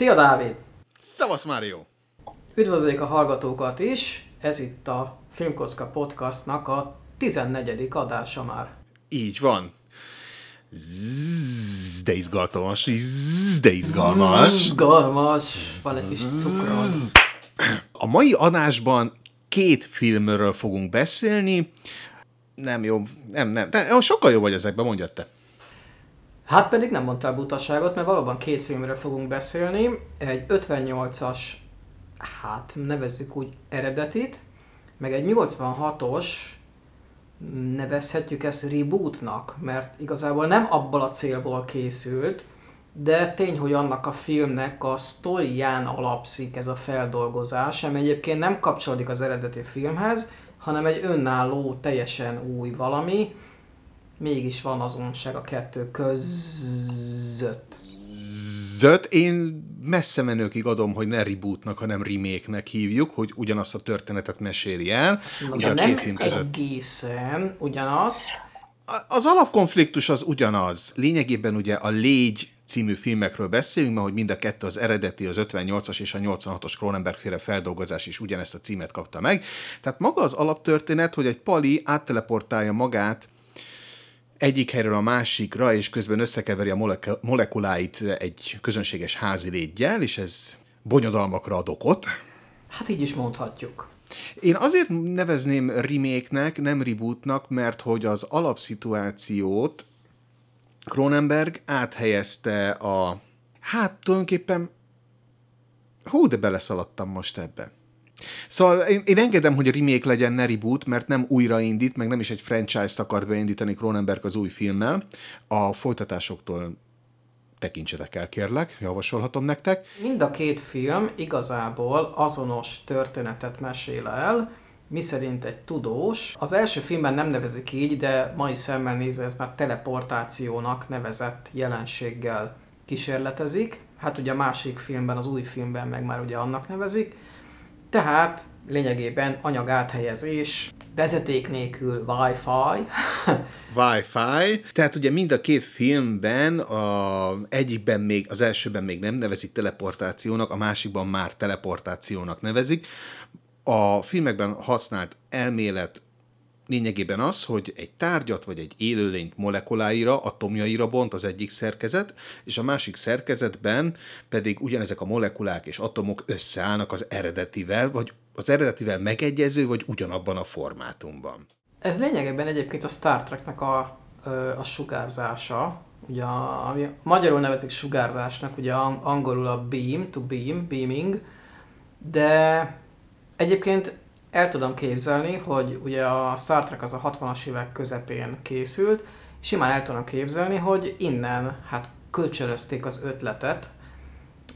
Szia Dávid! Szavasz Mário! Üdvözöljük a hallgatókat is, ez itt a Filmkocka Podcastnak a 14. adása már. Így van. Zzz, de izgalmas, zzz, de izgalmas. Izgalmas, van egy kis cukron. A mai adásban két filmről fogunk beszélni. Nem jó, nem, nem. De sokkal jobb vagy ezekben, mondjad te. Hát pedig nem mondtál butaságot, mert valóban két filmről fogunk beszélni. Egy 58-as, hát nevezzük úgy eredetit, meg egy 86-os, nevezhetjük ezt rebootnak, mert igazából nem abból a célból készült, de tény, hogy annak a filmnek a sztorián alapszik ez a feldolgozás, ami egyébként nem kapcsolódik az eredeti filmhez, hanem egy önálló, teljesen új valami, mégis van azonosság a kettő között. Zöld, én messze menőkig adom, hogy ne rebootnak, hanem remake-nek hívjuk, hogy ugyanazt a történetet meséli el. Az a nem film között. egészen ugyanaz. Az alapkonfliktus az ugyanaz. Lényegében ugye a Légy című filmekről beszélünk, mert hogy mind a kettő az eredeti, az 58-as és a 86-os Cronenberg féle feldolgozás is ugyanezt a címet kapta meg. Tehát maga az alaptörténet, hogy egy pali átteleportálja magát egyik helyről a másikra, és közben összekeveri a molek- molekuláit egy közönséges házi légyel, és ez bonyodalmakra ad okot. Hát így is mondhatjuk. Én azért nevezném remake-nek, nem rebootnak, mert hogy az alapszituációt Cronenberg áthelyezte a... Hát tulajdonképpen... Hú, de beleszaladtam most ebbe. Szóval én, én engedem, hogy a remake legyen, ne reboot, mert nem újraindít, meg nem is egy franchise-t akart beindítani Cronenberg az új filmmel. A folytatásoktól tekintsetek el, kérlek, javasolhatom nektek. Mind a két film igazából azonos történetet mesél el, mi szerint egy tudós. Az első filmben nem nevezik így, de mai szemmel nézve ez már teleportációnak nevezett jelenséggel kísérletezik. Hát ugye a másik filmben, az új filmben meg már ugye annak nevezik. Tehát lényegében anyag áthelyezés, vezeték nélkül Wi-Fi. Wi-Fi. Tehát ugye mind a két filmben, a egyikben még, az elsőben még nem nevezik teleportációnak, a másikban már teleportációnak nevezik. A filmekben használt elmélet lényegében az, hogy egy tárgyat vagy egy élőlényt molekuláira, atomjaira bont az egyik szerkezet, és a másik szerkezetben pedig ugyanezek a molekulák és atomok összeállnak az eredetivel, vagy az eredetivel megegyező, vagy ugyanabban a formátumban. Ez lényegében egyébként a Star Treknek a, a sugárzása, ugye ami magyarul nevezik sugárzásnak, ugye angolul a beam, to beam, beaming, de egyébként el tudom képzelni, hogy ugye a Star Trek az a 60-as évek közepén készült, simán el tudom képzelni, hogy innen hát kölcsönözték az ötletet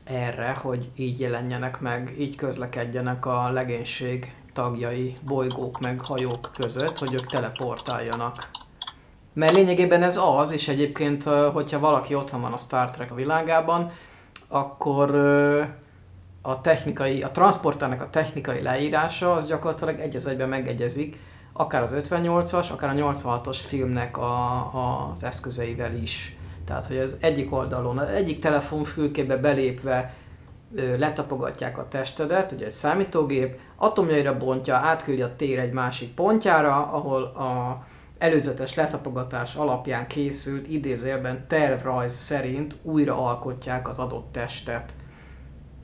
erre, hogy így jelenjenek meg, így közlekedjenek a legénység tagjai, bolygók meg hajók között, hogy ők teleportáljanak. Mert lényegében ez az, és egyébként, hogyha valaki otthon van a Star Trek világában, akkor a technikai, a transportának a technikai leírása az gyakorlatilag egy az egyben megegyezik, akár az 58-as, akár a 86-os filmnek a, a, az eszközeivel is. Tehát, hogy az egyik oldalon, az egyik telefonfülkébe belépve letapogatják a testedet, ugye egy számítógép, atomjaira bontja, átküldi a tér egy másik pontjára, ahol a előzetes letapogatás alapján készült idézőjelben tervrajz szerint újra alkotják az adott testet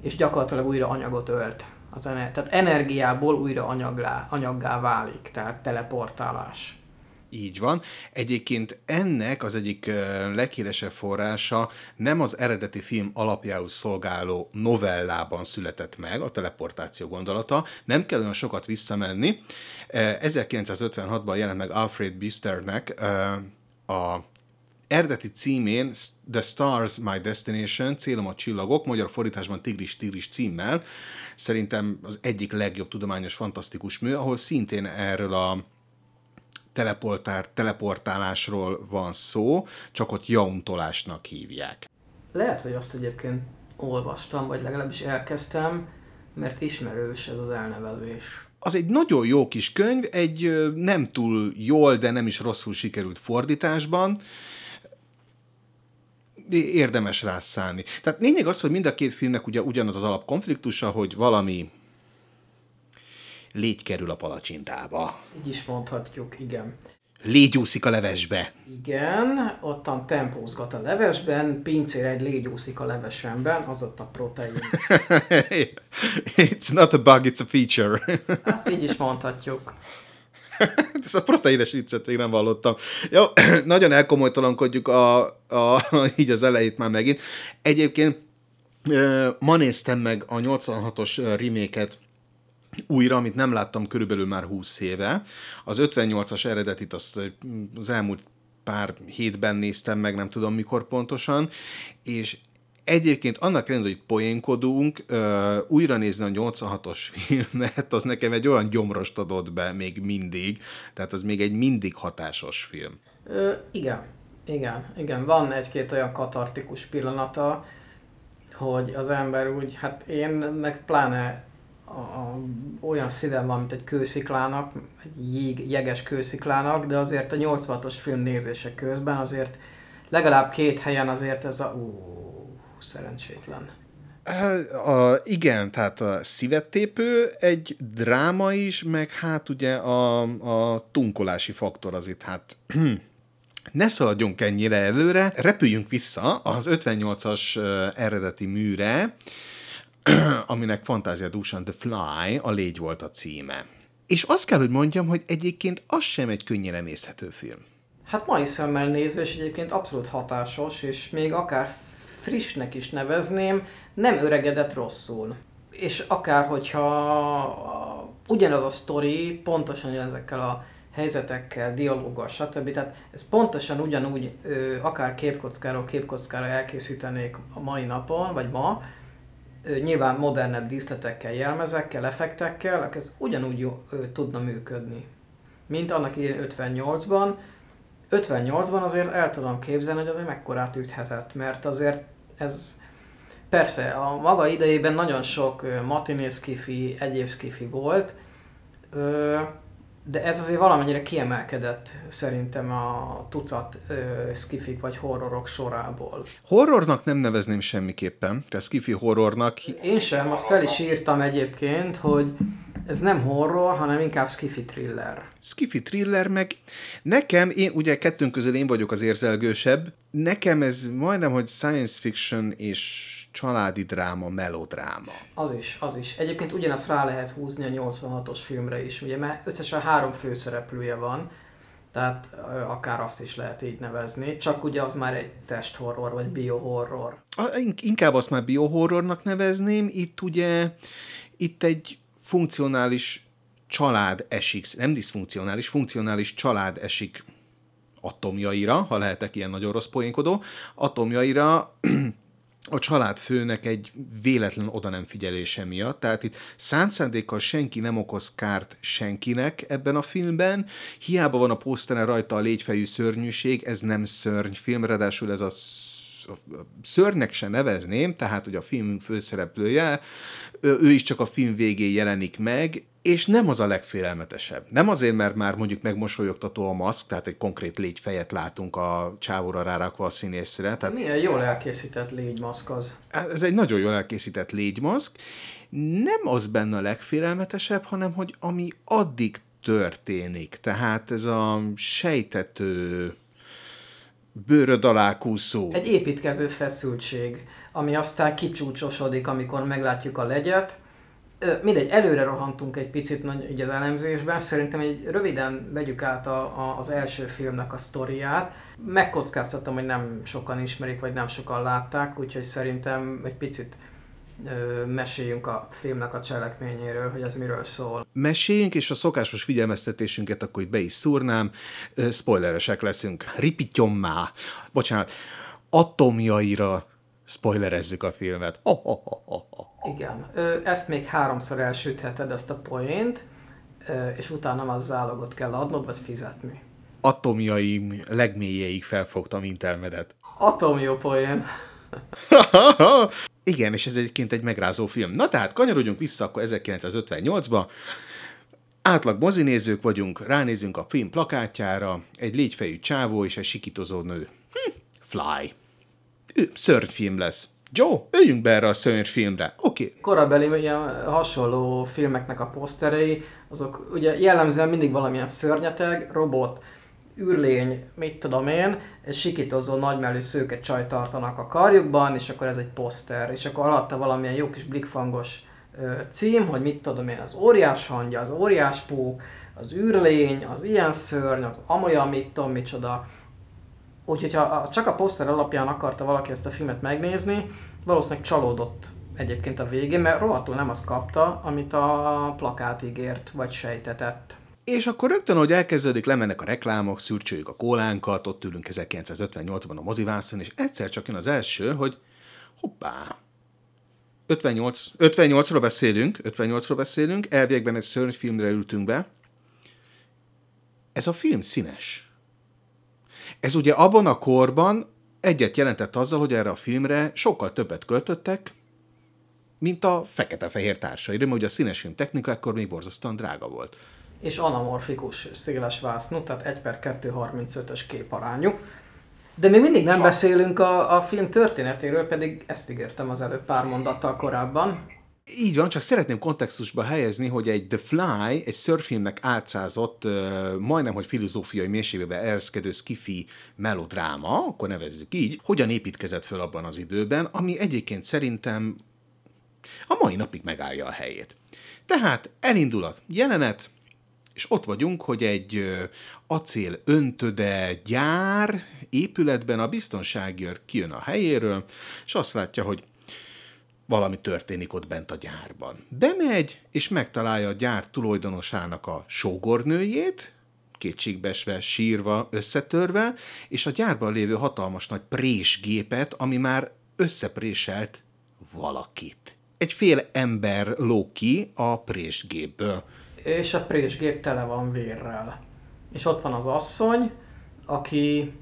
és gyakorlatilag újra anyagot ölt. Az ener- tehát energiából újra anyaglá, anyaggá válik, tehát teleportálás. Így van. Egyébként ennek az egyik leghíresebb forrása nem az eredeti film alapjául szolgáló novellában született meg, a teleportáció gondolata. Nem kell olyan sokat visszamenni. 1956-ban jelent meg Alfred Bisternek a eredeti címén The Stars My Destination, célom a csillagok, magyar fordításban Tigris Tigris címmel, szerintem az egyik legjobb tudományos fantasztikus mű, ahol szintén erről a teleportár, teleportálásról van szó, csak ott jauntolásnak hívják. Lehet, hogy azt egyébként olvastam, vagy legalábbis elkezdtem, mert ismerős ez az elnevezés. Az egy nagyon jó kis könyv, egy nem túl jól, de nem is rosszul sikerült fordításban, érdemes rászállni. Tehát lényeg az, hogy mind a két filmnek ugye ugyanaz az alapkonfliktusa, hogy valami légy kerül a palacsintába. Így is mondhatjuk, igen. Légy úszik a levesbe. Igen, ottan tempózgat a levesben, pincér egy légy úszik a levesemben, az ott a protein. it's not a bug, it's a feature. hát így is mondhatjuk. Ezt a proteines viccet még nem hallottam. Jó, nagyon elkomolytalankodjuk a, a, így az elejét már megint. Egyébként ma néztem meg a 86-os reméket újra, amit nem láttam körülbelül már 20 éve. Az 58-as eredetit azt az elmúlt pár hétben néztem meg, nem tudom mikor pontosan, és Egyébként annak ellenére, hogy poénkodunk, újra nézni a 86-os filmet, az nekem egy olyan gyomrost adott be még mindig, tehát az még egy mindig hatásos film. Ö, igen, igen, igen. Van egy-két olyan katartikus pillanata, hogy az ember úgy, hát én meg pláne a, a, olyan szívem van, mint egy kősziklának, egy jég, jeges kősziklának, de azért a 86-os film nézése közben azért legalább két helyen azért ez a ú, szerencsétlen. A, igen, tehát a szívettépő egy dráma is, meg hát ugye a, a tunkolási faktor az itt hát ne szaladjunk ennyire előre, repüljünk vissza az 58-as eredeti műre, aminek fantázia dúsan The Fly, a légy volt a címe. És azt kell, hogy mondjam, hogy egyébként az sem egy könnyen emészthető film. Hát mai szemmel nézve, és egyébként abszolút hatásos, és még akár frissnek is nevezném, nem öregedett rosszul. És akár hogyha ugyanaz a sztori, pontosan ezekkel a helyzetekkel, dialóggal, stb. Tehát ez pontosan ugyanúgy, akár képkockáról képkockára elkészítenék a mai napon, vagy ma, ö, nyilván modernebb díszletekkel, jelmezekkel, effektekkel, ez ugyanúgy tudna működni. Mint annak idején 58-ban, 58-ban azért el tudom képzelni, hogy azért mekkorát üthetett, mert azért ez persze a maga idejében nagyon sok matiné skifi, egyéb skifi volt, de ez azért valamennyire kiemelkedett szerintem a tucat skifik vagy horrorok sorából. Horrornak nem nevezném semmiképpen, tehát skifi horrornak. Én sem, azt fel is írtam egyébként, hogy ez nem horror, hanem inkább skifi thriller. Skifi thriller, meg nekem, én ugye kettőnk közül én vagyok az érzelgősebb, nekem ez majdnem, hogy science fiction és családi dráma, melodráma. Az is, az is. Egyébként ugyanazt rá lehet húzni a 86-os filmre is, ugye, mert összesen három főszereplője van, tehát akár azt is lehet így nevezni, csak ugye az már egy testhorror, vagy biohorror. Inkább azt már biohorrornak nevezném, itt ugye, itt egy funkcionális család esik, nem diszfunkcionális, funkcionális család esik atomjaira, ha lehetek ilyen nagyon rossz poénkodó, atomjaira a családfőnek egy véletlen oda nem figyelése miatt. Tehát itt szándékkal senki nem okoz kárt senkinek ebben a filmben. Hiába van a poszteren rajta a légyfejű szörnyűség, ez nem szörnyfilm, ráadásul ez a szörnek se nevezném, tehát hogy a film főszereplője, ő is csak a film végén jelenik meg, és nem az a legfélelmetesebb. Nem azért, mert már mondjuk megmosolyogtató a maszk, tehát egy konkrét légyfejet látunk a csávóra rárakva a színészre. Tehát... Milyen jól elkészített légymaszk az? Hát ez egy nagyon jól elkészített légymaszk. Nem az benne a legfélelmetesebb, hanem hogy ami addig történik. Tehát ez a sejtető bőröd alá kúszó. Egy építkező feszültség, ami aztán kicsúcsosodik, amikor meglátjuk a legyet. Mindegy, előre rohantunk egy picit nagy, ugye az elemzésben, szerintem egy röviden vegyük át a, a, az első filmnek a sztoriát. Megkockáztattam, hogy nem sokan ismerik, vagy nem sokan látták, úgyhogy szerintem egy picit meséljünk a filmnek a cselekményéről, hogy ez miről szól. Meséljünk, és a szokásos figyelmeztetésünket akkor itt be is szúrnám. Spoileresek leszünk. Ripityommá. Bocsánat. Atomjaira spoilerezzük a filmet. Oh, oh, oh, oh, oh. Igen. Ezt még háromszor elsütheted, ezt a poént, és utána az zálogot kell adnod, vagy fizetni. Atomjaim legmélyéig felfogtam intermedet. Atomjó poén. Igen, és ez egyébként egy megrázó film. Na tehát, kanyarodjunk vissza akkor 1958-ba. Átlag mozinézők vagyunk, ránézünk a film plakátjára, egy légyfejű csávó és egy sikítozó nő. Hm, fly. szörnyfilm lesz. Joe, üljünk be erre a szörnyfilmre. Oké. Okay. Korabeli ilyen hasonló filmeknek a poszterei, azok ugye jellemzően mindig valamilyen szörnyeteg, robot, űrlény, mit tudom én, sikítozó nagymelű szőke csaj tartanak a karjukban, és akkor ez egy poszter, és akkor alatta valamilyen jó kis blikfangos ö, cím, hogy mit tudom én, az óriás hangja, az óriás pók, az űrlény, az ilyen szörny, az amolyan mit tudom micsoda. Úgyhogy ha csak a poszter alapján akarta valaki ezt a filmet megnézni, valószínűleg csalódott egyébként a végén, mert rohadtul nem azt kapta, amit a plakát ígért, vagy sejtetett. És akkor rögtön, hogy elkezdődik, lemennek a reklámok, szürcsöljük a kólánkat, ott ülünk 1958-ban a mozivászon, és egyszer csak jön az első, hogy hoppá, 58, 58-ról beszélünk, 58-ról beszélünk, elvégben egy szörnyfilmre ültünk be. Ez a film színes. Ez ugye abban a korban egyet jelentett azzal, hogy erre a filmre sokkal többet költöttek, mint a fekete-fehér társaira, mert ugye a színes film technika akkor még borzasztóan drága volt. És anamorfikus széles vásznú, tehát 1 per 2,35-ös képarányú. De még mindig nem beszélünk a, a film történetéről, pedig ezt ígértem az előbb pár mondattal korábban. Így van, csak szeretném kontextusba helyezni, hogy egy The Fly, egy szörfilmnek átszázott, majdnem, hogy filozófiai mélységbe ereszkedő skifi melodráma, akkor nevezzük így, hogyan építkezett föl abban az időben, ami egyébként szerintem a mai napig megállja a helyét. Tehát elindul a jelenet, és ott vagyunk, hogy egy acél öntöde gyár épületben a biztonságőr kijön a helyéről, és azt látja, hogy valami történik ott bent a gyárban. Bemegy, és megtalálja a gyár tulajdonosának a sógornőjét, kétségbesve, sírva, összetörve, és a gyárban lévő hatalmas nagy présgépet, ami már összepréselt valakit. Egy fél ember ló a présgépből. És a présgép tele van vérrel. És ott van az asszony, aki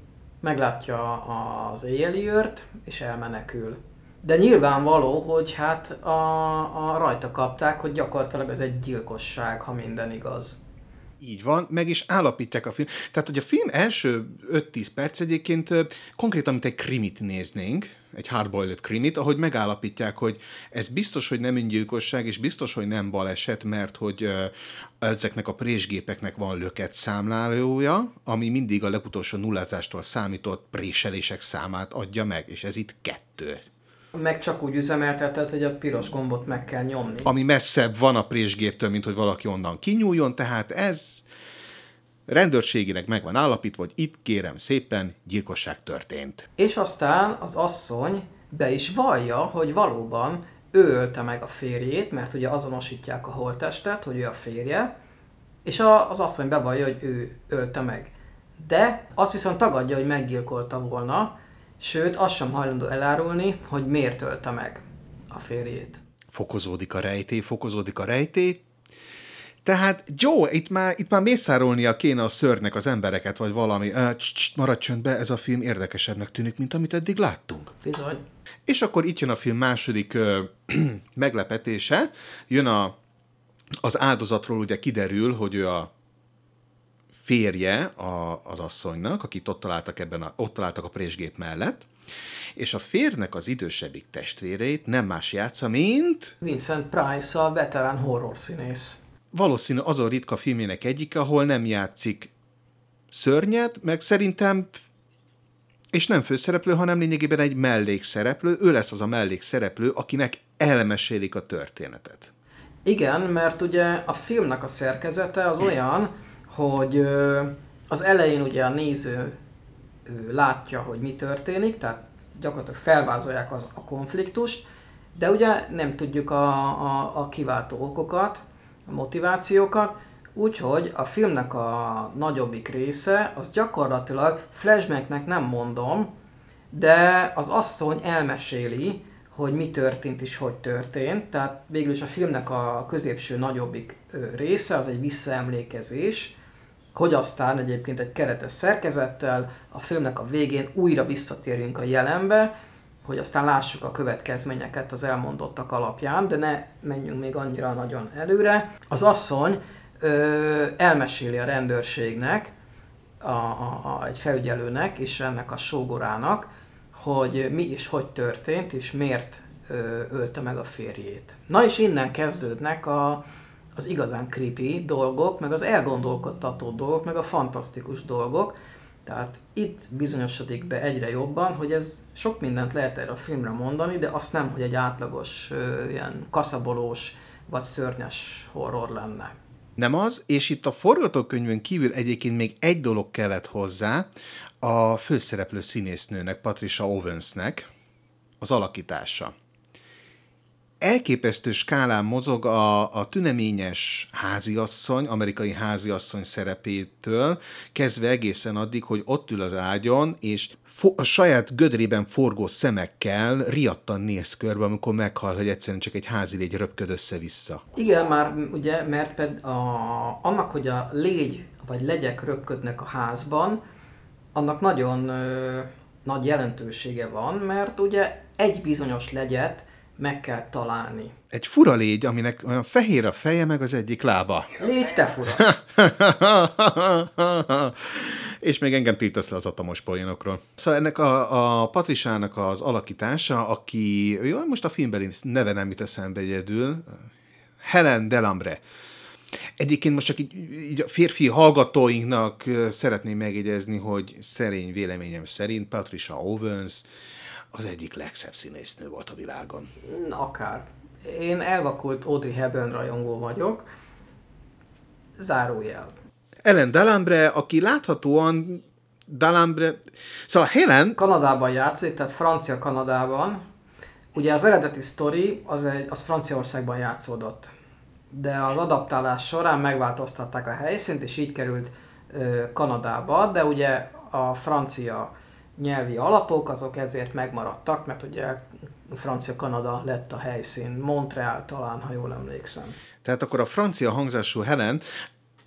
meglátja az éjjeli őrt, és elmenekül. De nyilvánvaló, hogy hát a, a rajta kapták, hogy gyakorlatilag ez egy gyilkosság, ha minden igaz. Így van, meg is állapítják a film. Tehát, hogy a film első 5-10 perc egyébként konkrétan, mint egy krimit néznénk, egy hardboiled krimit, ahogy megállapítják, hogy ez biztos, hogy nem öngyilkosság, és biztos, hogy nem baleset, mert hogy ezeknek a présgépeknek van löket számlálója, ami mindig a legutolsó nullázástól számított préselések számát adja meg, és ez itt kettő. Meg csak úgy üzemeltetett, hogy a piros gombot meg kell nyomni. Ami messzebb van a présgéptől, mint hogy valaki onnan kinyúljon, tehát ez rendőrséginek meg van állapítva, hogy itt kérem szépen gyilkosság történt. És aztán az asszony be is vallja, hogy valóban ő ölte meg a férjét, mert ugye azonosítják a holttestet, hogy ő a férje, és a, az asszony bevallja, hogy ő ölte meg. De azt viszont tagadja, hogy meggyilkolta volna, sőt azt sem hajlandó elárulni, hogy miért ölte meg a férjét. Fokozódik a rejtély, fokozódik a rejtély, tehát Joe, itt már, itt már mészárolnia kéne a szörnek az embereket, vagy valami. Maradj csöndbe, ez a film érdekesebbnek tűnik, mint amit eddig láttunk. Bizony. És akkor itt jön a film második ö, meglepetése. Jön a, az áldozatról ugye kiderül, hogy ő a férje a, az asszonynak, akit ott találtak, ebben a, ott találtak a présgép mellett, és a férnek az idősebbik testvéreit nem más játsza, mint... Vincent Price, a veterán horror színész valószínű azon ritka filmjének egyik, ahol nem játszik szörnyet, meg szerintem és nem főszereplő, hanem lényegében egy mellékszereplő, ő lesz az a mellékszereplő, akinek elmesélik a történetet. Igen, mert ugye a filmnek a szerkezete az olyan, hogy az elején ugye a néző látja, hogy mi történik, tehát gyakorlatilag felvázolják az, a konfliktust, de ugye nem tudjuk a, a, a kiváltó okokat, a motivációkat, úgyhogy a filmnek a nagyobbik része, az gyakorlatilag flashbacknek nem mondom, de az asszony elmeséli, hogy mi történt és hogy történt. Tehát végül is a filmnek a középső nagyobbik része az egy visszaemlékezés, hogy aztán egyébként egy keretes szerkezettel a filmnek a végén újra visszatérjünk a jelenbe, hogy aztán lássuk a következményeket az elmondottak alapján, de ne menjünk még annyira nagyon előre. Az asszony ö, elmeséli a rendőrségnek, a, a, a, egy felügyelőnek és ennek a sógorának, hogy mi is hogy történt, és miért ö, ölte meg a férjét. Na és innen kezdődnek a, az igazán creepy dolgok, meg az elgondolkodtató dolgok, meg a fantasztikus dolgok. Tehát itt bizonyosodik be egyre jobban, hogy ez sok mindent lehet erre a filmre mondani, de azt nem, hogy egy átlagos, ilyen kaszabolós vagy szörnyes horror lenne. Nem az, és itt a forgatókönyvön kívül egyébként még egy dolog kellett hozzá, a főszereplő színésznőnek, Patricia Owensnek az alakítása elképesztő skálán mozog a, a tüneményes háziasszony, amerikai háziasszony szerepétől, kezdve egészen addig, hogy ott ül az ágyon, és fo- a saját gödrében forgó szemekkel riadtan néz körbe, amikor meghal, hogy egyszerűen csak egy házi légy röpköd össze-vissza. Igen, már ugye, mert ped a, annak, hogy a légy vagy legyek röpködnek a házban, annak nagyon ö, nagy jelentősége van, mert ugye egy bizonyos legyet meg kell találni. Egy fura légy, aminek olyan fehér a feje, meg az egyik lába. Légy te fura. és még engem tiltasz le az atomos poénokról. Szóval ennek a, a Patrisának az alakítása, aki, jó, most a filmbeli neve nem jut eszembe egyedül, Helen Delambre. Egyébként most csak így, így a férfi hallgatóinknak szeretném megjegyezni, hogy szerény véleményem szerint Patricia Owens az egyik legszebb színésznő volt a világon. Akár. Én elvakult Audrey Hepburn rajongó vagyok. Zárójel. Ellen Dalambre, aki láthatóan Dalambre... Szóval Helen... Kanadában játszik, tehát francia Kanadában. Ugye az eredeti sztori az, egy, az Franciaországban játszódott. De az adaptálás során megváltoztatták a helyszínt, és így került ö, Kanadába, de ugye a francia nyelvi alapok, azok ezért megmaradtak, mert ugye Francia-Kanada lett a helyszín, Montreal talán, ha jól emlékszem. Tehát akkor a francia hangzású Helen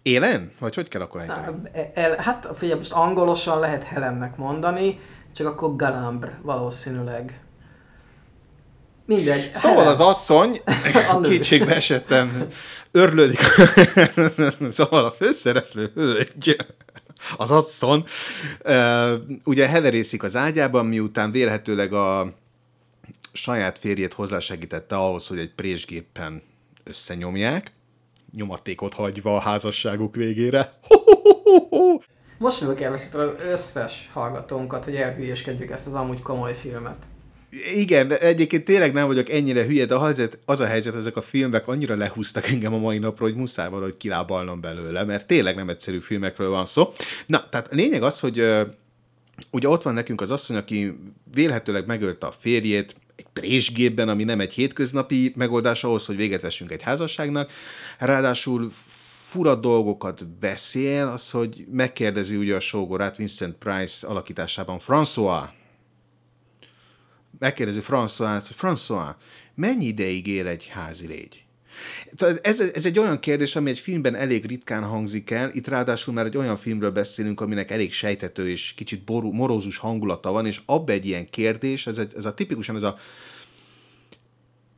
Élen? Vagy hogy kell akkor ejteni? El, hát figyelj, most angolosan lehet Helennek mondani, csak akkor Galambre valószínűleg. Mindegy. Szóval Helen. az asszony kétségbe esetten örlődik. szóval a főszereplő hölgy az asszon, ugye heverészik az ágyában, miután vélhetőleg a saját férjét hozzásegítette ahhoz, hogy egy présgéppen összenyomják, nyomatékot hagyva a házasságuk végére. Most fel kell az összes hallgatónkat, hogy elhülyeskedjük ezt az amúgy komoly filmet. Igen, de egyébként tényleg nem vagyok ennyire hülye, de az, a helyzet, ezek a filmek annyira lehúztak engem a mai napról, hogy muszáj valahogy kilábalnom belőle, mert tényleg nem egyszerű filmekről van szó. Na, tehát a lényeg az, hogy ugye ott van nekünk az asszony, aki vélhetőleg megölte a férjét, egy présgépben, ami nem egy hétköznapi megoldás ahhoz, hogy véget vessünk egy házasságnak. Ráadásul fura dolgokat beszél, az, hogy megkérdezi ugye a sógorát Vincent Price alakításában François, megkérdezi François-t, hogy François, mennyi ideig él egy házi légy? Ez, ez egy olyan kérdés, ami egy filmben elég ritkán hangzik el, itt ráadásul már egy olyan filmről beszélünk, aminek elég sejtető és kicsit ború, morózus hangulata van, és abba egy ilyen kérdés, ez, egy, ez a tipikusan ez a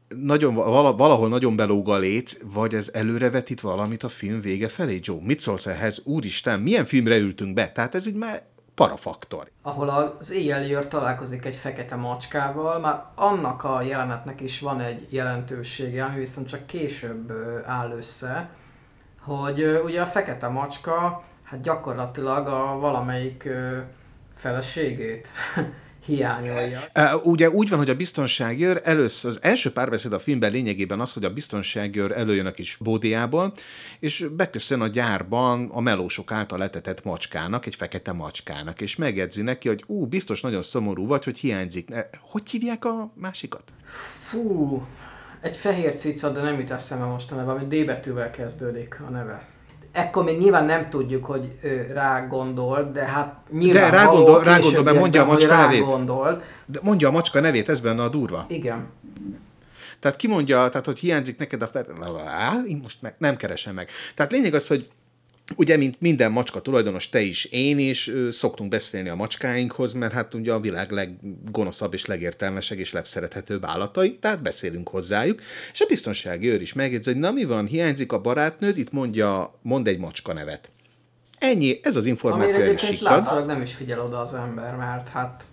nagyon, valahol nagyon belóg a léc, vagy ez előrevetít valamit a film vége felé, Joe? Mit szólsz ehhez? Úristen, milyen filmre ültünk be? Tehát ez így már parafaktor. Ahol az éjjeliőr találkozik egy fekete macskával, már annak a jelenetnek is van egy jelentősége, ami viszont csak később áll össze, hogy ugye a fekete macska hát gyakorlatilag a valamelyik feleségét hiányolja. Ugye úgy van, hogy a biztonságőr először, az első párbeszéd a filmben lényegében az, hogy a biztonságőr előjön a kis bódiából, és beköszön a gyárban a melósok által letetett macskának, egy fekete macskának, és megjegyzi neki, hogy ú, biztos nagyon szomorú vagy, hogy hiányzik. Hogy hívják a másikat? Fú, egy fehér cica, de nem jut eszembe most a neve, ami D betűvel kezdődik a neve ekkor még nyilván nem tudjuk, hogy ő rá gondolt, de hát nyilván De rá gondol, rá gondol, mert mondja a macska nevét. Gondolt. De mondja a macska nevét, ez benne a durva. Igen. Tehát ki mondja, tehát hogy hiányzik neked a most meg, nem keresem meg. Tehát lényeg az, hogy Ugye, mint minden macska tulajdonos, te is, én is szoktunk beszélni a macskáinkhoz, mert hát ugye a világ leggonoszabb és legértelmesebb és legszerethetőbb állatai, tehát beszélünk hozzájuk, és a biztonsági őr is megjegyzi, hogy na mi van, hiányzik a barátnőd, itt mondja, mond egy macska nevet. Ennyi, ez az információ, Amire egyébként látszólag nem is figyel oda az ember, mert hát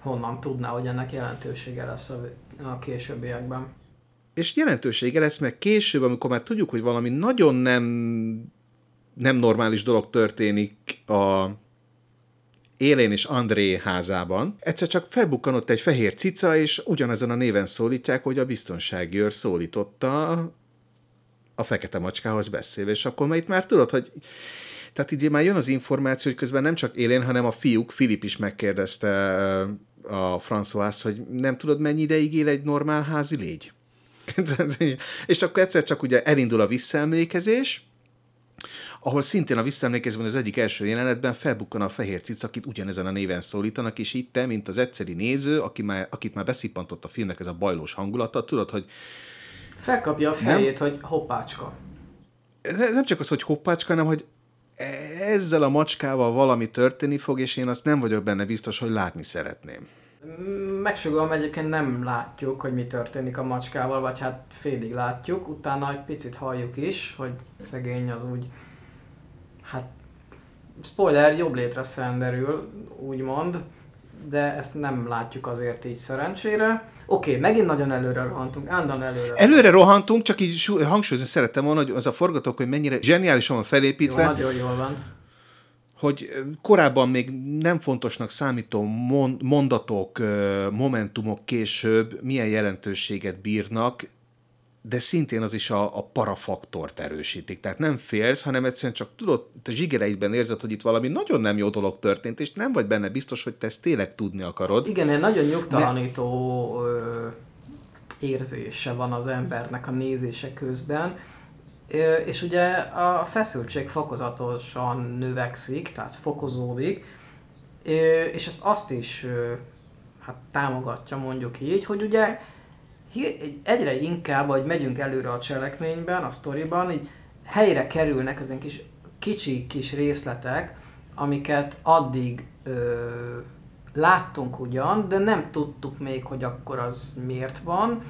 honnan tudná, hogy ennek jelentősége lesz a, a későbbiekben. És jelentősége lesz, mert később, amikor már tudjuk, hogy valami nagyon nem, nem normális dolog történik a Élén és André házában, egyszer csak felbukkanott egy fehér cica, és ugyanezen a néven szólítják, hogy a biztonsági őr szólította a fekete macskához beszélve, és akkor már itt már tudod, hogy tehát így már jön az információ, hogy közben nem csak Élén, hanem a fiúk, Filip is megkérdezte a François, hogy nem tudod, mennyi ideig él egy normál házi légy? és akkor egyszer csak ugye elindul a visszaemlékezés, ahol szintén a visszaemlékezésben az egyik első jelenetben felbukkan a fehér cic, akit ugyanezen a néven szólítanak, és itt te, mint az egyszeri néző, aki már, akit már beszippantott a filmnek ez a bajlós hangulata, tudod, hogy Felkapja a fejét, nem, hogy hoppácska. Nem csak az, hogy hoppácska, hanem hogy ezzel a macskával valami történni fog, és én azt nem vagyok benne biztos, hogy látni szeretném. Megsugalom, egyébként nem látjuk, hogy mi történik a macskával, vagy hát félig látjuk, utána egy picit halljuk is, hogy szegény az úgy, hát spoiler, jobb létre szenderül, úgymond, de ezt nem látjuk azért így szerencsére. Oké, okay, megint nagyon előre rohantunk, állandóan előre. Előre rohantunk, csak így hangsúlyozni szerettem volna, hogy az a forgatók, hogy mennyire zseniálisan van felépítve. Jó, nagyon jól van. Hogy korábban még nem fontosnak számító mondatok, momentumok később milyen jelentőséget bírnak, de szintén az is a, a parafaktort erősítik. Tehát nem félsz, hanem egyszerűen csak tudod, a zsigereidben érzed, hogy itt valami nagyon nem jó dolog történt, és nem vagy benne biztos, hogy te ezt tényleg tudni akarod. Igen, egy nagyon nyugtalanító ne... érzése van az embernek a nézése közben, és ugye a feszültség fokozatosan növekszik, tehát fokozódik, és ezt azt is hát támogatja mondjuk így, hogy ugye egyre inkább, hogy megyünk előre a cselekményben, a sztoriban, így helyre kerülnek ezen kis kicsi kis részletek, amiket addig ö, láttunk ugyan, de nem tudtuk még, hogy akkor az miért van,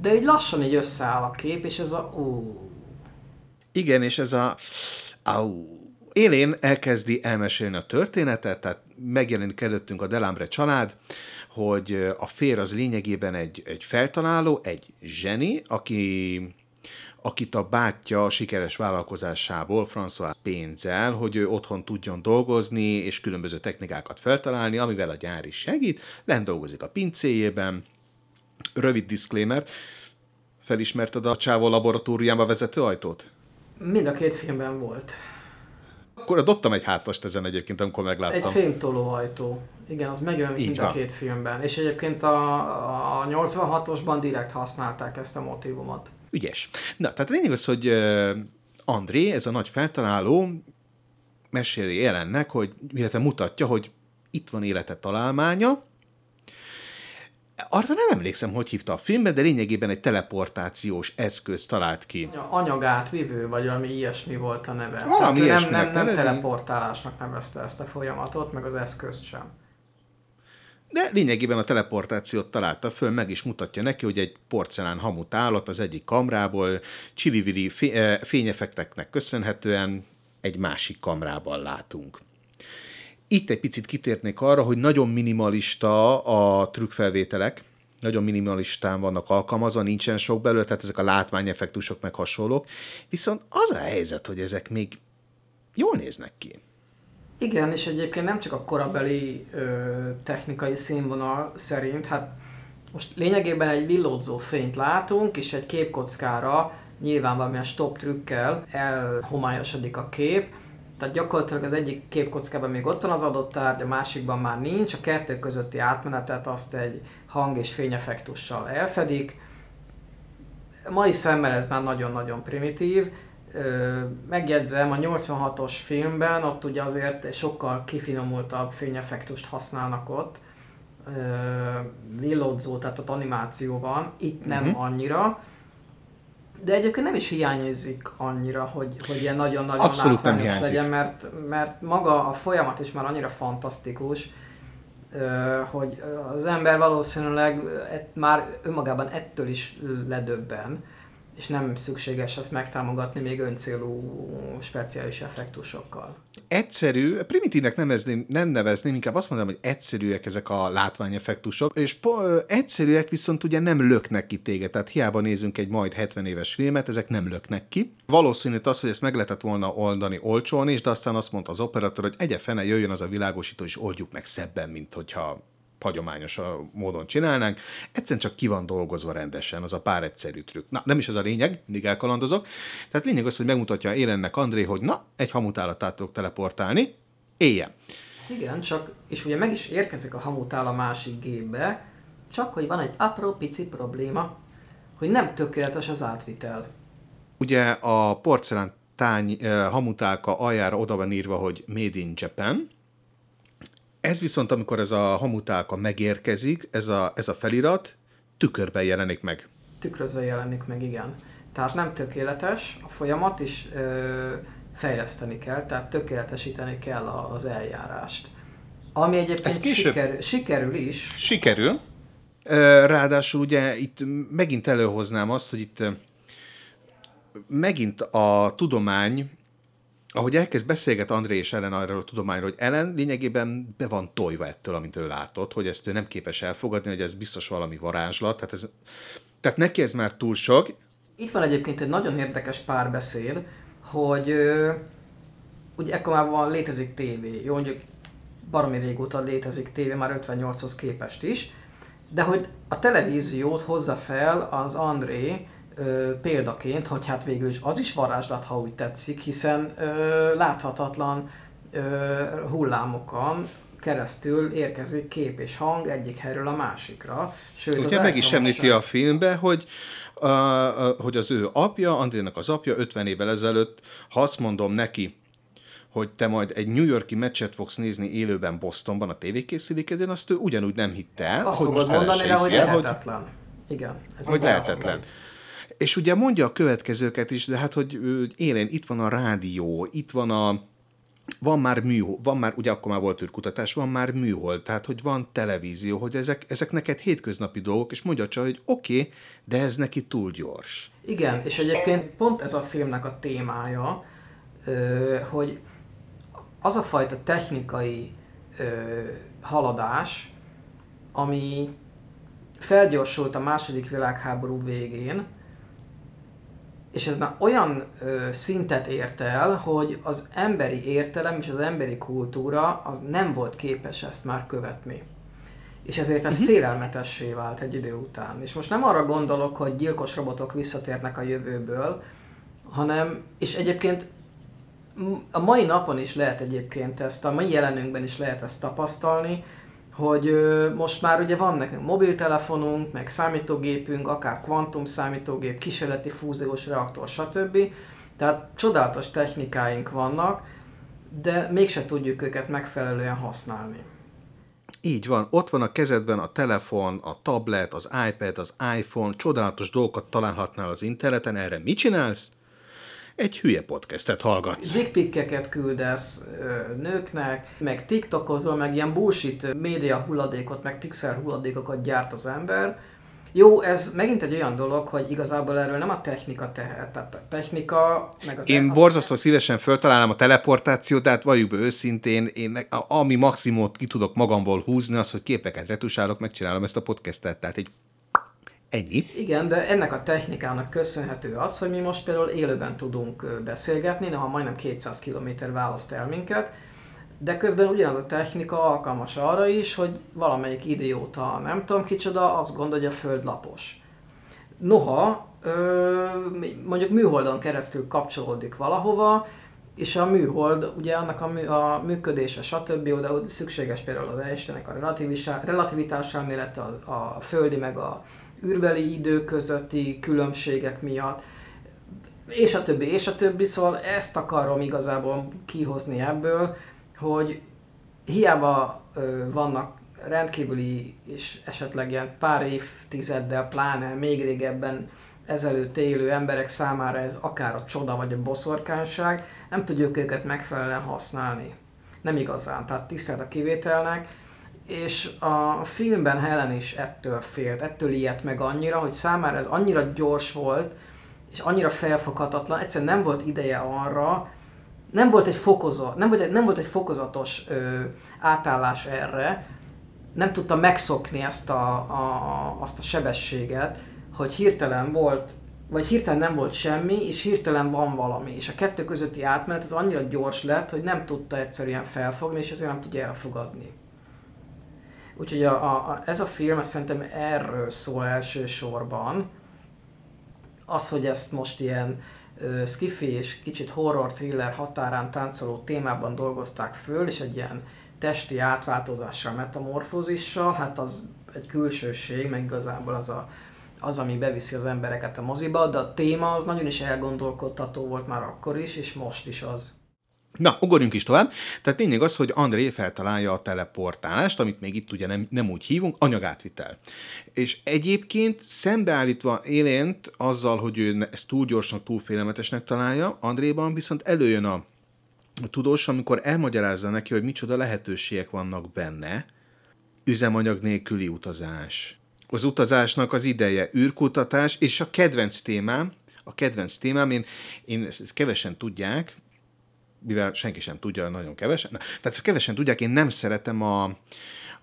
de így lassan így összeáll a kép, és ez a ó. Igen, és ez a au. Élén elkezdi elmesélni a történetet, tehát megjelenik előttünk a Delambre család, hogy a fér az lényegében egy, egy feltaláló, egy zseni, aki akit a bátyja sikeres vállalkozásából, François pénzzel, hogy ő otthon tudjon dolgozni, és különböző technikákat feltalálni, amivel a gyár is segít, lent dolgozik a pincéjében. Rövid disclaimer, felismerted a csávó laboratóriába vezető ajtót? Mind a két filmben volt. Akkor dobtam egy hátast ezen egyébként, amikor megláttam. Egy fémtolóajtó. Igen, az megjelenik mind a két filmben. És egyébként a, a 86-osban direkt használták ezt a motivumot. Ügyes. Na, tehát lényeg az, hogy André, ez a nagy feltaláló, meséli jelennek, hogy, illetve mutatja, hogy itt van élete találmánya, arra nem emlékszem, hogy hívta a filmbe, de lényegében egy teleportációs eszköz talált ki. Anyagátvivő, vagy valami ilyesmi volt a neve. Valami Tehát nem, nem, nem teleportálásnak nevezte ezt a folyamatot, meg az eszközt sem. De lényegében a teleportációt találta föl, meg is mutatja neki, hogy egy porcelán hamut állat az egyik kamrából, csili eh, fényefekteknek köszönhetően egy másik kamrában látunk. Itt egy picit kitérnék arra, hogy nagyon minimalista a trükkfelvételek, nagyon minimalistán vannak alkalmazva, nincsen sok belőle, tehát ezek a látványeffektusok meg hasonlók. Viszont az a helyzet, hogy ezek még jól néznek ki. Igen, és egyébként nem csak a korabeli ö, technikai színvonal szerint, hát most lényegében egy villódzó fényt látunk, és egy képkockára nyilván valamilyen stop trükkel elhomályosodik a kép, tehát gyakorlatilag az egyik képkockában még ott van az adott tárgy, a másikban már nincs, a kettő közötti átmenetet azt egy hang- és fényeffektussal elfedik. Mai szemmel ez már nagyon-nagyon primitív. Megjegyzem, a 86-os filmben ott ugye azért sokkal kifinomultabb fényeffektust használnak ott, villódzó, tehát ott animáció van, itt nem uh-huh. annyira de egyébként nem is hiányozik annyira, hogy, hogy ilyen nagyon-nagyon Abszolút látványos legyen, mert, mert maga a folyamat is már annyira fantasztikus, hogy az ember valószínűleg már önmagában ettől is ledöbben, és nem szükséges ezt megtámogatni még öncélú speciális effektusokkal. Egyszerű, primitívnek nevezném, nem nevezném, inkább azt mondom, hogy egyszerűek ezek a látványeffektusok, és po- egyszerűek viszont ugye nem löknek ki téged, tehát hiába nézünk egy majd 70 éves filmet, ezek nem löknek ki. Valószínű az, hogy ezt meg lehetett volna oldani olcsón is, de aztán azt mondta az operatőr, hogy egye fene jöjjön az a világosító, és oldjuk meg szebben, mint hogyha hagyományos módon csinálnánk, egyszerűen csak ki van dolgozva rendesen, az a pár egyszerű trükk. Na, nem is ez a lényeg, mindig elkalandozok. Tehát lényeg az, hogy megmutatja Érennek André, hogy na, egy hamutálat át tudok teleportálni. Hát igen, csak, és ugye meg is érkezik a hamutál a másik gépbe, csak hogy van egy apró pici probléma, hogy nem tökéletes az átvitel. Ugye a porcelán tány eh, hamutálka aljára oda van írva, hogy Made in Japan, ez viszont, amikor ez a hamutálka megérkezik, ez a, ez a felirat tükörben jelenik meg. Tükrözve jelenik meg, igen. Tehát nem tökéletes, a folyamat is ö, fejleszteni kell, tehát tökéletesíteni kell az eljárást. Ami egyébként sikerül, sikerül is. Sikerül. Ráadásul ugye itt megint előhoznám azt, hogy itt megint a tudomány ahogy elkezd beszélget André és Ellen arról a tudományról, hogy Ellen lényegében be van tojva ettől, amit ő látott, hogy ezt ő nem képes elfogadni, hogy ez biztos valami varázslat. Tehát, ez, tehát neki ez már túl sok. Itt van egyébként egy nagyon érdekes párbeszéd, hogy ö, ugye ekkor már van, létezik tévé, jó, mondjuk baromi régóta létezik tévé, már 58-hoz képest is, de hogy a televíziót hozza fel az André, ö, példaként, hogy hát végül is az is varázslat, ha úgy tetszik, hiszen ö, láthatatlan ö, hullámokon keresztül érkezik kép és hang egyik helyről a másikra. Sőt, Ugye meg is említi a filmbe, hogy uh, uh, hogy az ő apja, Andrének az apja 50 évvel ezelőtt, ha azt mondom neki, hogy te majd egy New Yorki meccset fogsz nézni élőben Bostonban a tévékészülékedén, azt ő ugyanúgy nem hitte el. Azt hogy most mondani, de hogy lehetetlen. Hogy, Igen. Ez hogy lehetetlen. Hangzik. És ugye mondja a következőket is, de hát, hogy élén itt van a rádió, itt van a van már műhold, van már, ugye akkor már volt űrkutatás, van már műhold, tehát hogy van televízió, hogy ezek, ezek neked hétköznapi dolgok, és mondja csak, hogy oké, okay, de ez neki túl gyors. Igen, és egyébként pont ez a filmnek a témája, hogy az a fajta technikai haladás, ami felgyorsult a második világháború végén, és ez már olyan ö, szintet ért el, hogy az emberi értelem és az emberi kultúra az nem volt képes ezt már követni. És ezért ez uh-huh. félelmetessé vált egy idő után. És most nem arra gondolok, hogy gyilkos robotok visszatérnek a jövőből, hanem, és egyébként a mai napon is lehet egyébként ezt, a mai jelenünkben is lehet ezt tapasztalni, hogy most már ugye van nekünk mobiltelefonunk, meg számítógépünk, akár kvantum számítógép, kísérleti fúziós reaktor, stb. Tehát csodálatos technikáink vannak, de mégse tudjuk őket megfelelően használni. Így van, ott van a kezedben a telefon, a tablet, az iPad, az iPhone, csodálatos dolgokat találhatnál az interneten, erre mit csinálsz? Egy hülye podcastet hallgatsz. Dickpikkeket küldesz nőknek, meg tiktokozol, meg ilyen bullshit média hulladékot, meg pixel hulladékokat gyárt az ember. Jó, ez megint egy olyan dolog, hogy igazából erről nem a technika tehet. Tehát a technika, meg az... Én borzasztó szívesen föltalálom a teleportációt, de hát valljuk be őszintén, én, ami maximumot ki tudok magamból húzni, az, hogy képeket retusálok, megcsinálom ezt a podcastet. Tehát egy Ennyi. Igen, de ennek a technikának köszönhető az, hogy mi most például élőben tudunk beszélgetni, ha majdnem 200 km választ el minket, de közben ugyanaz a technika alkalmas arra is, hogy valamelyik idióta, nem tudom kicsoda, azt gondolja, hogy a Föld lapos. Noha, mondjuk műholdon keresztül kapcsolódik valahova, és a műhold, ugye annak a, mű, a működése, stb. oda szükséges például az Einsteinnek a relativitás elmélete, a, a földi meg a űrbeli idő közötti különbségek miatt, és a többi, és a többi, szóval ezt akarom igazából kihozni ebből, hogy hiába vannak rendkívüli és esetleg ilyen pár évtizeddel, pláne még régebben ezelőtt élő emberek számára ez akár a csoda vagy a boszorkányság, nem tudjuk őket megfelelően használni. Nem igazán, tehát tisztelt a kivételnek, és a filmben Helen is ettől félt, ettől ilyet meg annyira, hogy számára ez annyira gyors volt, és annyira felfoghatatlan, egyszerűen nem volt ideje arra, nem volt egy fokozat, nem volt egy, nem volt egy fokozatos ö, átállás erre, nem tudta megszokni ezt a, a, azt a sebességet, hogy hirtelen volt, vagy hirtelen nem volt semmi, és hirtelen van valami. És a kettő közötti átmenet az annyira gyors lett, hogy nem tudta egyszerűen felfogni, és ezért nem tudja elfogadni. Úgyhogy a, a, ez a film azt szerintem erről szól elsősorban. Az, hogy ezt most ilyen skifi és kicsit horror thriller határán táncoló témában dolgozták föl, és egy ilyen testi átváltozással, metamorfózissal, hát az egy külsőség, meg igazából az, a, az, ami beviszi az embereket a moziba, de a téma az nagyon is elgondolkodtató volt már akkor is, és most is az. Na, ugorjunk is tovább. Tehát lényeg az, hogy André feltalálja a teleportálást, amit még itt ugye nem, nem úgy hívunk, anyagátvitel. És egyébként szembeállítva élént azzal, hogy ő ezt túl gyorsan, túl félelmetesnek találja, Andréban viszont előjön a, a tudós, amikor elmagyarázza neki, hogy micsoda lehetőségek vannak benne, üzemanyag nélküli utazás. Az utazásnak az ideje, űrkutatás, és a kedvenc témám, a kedvenc témám, én, én ezt kevesen tudják, mivel senki sem tudja, nagyon kevesen. Tehát ezt kevesen tudják, én nem szeretem a,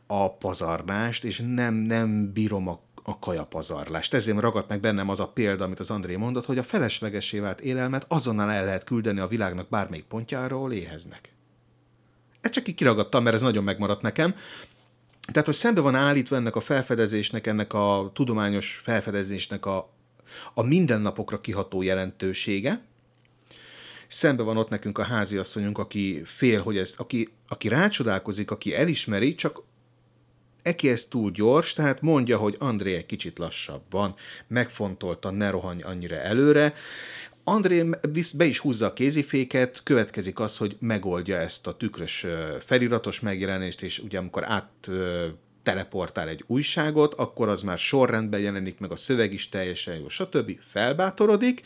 a pazarlást, és nem, nem bírom a a kajapazarlást. Ezért ragadt meg bennem az a példa, amit az André mondott, hogy a feleslegesé vált élelmet azonnal el lehet küldeni a világnak bármelyik pontjára, ahol éheznek. Ezt csak így kiragadtam, mert ez nagyon megmaradt nekem. Tehát, hogy szembe van állítva ennek a felfedezésnek, ennek a tudományos felfedezésnek a, a mindennapokra kiható jelentősége, szembe van ott nekünk a háziasszonyunk, aki fél, hogy ezt, aki, aki rácsodálkozik, aki elismeri, csak Eki ez túl gyors, tehát mondja, hogy André egy kicsit lassabban, megfontolta, ne rohanj annyira előre. André be is húzza a kéziféket, következik az, hogy megoldja ezt a tükrös feliratos megjelenést, és ugye amikor át teleportál egy újságot, akkor az már sorrendben jelenik, meg a szöveg is teljesen jó, stb. felbátorodik,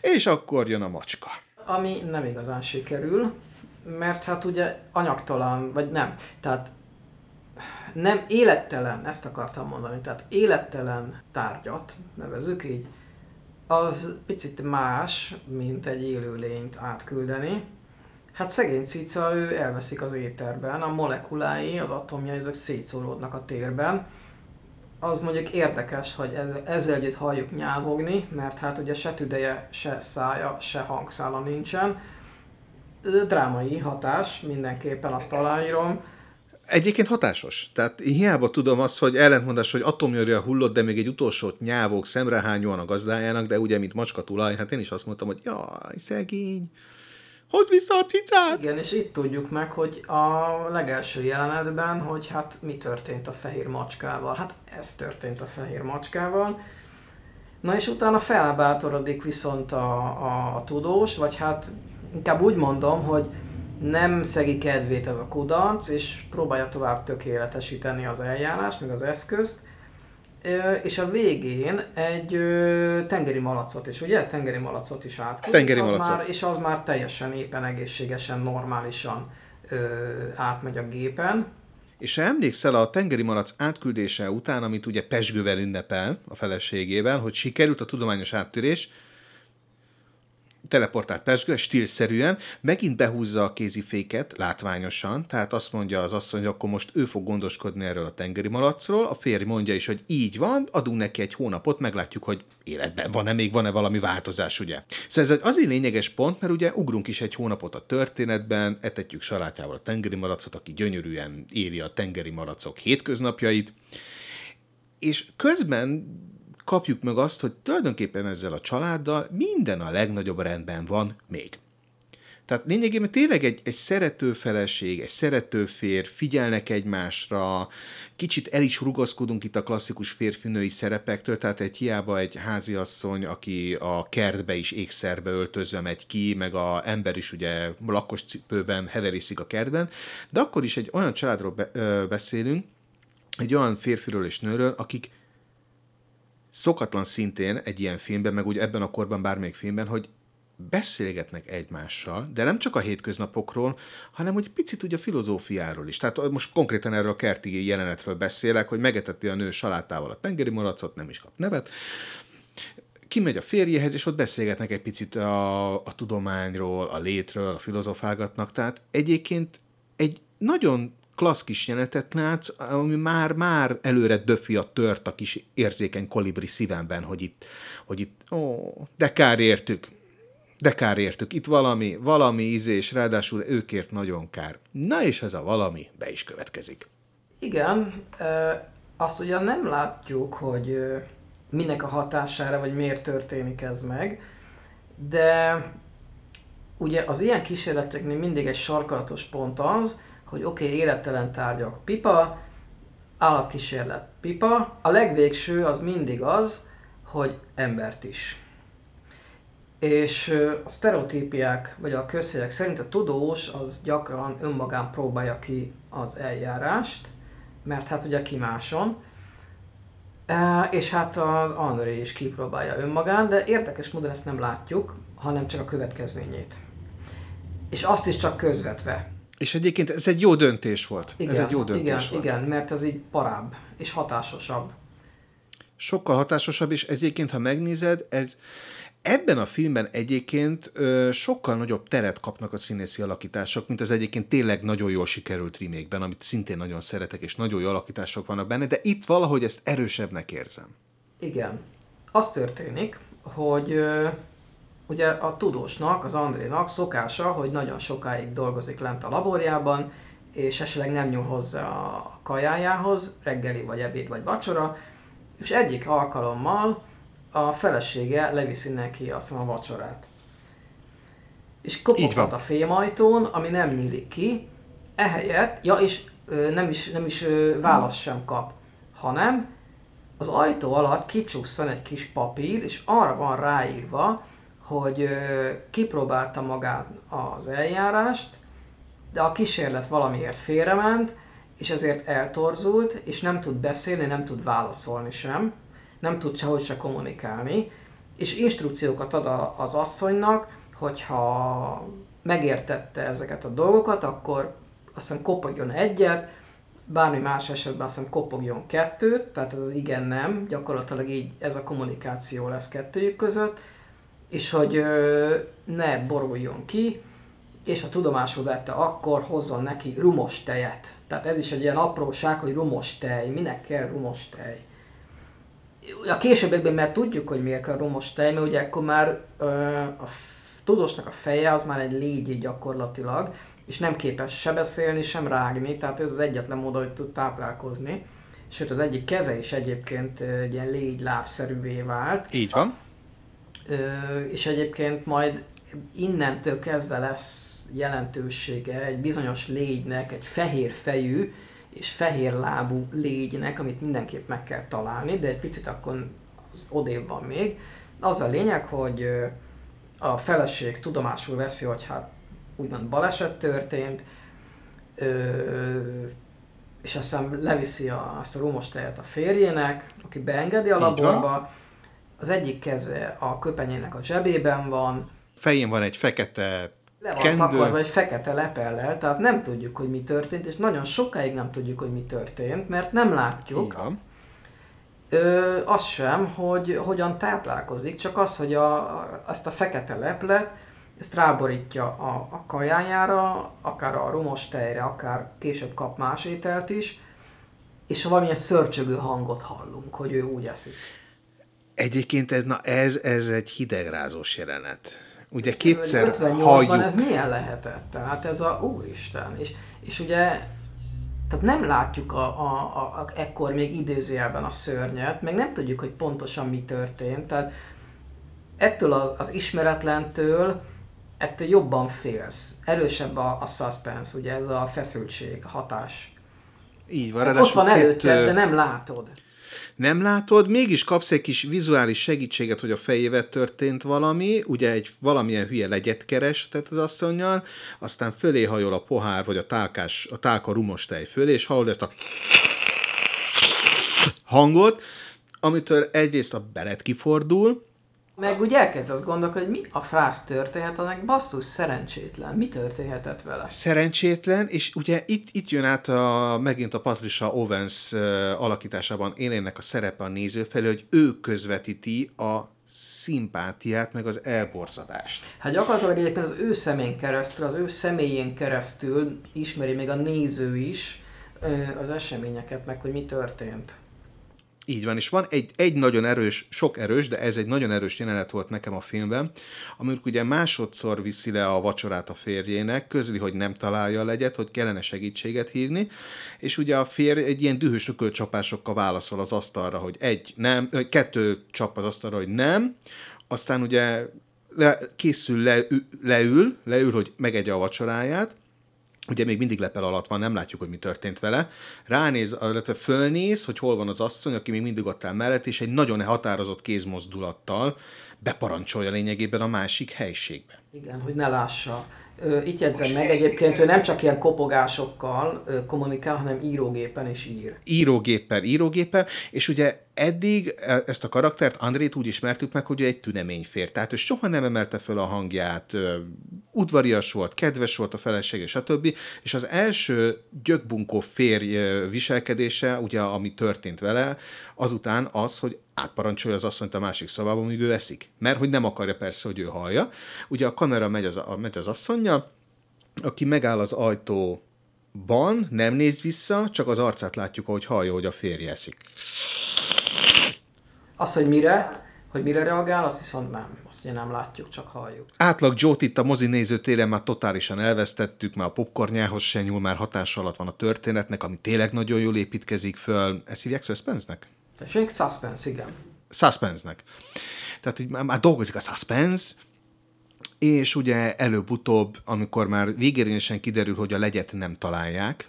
és akkor jön a macska ami nem igazán sikerül, mert hát ugye anyagtalan, vagy nem, tehát nem élettelen, ezt akartam mondani, tehát élettelen tárgyat, nevezük így, az picit más, mint egy élőlényt átküldeni. Hát szegény cica, ő elveszik az éterben, a molekulái, az atomjai, azok szétszóródnak a térben, az mondjuk érdekes, hogy ezzel együtt halljuk nyávogni, mert hát ugye se tüdeje, se szája, se hangszála nincsen. Drámai hatás, mindenképpen azt aláírom. Egyébként hatásos. Tehát hiába tudom azt, hogy ellentmondás, hogy atomjörje hullott, de még egy utolsót nyávog szemrehányóan a gazdájának, de ugye, mint macska tulaj, hát én is azt mondtam, hogy jaj, szegény. Hozd vissza a cicát! Igen, és itt tudjuk meg, hogy a legelső jelenetben, hogy hát mi történt a fehér macskával. Hát ez történt a fehér macskával. Na és utána felbátorodik viszont a, a, a tudós, vagy hát inkább úgy mondom, hogy nem szegi kedvét ez a kudarc, és próbálja tovább tökéletesíteni az eljárást, meg az eszközt, és a végén egy tengeri malacot is, ugye? Tengeri malacot is átküld, tengeri és, az malacot. már, és az már teljesen éppen, egészségesen, normálisan ö, átmegy a gépen. És ha emlékszel a tengeri malac átküldése után, amit ugye Pesgővel ünnepel a feleségével, hogy sikerült a tudományos áttörés, teleportált Pesgő, stílszerűen, megint behúzza a kéziféket látványosan, tehát azt mondja az asszony, hogy akkor most ő fog gondoskodni erről a tengeri malacról, a férj mondja is, hogy így van, adunk neki egy hónapot, meglátjuk, hogy életben van-e, még van-e valami változás, ugye. Szóval ez azért lényeges pont, mert ugye ugrunk is egy hónapot a történetben, etetjük salátjával a tengeri malacot, aki gyönyörűen éri a tengeri malacok hétköznapjait, és közben kapjuk meg azt, hogy tulajdonképpen ezzel a családdal minden a legnagyobb rendben van még. Tehát lényegében tényleg egy, egy szerető feleség, egy szerető férj, figyelnek egymásra, kicsit el is rugaszkodunk itt a klasszikus férfinői szerepektől, tehát egy hiába egy háziasszony, aki a kertbe is ékszerbe öltözve megy ki, meg a ember is ugye lakos cipőben heverészik a kertben, de akkor is egy olyan családról be, ö, beszélünk, egy olyan férfiről és nőről, akik szokatlan szintén egy ilyen filmben, meg úgy ebben a korban bármelyik filmben, hogy beszélgetnek egymással, de nem csak a hétköznapokról, hanem hogy picit ugye a filozófiáról is. Tehát most konkrétan erről a kerti jelenetről beszélek, hogy megeteti a nő salátával a tengeri malacot, nem is kap nevet. kimegy a férjehez, és ott beszélgetnek egy picit a, a tudományról, a létről, a filozofálgatnak, tehát egyébként egy nagyon klassz kis jelenetet látsz, ami már, már előre döfi a tört a kis érzékeny kolibri szívemben, hogy itt, hogy itt, ó, de kár értük, de kár értük, itt valami, valami ízés, ráadásul őkért nagyon kár. Na és ez a valami be is következik. Igen, azt ugye nem látjuk, hogy minek a hatására, vagy miért történik ez meg, de ugye az ilyen kísérleteknél mindig egy sarkalatos pont az, hogy oké, okay, élettelen tárgyak pipa, állatkísérlet pipa, a legvégső az mindig az, hogy embert is. És a sztereotípiák, vagy a közhelyek szerint a tudós az gyakran önmagán próbálja ki az eljárást, mert hát ugye kimáson, és hát az Henri is kipróbálja önmagán, de érdekes módon ezt nem látjuk, hanem csak a következményét. És azt is csak közvetve. És egyébként ez egy jó döntés volt. Igen, ez egy jó döntés igen, volt. Igen, mert ez így parább és hatásosabb. Sokkal hatásosabb, és egyébként, ha megnézed, ez, Ebben a filmben egyébként ö, sokkal nagyobb teret kapnak a színészi alakítások, mint az egyébként tényleg nagyon jól sikerült remake amit szintén nagyon szeretek, és nagyon jó alakítások vannak benne, de itt valahogy ezt erősebbnek érzem. Igen. Az történik, hogy ö, ugye a tudósnak, az Andrénak szokása, hogy nagyon sokáig dolgozik lent a laborjában, és esetleg nem nyúl hozzá a kajájához, reggeli vagy ebéd vagy vacsora, és egyik alkalommal a felesége leviszi neki azt a vacsorát. És kopogtat a fémajtón, ami nem nyílik ki, ehelyett, ja és ö, nem is, nem is ö, válasz sem kap, hanem az ajtó alatt kicsusszan egy kis papír, és arra van ráírva, hogy kipróbálta magát az eljárást, de a kísérlet valamiért félrement, és ezért eltorzult, és nem tud beszélni, nem tud válaszolni sem nem tud sehogy se kommunikálni, és instrukciókat ad az asszonynak, hogyha megértette ezeket a dolgokat, akkor azt hiszem kopogjon egyet, bármi más esetben azt hiszem kopogjon kettőt, tehát az igen-nem, gyakorlatilag így ez a kommunikáció lesz kettőjük között, és hogy ne boruljon ki, és ha tudomásul vette, akkor hozzon neki rumos tejet. Tehát ez is egy ilyen apróság, hogy rumos tej. Minek kell rumos tej? a későbbiekben már tudjuk, hogy miért kell romos tej, mert ugye akkor már ö, a tudósnak a feje az már egy légy gyakorlatilag, és nem képes se beszélni, sem rágni, tehát ez az egyetlen mód, hogy tud táplálkozni. Sőt, az egyik keze is egyébként egy ilyen légy lábszerűvé vált. Így van. És egyébként majd innentől kezdve lesz jelentősége egy bizonyos légynek, egy fehér fejű, és fehér lábú légynek, amit mindenképp meg kell találni, de egy picit akkor az odébb van még. Az a lényeg, hogy a feleség tudomásul veszi, hogy hát úgymond baleset történt, és aztán leviszi a, azt a rumos tejet a férjének, aki beengedi a laborba. Az egyik keze a köpenyének a zsebében van. Fején van egy fekete le van Kendő. takarva egy fekete lepellel, tehát nem tudjuk, hogy mi történt, és nagyon sokáig nem tudjuk, hogy mi történt, mert nem látjuk. Igen. Ö, az sem, hogy hogyan táplálkozik, csak az, hogy a, azt a fekete leplet, ezt ráborítja a, a kajájára, akár a rumos tejre, akár később kap más ételt is, és valamilyen szörcsögő hangot hallunk, hogy ő úgy eszik. Egyébként ez, na ez, ez egy hidegrázós jelenet ugye kétszer 58-ban ez milyen lehetett? Tehát ez a úristen. És, és ugye tehát nem látjuk a, a, a, a, ekkor még időzőjelben a szörnyet, meg nem tudjuk, hogy pontosan mi történt. Tehát ettől a, az ismeretlentől ettől jobban félsz. Erősebb a, a suspense, ugye ez a feszültség, a hatás. Így van, Ott van előtted, de nem látod nem látod, mégis kapsz egy kis vizuális segítséget, hogy a fejével történt valami, ugye egy valamilyen hülye legyet keres, tehát az asszonynal, aztán fölé hajol a pohár, vagy a tálkás, a tálka rumos tej fölé, és hallod ezt a hangot, amitől egyrészt a belet kifordul, meg úgy elkezd azt gondolni, hogy mi a frász történhet, annak basszus szerencsétlen. Mi történhetett vele? Szerencsétlen, és ugye itt, itt jön át a, megint a Patricia Owens alakításában élének a szerepe a néző felé, hogy ő közvetíti a szimpátiát, meg az elborzadást. Hát gyakorlatilag egyébként az ő szemén keresztül, az ő személyén keresztül ismeri még a néző is az eseményeket, meg hogy mi történt. Így van, és van egy, egy nagyon erős, sok erős, de ez egy nagyon erős jelenet volt nekem a filmben, amikor ugye másodszor viszi le a vacsorát a férjének, közli, hogy nem találja a legyet, hogy kellene segítséget hívni, és ugye a férj egy ilyen dühös csapásokkal válaszol az asztalra, hogy egy, nem, kettő csap az asztalra, hogy nem, aztán ugye le, készül, le, leül, leül, hogy megegye a vacsoráját, ugye még mindig lepel alatt van, nem látjuk, hogy mi történt vele, ránéz, illetve fölnéz, hogy hol van az asszony, aki még mindig ott áll mellett, és egy nagyon határozott kézmozdulattal beparancsolja lényegében a másik helységbe. Igen, hogy ne lássa. Itt jegyzem meg, egyébként ő nem csak ilyen kopogásokkal kommunikál, hanem írógépen is ír. Írógéppel, írógéppel, és ugye eddig e, ezt a karaktert, Andrét úgy ismertük meg, hogy ő egy tüneményfér. Tehát ő soha nem emelte föl a hangját, udvarias volt, kedves volt a felesége, stb. És az első gyökbunkó férj viselkedése, ugye, ami történt vele, azután az, hogy átparancsolja az asszonyt a másik szobába, míg ő eszik. Mert hogy nem akarja persze, hogy ő hallja. Ugye a kamera megy az, a, megy az asszonya, aki megáll az ajtóban, nem néz vissza, csak az arcát látjuk, ahogy hallja, hogy a férje eszik. Az, hogy mire, hogy mire reagál, azt viszont nem. Azt ugye nem látjuk, csak halljuk. Átlag Joe-t itt a mozi nézőtéren már totálisan elvesztettük, már a popcornjához se nyúl, már hatással alatt van a történetnek, ami tényleg nagyon jól építkezik föl. Ezt hívják suspense-nek? Tessék, suspense, igen. Suspense-nek. Tehát így már dolgozik a suspense, és ugye előbb-utóbb, amikor már végérényesen kiderül, hogy a legyet nem találják,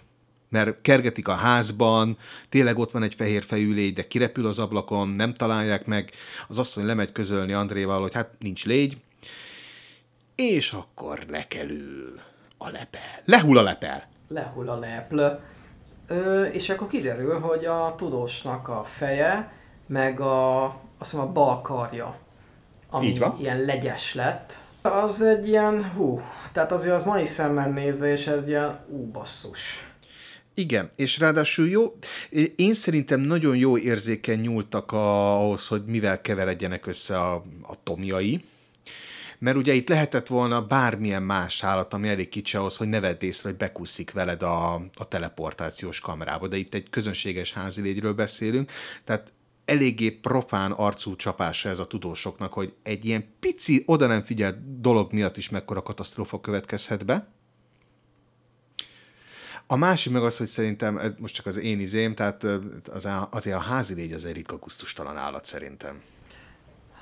mert kergetik a házban, tényleg ott van egy fehér fejű de kirepül az ablakon, nem találják meg, az asszony lemegy közölni Andréval, hogy hát nincs légy, és akkor lekelül a lepel. Lehull a lepel. Lehull a leple. Ö, és akkor kiderül, hogy a tudósnak a feje, meg a, azt mondom, a bal karja, ami ilyen legyes lett, az egy ilyen, hú, tehát azért az mai szemmel nézve, és ez ilyen, ú, basszus. Igen, és ráadásul jó, én szerintem nagyon jó érzéken nyúltak ahhoz, hogy mivel keveredjenek össze a, a tomjai, mert ugye itt lehetett volna bármilyen más állat, ami elég kicsi ahhoz, hogy ne vedd észre, hogy bekuszik veled a, a teleportációs kamerába, de itt egy közönséges házi légyről beszélünk, tehát eléggé profán arcú csapása ez a tudósoknak, hogy egy ilyen pici, oda nem figyelt dolog miatt is mekkora katasztrófa következhet be, a másik meg az, hogy szerintem, most csak az én izém, tehát az, azért a házi légy az egy ritka kusztustalan állat szerintem.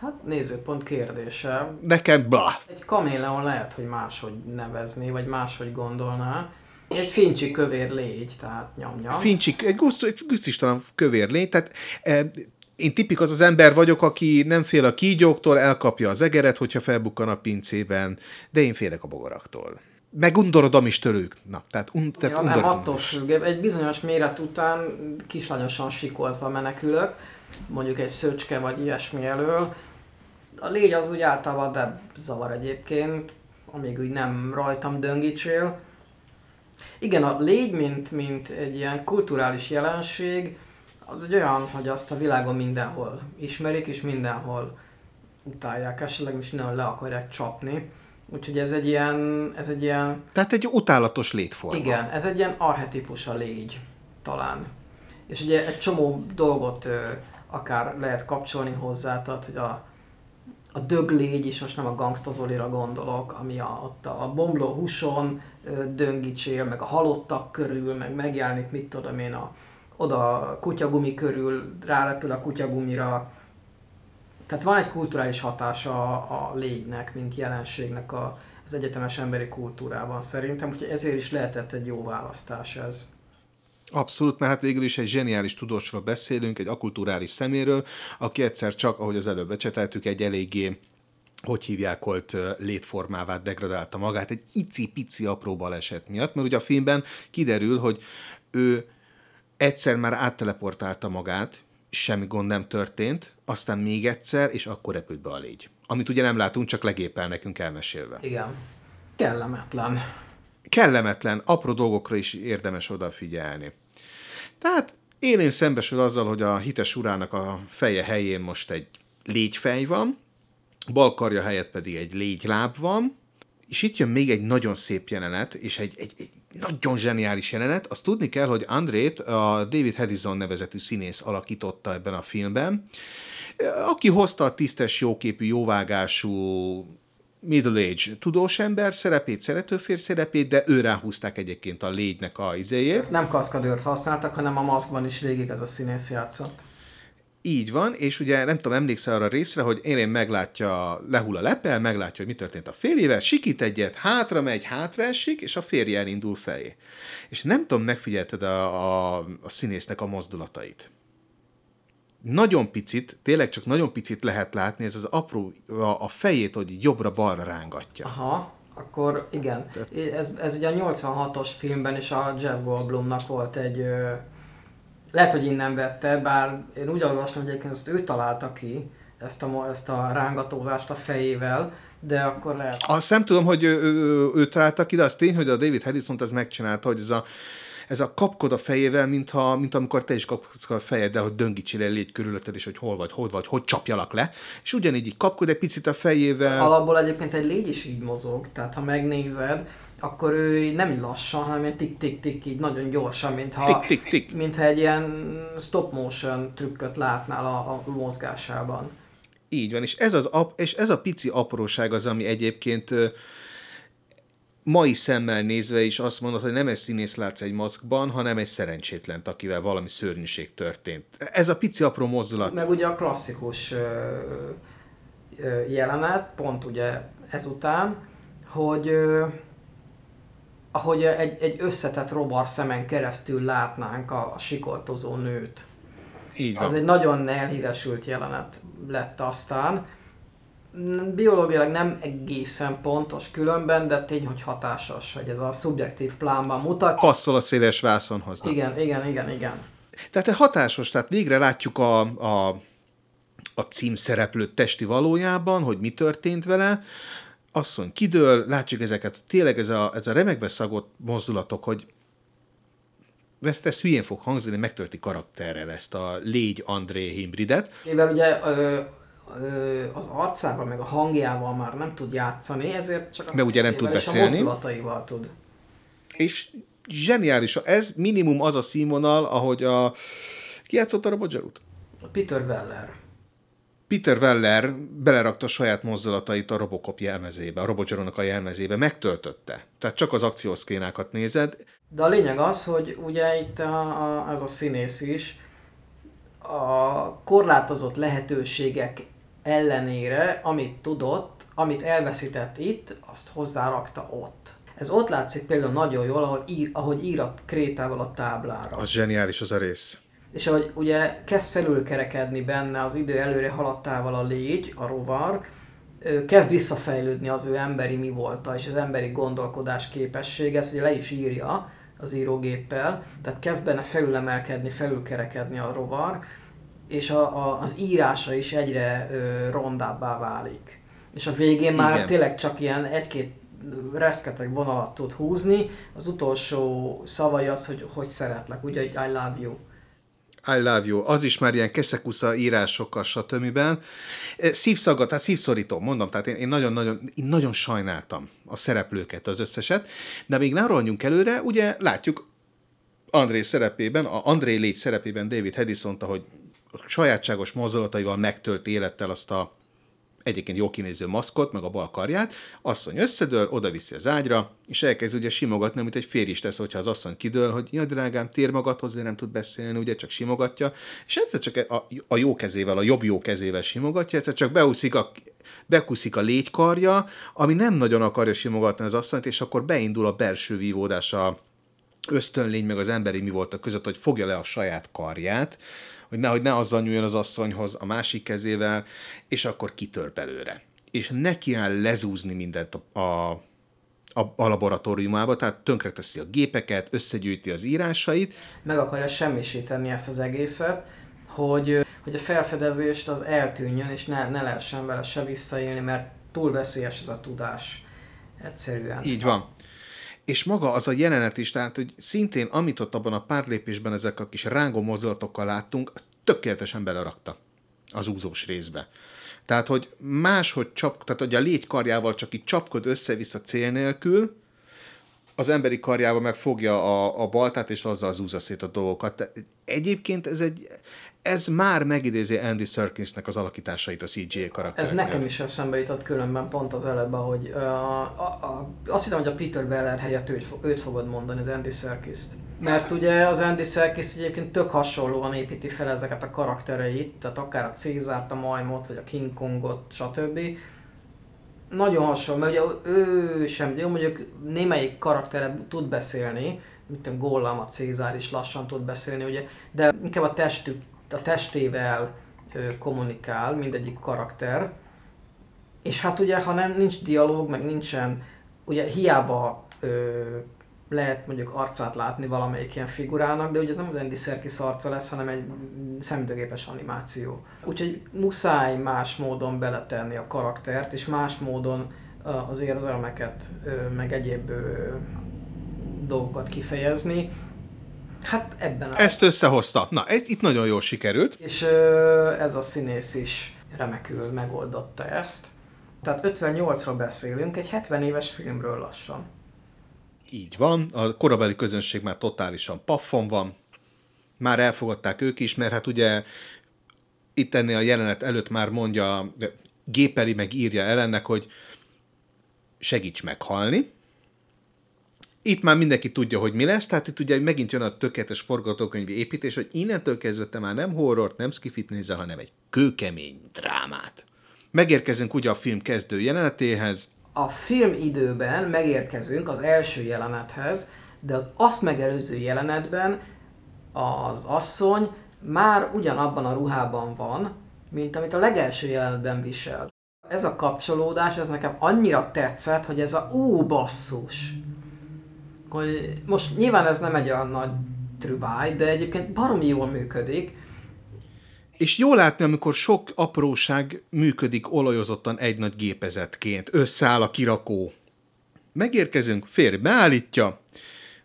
Hát nézőpont kérdése. Nekem, bla. Egy kaméleon lehet, hogy máshogy nevezni, vagy máshogy gondolná. Egy fincsi kövér légy, tehát nyomja. Fincsi, egy, guszt, egy gusztustalan kövér légy, tehát e, én tipik az az ember vagyok, aki nem fél a kígyóktól, elkapja az egeret, hogyha felbukkan a pincében, de én félek a bogaraktól meg undorodom is tőlük. Na, tehát, un, tehát ja, nem, attól függ. Egy bizonyos méret után kislányosan sikoltva menekülök, mondjuk egy szöcske vagy ilyesmi elől. A légy az úgy általában de zavar egyébként, amíg úgy nem rajtam döngítsél. Igen, a légy, mint, mint egy ilyen kulturális jelenség, az egy olyan, hogy azt a világon mindenhol ismerik, és mindenhol utálják, esetleg is mindenhol le akarják csapni. Úgyhogy ez egy ilyen, ez egy ilyen... Tehát egy utálatos létforma. Igen, ez egy ilyen arhetipus a légy, talán. És ugye egy csomó dolgot ö, akár lehet kapcsolni hozzá, tehát hogy a, a dög légy is, most nem a gangstazolira gondolok, ami a, ott a bomló húson ö, döngicsél, meg a halottak körül, meg megjelenik, mit tudom én, a, oda a kutyagumi körül rárepül a kutyagumira, tehát van egy kulturális hatása a, a légynek, mint jelenségnek a, az egyetemes emberi kultúrában szerintem, úgyhogy ezért is lehetett egy jó választás ez. Abszolút, mert hát végül is egy zseniális tudósról beszélünk, egy akulturális szeméről, aki egyszer csak, ahogy az előbb becseteltük, egy eléggé hogy hívják, volt létformává degradálta magát egy icipici apró baleset miatt, mert ugye a filmben kiderül, hogy ő egyszer már átteleportálta magát, semmi gond nem történt, aztán még egyszer, és akkor repült be a légy. Amit ugye nem látunk, csak legépel nekünk elmesélve. Igen. Kellemetlen. Kellemetlen, apró dolgokra is érdemes odafigyelni. Tehát élén szembesül azzal, hogy a hites urának a feje helyén most egy légyfej van, bal karja helyett pedig egy légyláb van, és itt jön még egy nagyon szép jelenet, és egy, egy, egy nagyon zseniális jelenet. Azt tudni kell, hogy Andrét a David Hedison nevezetű színész alakította ebben a filmben, aki hozta a tisztes, jóképű, jóvágású middle-age tudós ember szerepét, szeretőfér szerepét, de ő ráhúzták egyébként a légynek a izéjét. Nem kaszkadőrt használtak, hanem a maszkban is végig ez a színész játszott. Így van, és ugye nem tudom, emlékszel arra a részre, hogy élén meglátja, lehull a lepel, meglátja, hogy mi történt a férjével, sikít egyet, hátra megy, hátra esik, és a férje elindul felé. És nem tudom, megfigyelted a, a, a színésznek a mozdulatait. Nagyon picit, tényleg csak nagyon picit lehet látni, ez az apró, a, a fejét, hogy jobbra-balra rángatja. Aha, akkor igen. Ez, ez ugye a 86-os filmben is a Jeff Goldblumnak volt egy lehet, hogy innen vette, bár én úgy olvastam, hogy egyébként ezt ő találta ki, ezt a, ezt a rángatózást a fejével, de akkor lehet... Azt nem tudom, hogy ő, ő, ő találta ki, de az tény, hogy a David Hedison ez megcsinálta, hogy ez a, ez a kapkod a fejével, mintha, mint amikor te is kapkodsz a fejeddel, hogy döngítsél el légy körülötted, és hogy hol vagy, hol vagy, hogy csapjalak le. És ugyanígy így kapkod egy picit a fejével. Alapból egyébként egy légy is így mozog, tehát ha megnézed, akkor ő nem lassan, hanem tik-tik-tik, így nagyon gyorsan, mintha, tik, tik, tik. mintha egy ilyen stop motion trükköt látnál a, a mozgásában. Így van, és ez, az, és ez a pici apróság az, ami egyébként mai szemmel nézve is azt mondod, hogy nem egy színész látsz egy maszkban, hanem egy szerencsétlent, akivel valami szörnyűség történt. Ez a pici apró mozdulat. Meg ugye a klasszikus jelenet, pont ugye ezután, hogy ahogy egy, egy összetett robar szemen keresztül látnánk a, a sikoltozó nőt. Így van. Az egy nagyon elhíresült jelenet lett aztán. Biológiailag nem egészen pontos különben, de tény, hogy hatásos, hogy ez a szubjektív plánban mutat. Passzol a széles vászonhoz. Igen, igen, igen, igen. Tehát hatásos, tehát végre látjuk a, a, a címszereplő testi valójában, hogy mi történt vele, asszony kidől, látjuk ezeket, tényleg ez a, ez a remekbe szagott mozdulatok, hogy mert ez hülyén fog hangzani, megtölti karakterrel ezt a légy André hibridet. Mivel ugye ö, az arcával, meg a hangjával már nem tud játszani, ezért csak a, Mert ugye nem tud beszélni. a mozdulataival tud. És zseniális. Ez minimum az a színvonal, ahogy a... Ki játszott a A Peter Weller. Peter Weller belerakta saját mozdulatait a Robocop jelmezébe, a Robotgerónak a jelmezébe, megtöltötte. Tehát csak az akciószkénákat nézed. De a lényeg az, hogy ugye itt a, a, ez a színész is a korlátozott lehetőségek ellenére, amit tudott, amit elveszített itt, azt hozzárakta ott. Ez ott látszik például nagyon jól, ahol ír, ahogy ír a krétával a táblára. Az zseniális az a rész és ahogy ugye kezd felülkerekedni benne az idő előre haladtával a légy, a rovar, kezd visszafejlődni az ő emberi mi volta, és az emberi gondolkodás képessége, ezt ugye le is írja az írógéppel, tehát kezd benne felülemelkedni, felülkerekedni a rovar, és a, a, az írása is egyre ö, rondábbá válik. És a végén már Igen. tényleg csak ilyen egy-két reszketeg vonalat tud húzni, az utolsó szavai az, hogy hogy szeretlek, ugye, hogy I love you. I love you, az is már ilyen keszekusza írásokkal, stb. E, szívszaga, tehát szívszorító, mondom, tehát én, én nagyon-nagyon én nagyon sajnáltam a szereplőket, az összeset, de még nem rohanjunk előre, ugye látjuk André szerepében, a André légy szerepében David Hedison, hogy sajátságos mozdulataival megtölt élettel azt a egyébként jó kinéző maszkot, meg a bal karját, asszony összedől, oda viszi az ágyra, és elkezd ugye simogatni, amit egy férj is tesz, hogyha az asszony kidől, hogy ja, drágám, tér magadhoz, de nem tud beszélni, ugye csak simogatja, és egyszer csak a, a jó kezével, a jobb jó kezével simogatja, egyszer csak beúszik a, bekuszik a légykarja, ami nem nagyon akarja simogatni az asszonyt, és akkor beindul a belső vívódás a ösztönlény meg az emberi mi volt a között, hogy fogja le a saját karját, hogy nehogy ne azzal nyúljon az asszonyhoz a másik kezével, és akkor kitör belőle. És neki áll lezúzni mindent a, a, a, a laboratóriumába, tehát tönkreteszi a gépeket, összegyűjti az írásait. Meg akarja semmisíteni ezt az egészet, hogy, hogy a felfedezést az eltűnjön, és ne, ne lehessen vele se visszaélni, mert túl veszélyes ez a tudás. Egyszerűen. Így van. És maga az a jelenet is, tehát hogy szintén amit ott abban a pár lépésben ezek a kis rángó mozdulatokkal láttunk, azt tökéletesen belerakta az úzós részbe. Tehát, hogy máshogy csap, tehát, hogy a légy karjával csak így csapkod össze-vissza cél nélkül, az emberi karjával meg fogja a, a baltát, és azzal zúzza szét a dolgokat. Egyébként ez egy, ez már megidézi Andy Serkinsnek az alakításait a CGI karakternek. Ez nekem is eszembe jutott különben pont az előbb, hogy uh, a, a, azt hiszem, hogy a Peter Weller helyett őt, őt fogod mondani, az Andy Serkis-t. Mert ugye az Andy Serkis egyébként tök hasonlóan építi fel ezeket a karaktereit, tehát akár a Cézárt, a Majmot, vagy a King Kongot, stb. Nagyon hasonló, mert ugye ő sem, jó mondjuk némelyik karaktere tud beszélni, mint a Gollam, a Cézár is lassan tud beszélni, ugye, de inkább a testük, a testével kommunikál mindegyik karakter. És hát ugye, ha nem, nincs dialóg, meg nincsen, ugye hiába ö, lehet mondjuk arcát látni valamelyik ilyen figurának, de ugye ez nem az Andy Serkis arca lesz, hanem egy szemüvegépes animáció. Úgyhogy muszáj más módon beletenni a karaktert, és más módon az érzelmeket, meg egyéb dolgokat kifejezni. Hát ebben a... Ezt összehozta. Na, ez itt nagyon jól sikerült. És ez a színész is remekül megoldotta ezt. Tehát 58-ról beszélünk, egy 70 éves filmről lassan. Így van, a korabeli közönség már totálisan paffon van, már elfogadták ők is, mert hát ugye itt ennél a jelenet előtt már mondja, gépeli meg írja ellennek, hogy segíts meghalni. Itt már mindenki tudja, hogy mi lesz, tehát itt ugye megint jön a tökéletes forgatókönyvi építés, hogy innentől kezdve te már nem horrort, nem skifit nézel, hanem egy kőkemény drámát. Megérkezünk ugye a film kezdő jelenetéhez, a film időben megérkezünk az első jelenethez, de azt megelőző jelenetben az asszony már ugyanabban a ruhában van, mint amit a legelső jelenetben visel. Ez a kapcsolódás, ez nekem annyira tetszett, hogy ez a ó basszus. Hogy most nyilván ez nem egy olyan nagy trübáj, de egyébként baromi jól működik, és jól látni, amikor sok apróság működik olajozottan egy nagy gépezetként, összeáll a kirakó. Megérkezünk, férj beállítja,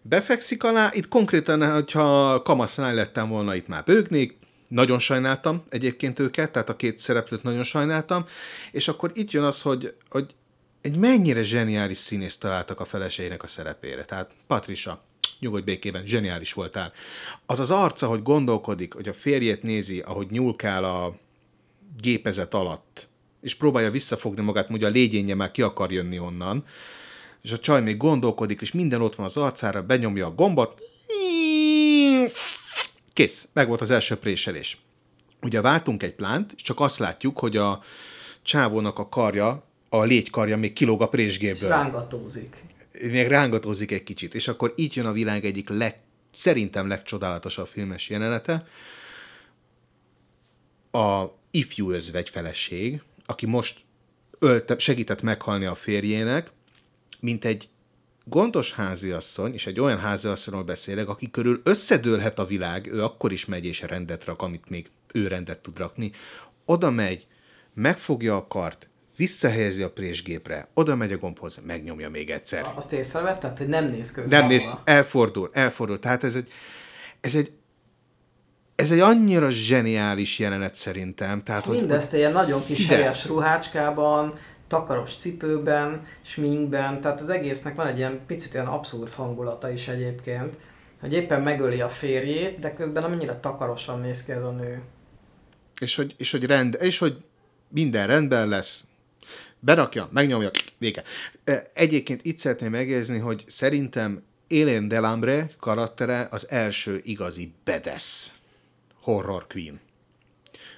befekszik alá, itt konkrétan, hogyha kamasznál lettem volna, itt már bőgnék, nagyon sajnáltam egyébként őket, tehát a két szereplőt nagyon sajnáltam, és akkor itt jön az, hogy, hogy egy mennyire zseniális színész találtak a feleségének a szerepére. Tehát Patricia, nyugodj békében, zseniális voltál. Az az arca, hogy gondolkodik, hogy a férjét nézi, ahogy nyúlkál a gépezet alatt, és próbálja visszafogni magát, hogy a légyénje már ki akar jönni onnan, és a csaj még gondolkodik, és minden ott van az arcára, benyomja a gombot, kész, meg volt az első préselés. Ugye váltunk egy plánt, és csak azt látjuk, hogy a csávónak a karja, a légykarja még kilóg a présgéből. Rángatózik még rángatózik egy kicsit, és akkor így jön a világ egyik leg, szerintem legcsodálatosabb filmes jelenete. A ifjú özvegy feleség, aki most ölte, segített meghalni a férjének, mint egy gondos háziasszony, és egy olyan háziasszonyról beszélek, aki körül összedőlhet a világ, ő akkor is megy és rendet rak, amit még ő rendet tud rakni. Oda megy, megfogja a kart, visszahelyezi a présgépre, oda megy a gombhoz, megnyomja még egyszer. Azt észrevetted, hogy nem néz közben. Nem néz, elfordul, elfordul. Tehát ez egy, ez egy, ez egy annyira zseniális jelenet szerintem. Tehát, Mindezt hogy, ilyen nagyon kis szide. helyes ruhácskában, takaros cipőben, sminkben, tehát az egésznek van egy ilyen picit ilyen abszurd hangulata is egyébként, hogy éppen megöli a férjét, de közben amennyire takarosan néz ki ez a nő. És hogy, és hogy rend, és hogy minden rendben lesz, berakja, megnyomja, vége. Egyébként itt szeretném megjegyezni, hogy szerintem Élén Delambre karaktere az első igazi bedesz horror queen.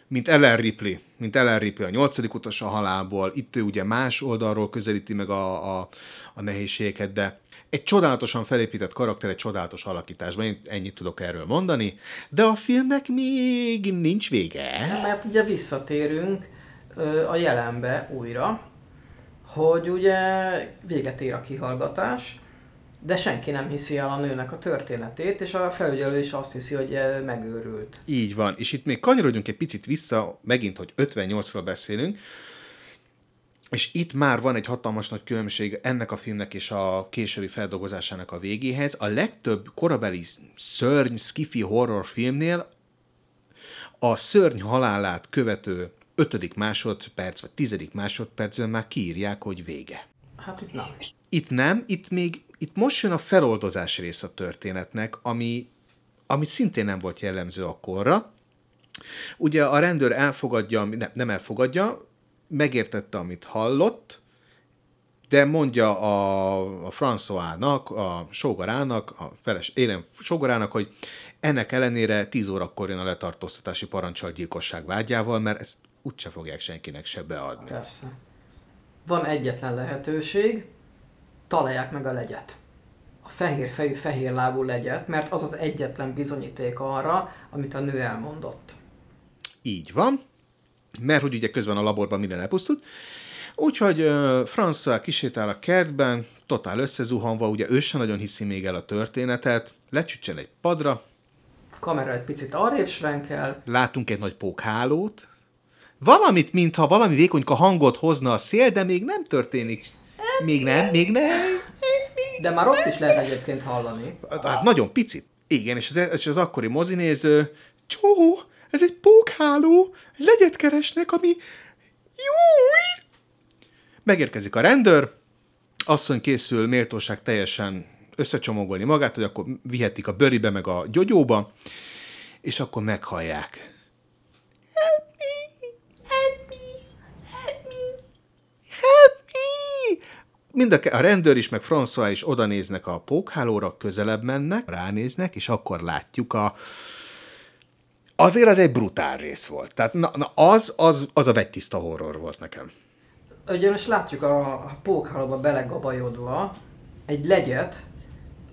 Mint Ellen Ripley, mint Ellen Ripley a nyolcadik utas a halálból, itt ő ugye más oldalról közelíti meg a, a, a nehézségeket, de egy csodálatosan felépített karakter, egy csodálatos alakításban, én ennyit tudok erről mondani, de a filmnek még nincs vége. Mert ugye visszatérünk a jelenbe újra, hogy ugye véget ér a kihallgatás, de senki nem hiszi el a nőnek a történetét, és a felügyelő is azt hiszi, hogy megőrült. Így van, és itt még kanyarodjunk egy picit vissza, megint, hogy 58-ról beszélünk, és itt már van egy hatalmas nagy különbség ennek a filmnek és a későbbi feldolgozásának a végéhez. A legtöbb korabeli szörny, skifi horror filmnél a szörny halálát követő ötödik másodperc, vagy tizedik másodpercben már kiírják, hogy vége. Hát itt nem. Itt nem, itt még, itt most jön a feloldozás rész a történetnek, ami, ami szintén nem volt jellemző akkorra. Ugye a rendőr elfogadja, nem, nem elfogadja, megértette, amit hallott, de mondja a, a François-nak, a sógorának, a feles, élem sógorának, hogy ennek ellenére 10 órakor jön a letartóztatási parancsal gyilkosság vágyával, mert ezt úgyse fogják senkinek se beadni. Persze. Van egyetlen lehetőség, találják meg a legyet. A fehér fejű, fehér lábú legyet, mert az az egyetlen bizonyíték arra, amit a nő elmondott. Így van, mert hogy ugye közben a laborban minden elpusztult, Úgyhogy uh, François kisétál a kertben, totál összezuhanva, ugye ő sem nagyon hiszi még el a történetet, lecsücsen egy padra. A kamera egy picit arrébb svenkel. Látunk egy nagy pókhálót. Valamit, mintha valami vékonyka hangot hozna a szél, de még nem történik. Még nem, még nem. De már ott is lehet egyébként hallani. Hát nagyon picit. Igen, és az, és az akkori mozinéző, csó, ez egy pókháló, legyet keresnek, ami jó, Megérkezik a rendőr, asszony készül méltóság teljesen összecsomagolni magát, hogy akkor vihetik a bőribe meg a gyógyóba, és akkor meghallják. Help me! Help me! Help me! Help me! Mind a, a rendőr is, meg François is oda néznek a pókhálóra, közelebb mennek, ránéznek, és akkor látjuk a, azért az egy brutál rész volt. Tehát na, na az, az, az a vegytiszta horror volt nekem ugyanis látjuk a, a pókhálóba belegabajodva egy legyet,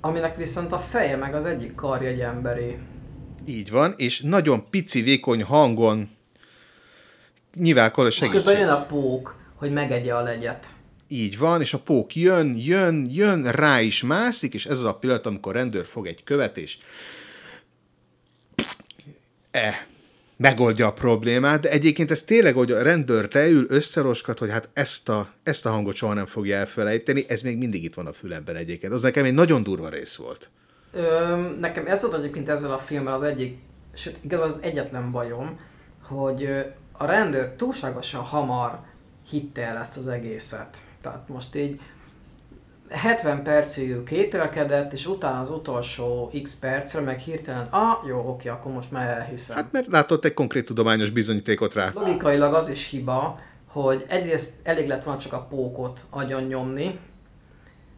aminek viszont a feje meg az egyik karja egy emberi. Így van, és nagyon pici, vékony hangon nyilvánkor a segítség. És közben jön a pók, hogy megegye a legyet. Így van, és a pók jön, jön, jön, rá is mászik, és ez az a pillanat, amikor a rendőr fog egy követ, és e, megoldja a problémát, de egyébként ez tényleg, hogy a rendőr leül, összeroskat, hogy hát ezt a, ezt a hangot soha nem fogja elfelejteni, ez még mindig itt van a fülemben egyébként. Az nekem egy nagyon durva rész volt. Ö, nekem ez volt egyébként ezzel a filmmel az egyik, sőt, igazából az egyetlen bajom, hogy a rendőr túlságosan hamar hitte el ezt az egészet. Tehát most így 70 percig kételkedett, és utána az utolsó x percre meg hirtelen, ah, jó, oké, akkor most már elhiszem. Hát mert látott egy konkrét tudományos bizonyítékot rá. Logikailag az is hiba, hogy egyrészt elég lett volna csak a pókot agyon nyomni,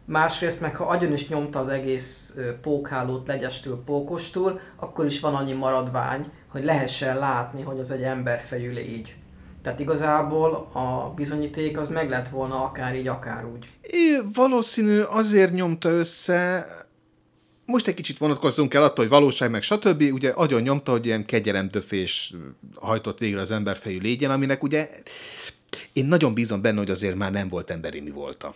másrészt meg ha agyon is nyomta az egész pókhálót legyestül, pókostól, akkor is van annyi maradvány, hogy lehessen látni, hogy az egy emberfejű légy. Tehát igazából a bizonyíték az meg lett volna akár így, akár úgy. É, valószínű azért nyomta össze, most egy kicsit vonatkozzunk el attól, hogy valóság meg stb. Ugye agyon nyomta, hogy ilyen kegyelemdöfés hajtott végre az emberfejű légyen, aminek ugye én nagyon bízom benne, hogy azért már nem volt emberi mi volta.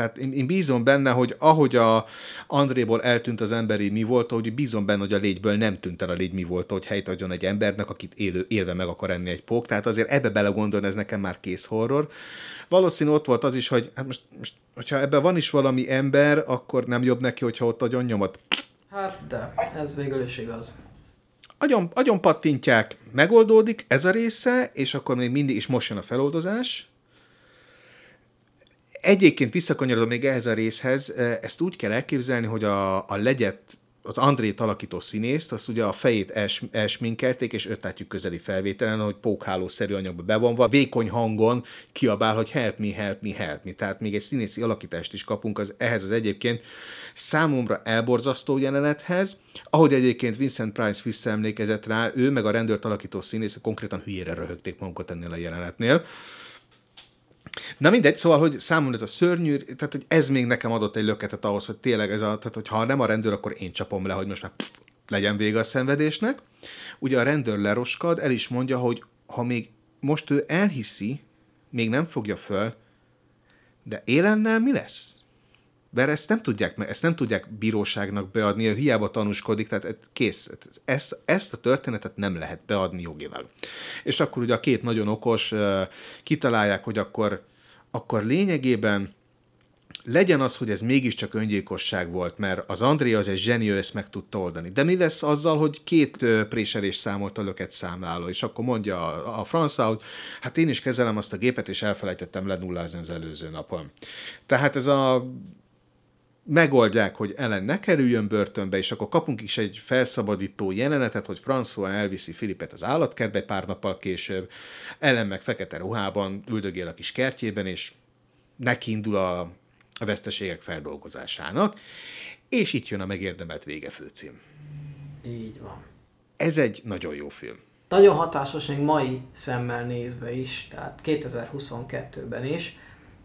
Tehát én, én bízom benne, hogy ahogy a Andréból eltűnt az emberi mi volt, hogy bízom benne, hogy a légyből nem tűnt el a légy mi volt, hogy helyt adjon egy embernek, akit élő, élve meg akar enni egy pók. Tehát azért ebbe belegondolni, ez nekem már kész horror. Valószínű ott volt az is, hogy hát most, most hogyha ebben van is valami ember, akkor nem jobb neki, hogyha ott adjon nyomat. Hát de, ez végül is igaz. Agyon, agyon pattintják, megoldódik ez a része, és akkor még mindig is most jön a feloldozás, Egyébként visszakanyarodom még ehhez a részhez, ezt úgy kell elképzelni, hogy a, a legyet az Andrét alakító színészt, azt ugye a fejét els, elsminkelték, és ötlátjuk közeli felvételen, hogy pókhálószerű anyagba bevonva, vékony hangon kiabál, hogy help me, help me, help me. Tehát még egy színészi alakítást is kapunk az, ehhez az egyébként számomra elborzasztó jelenethez, ahogy egyébként Vincent Price visszaemlékezett rá, ő meg a rendőrt alakító színész konkrétan hülyére röhögték magukat ennél a jelenetnél. Na mindegy, szóval, hogy számomra ez a szörnyű, tehát hogy ez még nekem adott egy löketet ahhoz, hogy tényleg ez a, tehát hogy ha nem a rendőr, akkor én csapom le, hogy most már pff, legyen vége a szenvedésnek. Ugye a rendőr leroskad, el is mondja, hogy ha még most ő elhiszi, még nem fogja föl, de élennel mi lesz? Mert ezt nem tudják, ezt nem tudják bíróságnak beadni, ő hiába tanúskodik, tehát kész, ezt, ezt a történetet nem lehet beadni jogilag. És akkor ugye a két nagyon okos kitalálják, hogy akkor, akkor lényegében legyen az, hogy ez mégiscsak öngyilkosság volt, mert az Andrea az egy zseni, ő ezt meg tudta oldani. De mi lesz azzal, hogy két préselés számolt a löket számláló, és akkor mondja a, a Francia, hogy hát én is kezelem azt a gépet, és elfelejtettem lenullázni az előző napon. Tehát ez a megoldják, hogy Ellen ne kerüljön börtönbe, és akkor kapunk is egy felszabadító jelenetet, hogy François elviszi Filipet az állatkertbe pár nappal később, Ellen meg fekete ruhában üldögél a kis kertjében, és neki indul a, a veszteségek feldolgozásának, és itt jön a megérdemelt vége főcím. Így van. Ez egy nagyon jó film. Nagyon hatásos még mai szemmel nézve is, tehát 2022-ben is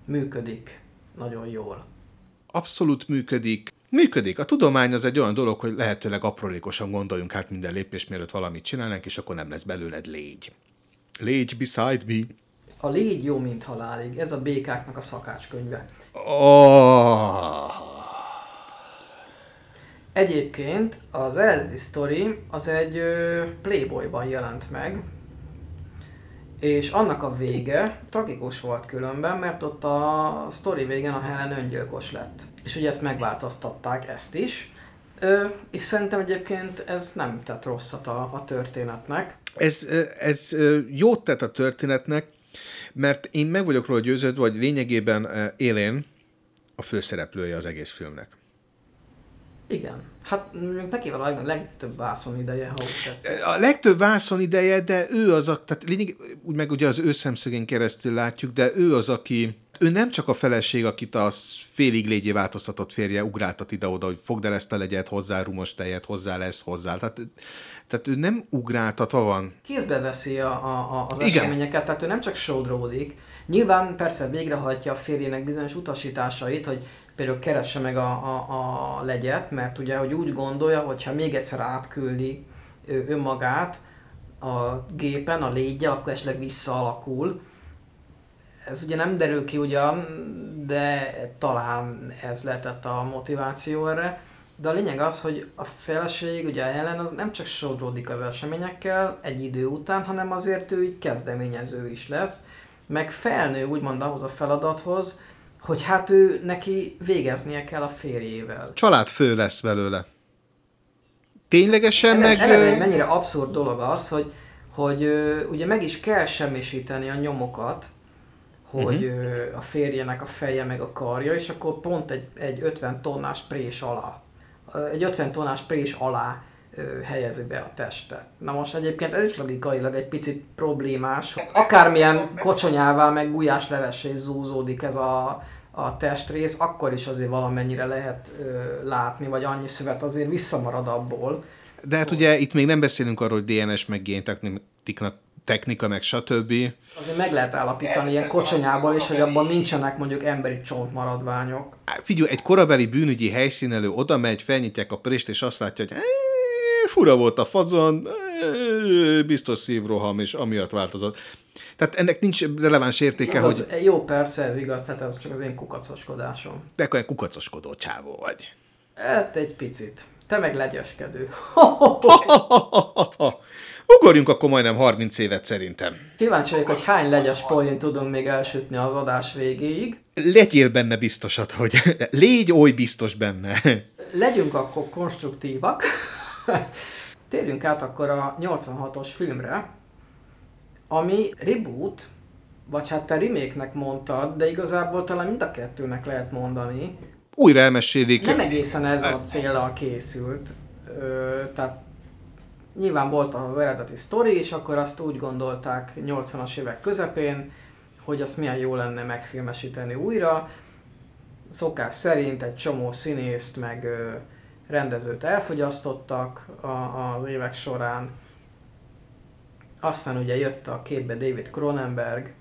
működik nagyon jól abszolút működik. Működik. A tudomány az egy olyan dolog, hogy lehetőleg aprólékosan gondoljunk hát minden lépés, mielőtt valamit csinálnánk, és akkor nem lesz belőled légy. Légy beside me. A légy jó, mint halálig. Ez a békáknak a szakácskönyve. Oh. Egyébként az eredeti sztori az egy Playboyban jelent meg, és annak a vége tragikus volt különben, mert ott a sztori végén a Helen öngyilkos lett. És ugye ezt megváltoztatták, ezt is. Ö, és szerintem egyébként ez nem tett rosszat a, a történetnek. Ez, ez jót tett a történetnek, mert én meg vagyok róla győződve, hogy lényegében Élén a főszereplője az egész filmnek. Igen. Hát neki van a legtöbb vászon ideje, ha úgy tetszik. A legtöbb vászon ideje, de ő az, a, tehát lényeg, úgy meg ugye az ő szemszögén keresztül látjuk, de ő az, aki, ő nem csak a feleség, akit a félig légyé változtatott férje ugráltat ide-oda, hogy fogd el ezt a legyet, hozzá rumos tejet, hozzá lesz, hozzá. Tehát, tehát ő nem ugráltatva van. Kézbe veszi a, a, az Igen. eseményeket, tehát ő nem csak sodródik. Nyilván persze végrehajtja a férjének bizonyos utasításait, hogy például keresse meg a, a, a legyet, mert ugye, hogy úgy gondolja, hogy ha még egyszer átküldi önmagát a gépen, a légyel, akkor esetleg visszaalakul. Ez ugye nem derül ki ugyan, de talán ez lehetett a motiváció erre. De a lényeg az, hogy a feleség, ugye a Helen, az nem csak sodródik az eseményekkel egy idő után, hanem azért ő így kezdeményező is lesz, meg felnő úgymond ahhoz a feladathoz, hogy hát ő neki végeznie kell a férjével. fő lesz belőle. Ténylegesen meg... Eleve mennyire abszurd dolog az, hogy, hogy ugye meg is kell semmisíteni a nyomokat, hogy uh-huh. a férjenek a feje meg a karja, és akkor pont egy, egy 50 tonnás prés alá, egy 50 tonnás prés alá helyezi be a testet. Na most egyébként ez is logikailag egy picit problémás. Akármilyen kocsonyává meg gulyás levessé zúzódik ez a a testrész, akkor is azért valamennyire lehet ö, látni, vagy annyi szövet azért visszamarad abból. De hát ugye itt még nem beszélünk arról, hogy DNS meg géntechnika, technika, meg stb. Azért meg lehet állapítani ilyen kocsonyából is, hogy abban nincsenek mondjuk emberi csontmaradványok. Figyelj, egy korabeli bűnügyi helyszínelő oda megy, felnyitják a prést, és azt látja, hogy fura volt a fazon, biztos szívroham, és amiatt változott. Tehát ennek nincs releváns értéke, igaz, hogy... Jó, persze, ez igaz, tehát ez csak az én kukacoskodásom. De akkor egy kukacoskodó csávó vagy. Hát egy picit. Te meg legyeskedő. Ugorjunk akkor majdnem 30 évet szerintem. Kíváncsi vagyok, hogy hány legyes poén tudunk még elsütni az adás végéig. Legyél benne biztosat, hogy légy oly biztos benne. Legyünk akkor konstruktívak. Térjünk át akkor a 86-os filmre, ami reboot, vagy hát te remake-nek mondtad, de igazából talán mind a kettőnek lehet mondani. Újra elmesélik. Nem egészen ez a célral készült. Ö, tehát nyilván volt az eredeti sztori, és akkor azt úgy gondolták 80-as évek közepén, hogy azt milyen jó lenne megfilmesíteni újra. Szokás szerint egy csomó színészt meg ö, rendezőt elfogyasztottak a, az évek során, aztán ugye jött a képbe David Cronenberg,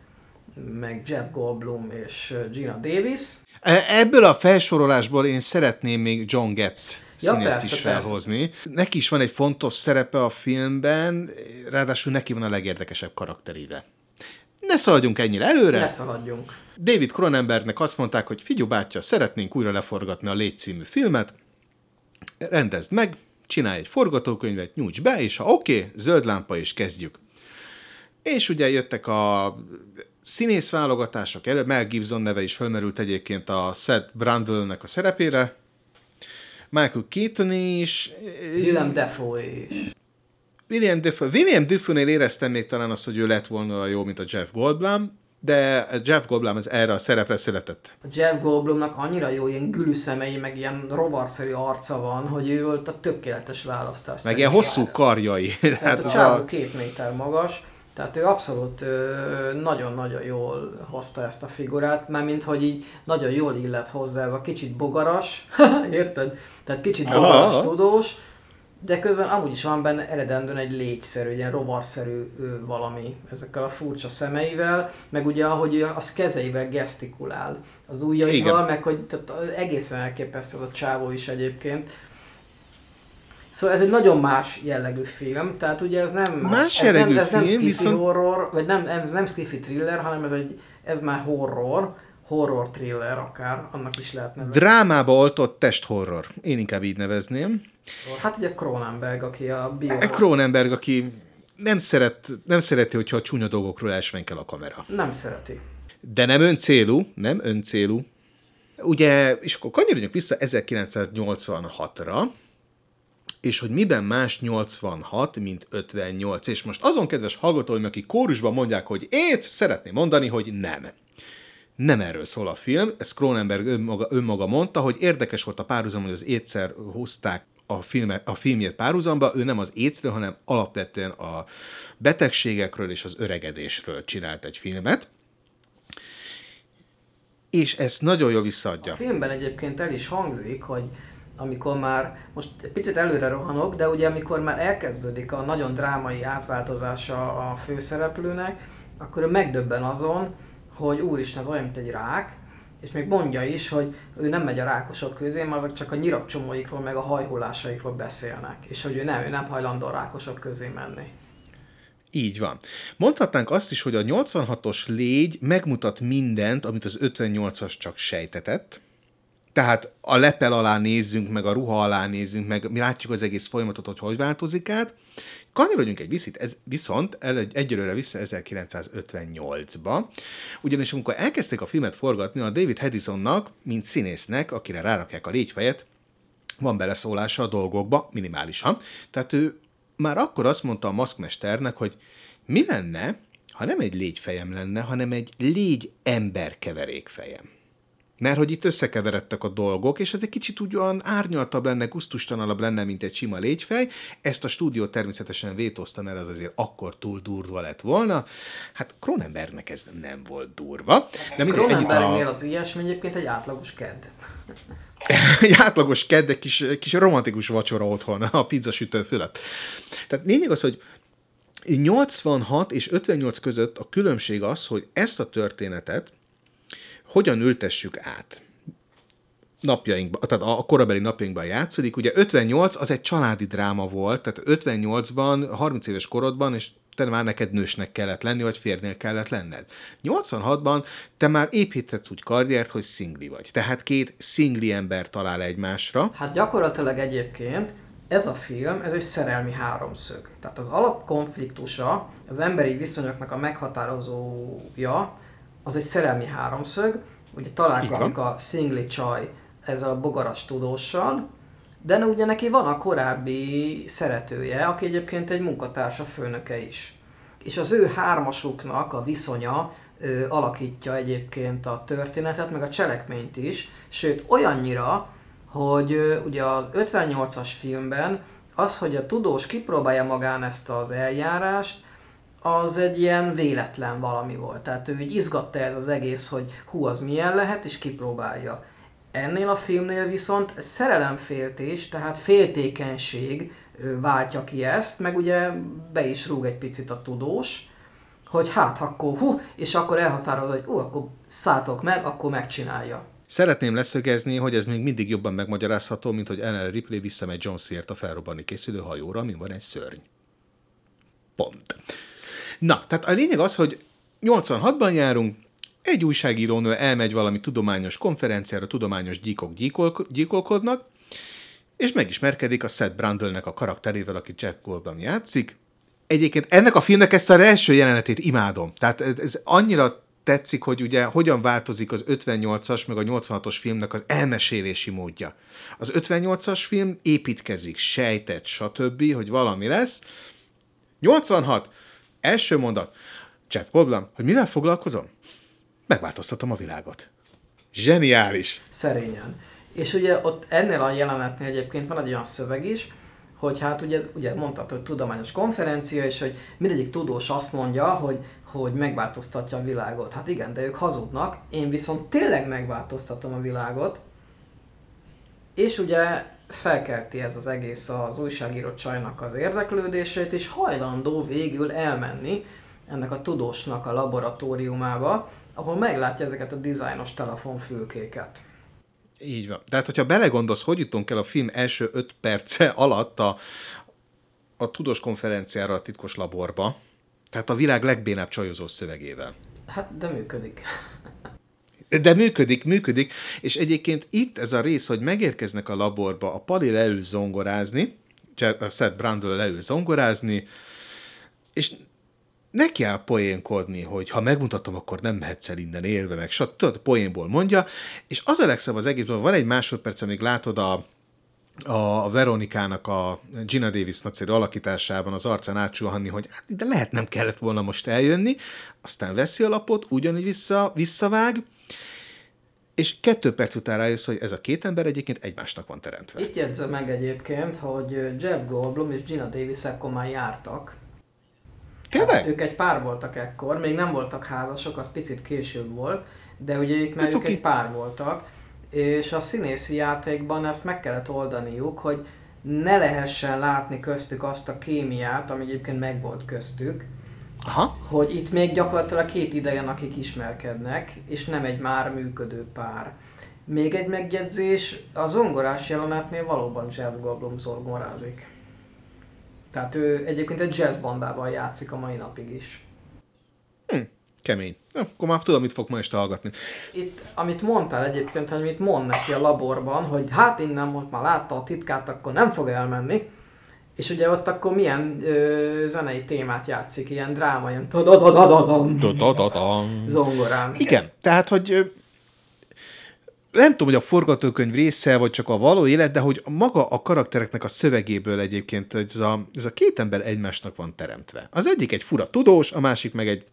meg Jeff Goldblum és Gina Davis. E, ebből a felsorolásból én szeretném még John Getz színészt ja, persze, is felhozni. Persze. Neki is van egy fontos szerepe a filmben, ráadásul neki van a legérdekesebb karakteríve. Ne szaladjunk ennyire előre. Ne szaladjunk. David Cronenbergnek azt mondták, hogy figyú bátya, szeretnénk újra leforgatni a Légy című filmet, rendezd meg, csinálj egy forgatókönyvet, nyújts be, és ha oké, okay, zöld lámpa, és kezdjük. És ugye jöttek a színészválogatások, Mel Gibson neve is felmerült egyébként a Seth Brundle-nek a szerepére, Michael Keaton is. Willem Dafoe is. William Dafoe. William Dafoe-nél éreztem még talán azt, hogy ő lett volna jó, mint a Jeff Goldblum, de Jeff Goldblum ez erre a szerepre született. A Jeff Goldblumnak annyira jó ilyen gülüszemei, meg ilyen rovarszerű arca van, hogy ő volt a tökéletes választás. Meg ilyen hosszú karjai. Tehát a csávó a... két méter magas, tehát ő abszolút nagyon-nagyon jól hozta ezt a figurát, mert mint hogy így nagyon jól illet hozzá ez a kicsit bogaras, érted? Tehát kicsit bogaras Aha. tudós, de közben amúgy is van benne eredendően egy légyszerű, egy ilyen rovarszerű valami ezekkel a furcsa szemeivel, meg ugye ahogy az kezeivel gesztikulál az ujjaival, meg hogy tehát egészen elképesztő az a csávó is egyébként. Szóval ez egy nagyon más jellegű film, tehát ugye ez nem, más ez nem, ez nem film, viszont... horror, vagy nem, ez nem skiffy thriller, hanem ez, egy, ez már horror, horror thriller akár, annak is lehet nevezni. Drámába oltott testhorror, én inkább így nevezném. Hát ugye Cronenberg, aki a bio... Cronenberg, aki nem, szeret, nem szereti, hogyha a csúnya dolgokról elsvenkel a kamera. Nem szereti. De nem öncélú, nem öncélú. Ugye, és akkor kanyarodjunk vissza 1986-ra, és hogy miben más 86, mint 58. És most azon kedves hallgatóim, akik kórusban mondják, hogy ét, szeretném mondani, hogy nem. Nem erről szól a film, ezt Cronenberg önmaga, önmaga mondta, hogy érdekes volt a párhuzam, hogy az étszer hozták a, filme, a filmjét párhuzamba, ő nem az écről, hanem alapvetően a betegségekről és az öregedésről csinált egy filmet. És ezt nagyon jól visszaadja. A filmben egyébként el is hangzik, hogy amikor már, most picit előre rohanok, de ugye amikor már elkezdődik a nagyon drámai átváltozása a főszereplőnek, akkor ő megdöbben azon, hogy úristen, ez olyan, mint egy rák, és még mondja is, hogy ő nem megy a rákosok közé, mert csak a nyirakcsomóikról, meg a hajhulásaikról beszélnek, és hogy ő nem, ő nem hajlandó a rákosok közé menni. Így van. Mondhatnánk azt is, hogy a 86-os légy megmutat mindent, amit az 58-as csak sejtetett, tehát a lepel alá nézzünk, meg a ruha alá nézzünk, meg mi látjuk az egész folyamatot, hogy hogy változik át. Kanyarodjunk egy viszit, ez viszont egy, egyelőre vissza 1958-ba, ugyanis amikor elkezdték a filmet forgatni, a David Hedisonnak, mint színésznek, akire rárakják a légyfejet, van beleszólása a dolgokba, minimálisan. Tehát ő már akkor azt mondta a maszkmesternek, hogy mi lenne, ha nem egy légyfejem lenne, hanem egy légy ember keverékfejem mert hogy itt összekeveredtek a dolgok, és ez egy kicsit úgy olyan árnyaltabb lenne, gusztustalanabb lenne, mint egy sima légyfej. Ezt a stúdió természetesen vétózta, mert az azért akkor túl durva lett volna. Hát Cronenbergnek ez nem volt durva. De Cronenbergnél a... az ilyesmi egyébként egy átlagos kedd. egy átlagos kedd, egy kis, kis romantikus vacsora otthon a pizzasütő fölött. Tehát lényeg az, hogy 86 és 58 között a különbség az, hogy ezt a történetet hogyan ültessük át napjainkban, tehát a korabeli napjainkban játszik. Ugye 58 az egy családi dráma volt, tehát 58-ban, 30 éves korodban, és te már neked nősnek kellett lenni, vagy férnél kellett lenned. 86-ban te már építhetsz úgy karriert, hogy szingli vagy. Tehát két szingli ember talál egymásra. Hát gyakorlatilag egyébként ez a film, ez egy szerelmi háromszög. Tehát az alapkonfliktusa, az emberi viszonyoknak a meghatározója, az egy szerelmi háromszög, ugye találkozik a szingli csaj ezzel a bogaras tudóssal, de ugye neki van a korábbi szeretője, aki egyébként egy munkatársa főnöke is. És az ő hármasuknak a viszonya ö, alakítja egyébként a történetet, meg a cselekményt is, sőt olyannyira, hogy ö, ugye az 58-as filmben az, hogy a tudós kipróbálja magán ezt az eljárást, az egy ilyen véletlen valami volt. Tehát ő így izgatta ez az egész, hogy hú, az milyen lehet, és kipróbálja. Ennél a filmnél viszont szerelemféltés, tehát féltékenység váltja ki ezt, meg ugye be is rúg egy picit a tudós, hogy hát akkor hú, és akkor elhatározza, hogy ú, akkor szálltok meg, akkor megcsinálja. Szeretném leszögezni, hogy ez még mindig jobban megmagyarázható, mint hogy Ellen Ripley visszamegy John Seart a felrobbanni készülő hajóra, amin van egy szörny. Pont. Na, tehát a lényeg az, hogy 86-ban járunk, egy újságírónő elmegy valami tudományos konferenciára, tudományos gyíkok gyíkol, gyíkolkodnak, és megismerkedik a Seth Brundle-nek a karakterével, aki Jeff Goldblum játszik. Egyébként ennek a filmnek ezt a első jelenetét imádom. Tehát ez annyira tetszik, hogy ugye hogyan változik az 58-as meg a 86-os filmnek az elmesélési módja. Az 58-as film építkezik, sejtett, stb., hogy valami lesz. 86. Első mondat. Jeff Goldblum, hogy mivel foglalkozom? Megváltoztatom a világot. Zseniális. Szerényen. És ugye ott ennél a jelenetnél egyébként van egy olyan szöveg is, hogy hát ugye, ez, ugye mondtad, hogy tudományos konferencia, és hogy mindegyik tudós azt mondja, hogy, hogy megváltoztatja a világot. Hát igen, de ők hazudnak, én viszont tényleg megváltoztatom a világot, és ugye felkelti ez az egész az újságíró csajnak az érdeklődését, és hajlandó végül elmenni ennek a tudósnak a laboratóriumába, ahol meglátja ezeket a dizájnos telefonfülkéket. Így van. Tehát, hogyha belegondolsz, hogy jutunk el a film első öt perce alatt a, a tudós konferenciára a titkos laborba, tehát a világ legbénább csajozó szövegével. Hát, de működik. De működik, működik, és egyébként itt ez a rész, hogy megérkeznek a laborba, a Pali leül zongorázni, a Seth Brandon leül zongorázni, és neki kell poénkodni, hogy ha megmutatom, akkor nem mehetsz el innen élve, meg stb. Tudod, poénból mondja, és az a legszebb az egész, van egy másodperc, amíg látod a, a Veronikának a Gina Davis nagyszerű alakításában az arcán átsuhanni, hogy hát ide lehet nem kellett volna most eljönni, aztán veszi a lapot, ugyanígy vissza, visszavág, és kettő perc után rájössz, hogy ez a két ember egyébként egymásnak van teremtve. Itt jegyzem meg egyébként, hogy Jeff Goldblum és Gina Davis ekkor már jártak. Tényleg? Hát, ők egy pár voltak ekkor, még nem voltak házasok, az picit később volt, de ugye ők, mert ők egy pár voltak, és a színészi játékban ezt meg kellett oldaniuk, hogy ne lehessen látni köztük azt a kémiát, ami egyébként megvolt köztük, Aha. hogy itt még gyakorlatilag két idejen, akik ismerkednek, és nem egy már működő pár. Még egy megjegyzés, a zongorás jelenetnél valóban Jeff Goldblum zongorázik. Tehát ő egyébként egy jazz bandával játszik a mai napig is. Hm, kemény. Akkor már tudom, mit fog ma este hallgatni. Itt, amit mondtál egyébként, hogy mit mond neki a laborban, hogy hát innen most már látta a titkát, akkor nem fog elmenni. És ugye ott akkor milyen ö, zenei témát játszik, ilyen dráma, ilyen zongorán. Igen, tehát, hogy nem tudom, hogy a forgatókönyv része, vagy csak a való élet, de hogy maga a karaktereknek a szövegéből egyébként ez a, ez a két ember egymásnak van teremtve. Az egyik egy fura tudós, a másik meg egy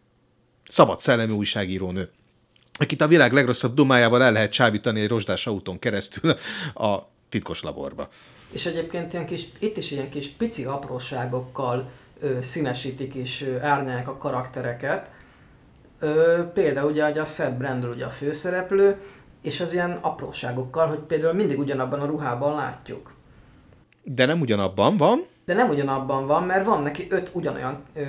szabad szellemi újságírónő akit a világ legrosszabb dumájával el lehet csábítani egy rozsdás autón keresztül a titkos laborba. És egyébként ilyen kis, itt is ilyen kis pici apróságokkal ö, színesítik és ö, árnyálják a karaktereket. Ö, például ugye a Seth Brandel ugye a főszereplő, és az ilyen apróságokkal, hogy például mindig ugyanabban a ruhában látjuk. De nem ugyanabban van? De nem ugyanabban van, mert van neki öt ugyanolyan ö,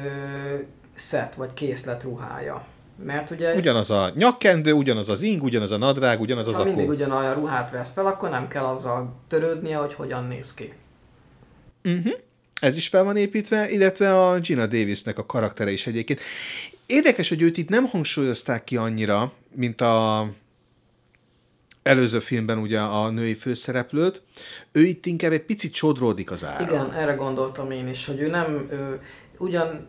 szett vagy készlet ruhája. Mert ugye... Ugyanaz a nyakkendő, ugyanaz az ing, ugyanaz a nadrág, ugyanaz az ha akó. mindig ugyanolyan ruhát vesz fel, akkor nem kell azzal törődnie, hogy hogyan néz ki. Uh-huh. Ez is fel van építve, illetve a Gina Davisnek a karaktere is egyébként. Érdekes, hogy őt itt nem hangsúlyozták ki annyira, mint a előző filmben ugye a női főszereplőt, ő itt inkább egy picit csodródik az ára. Igen, erre gondoltam én is, hogy ő nem, ő, ugyan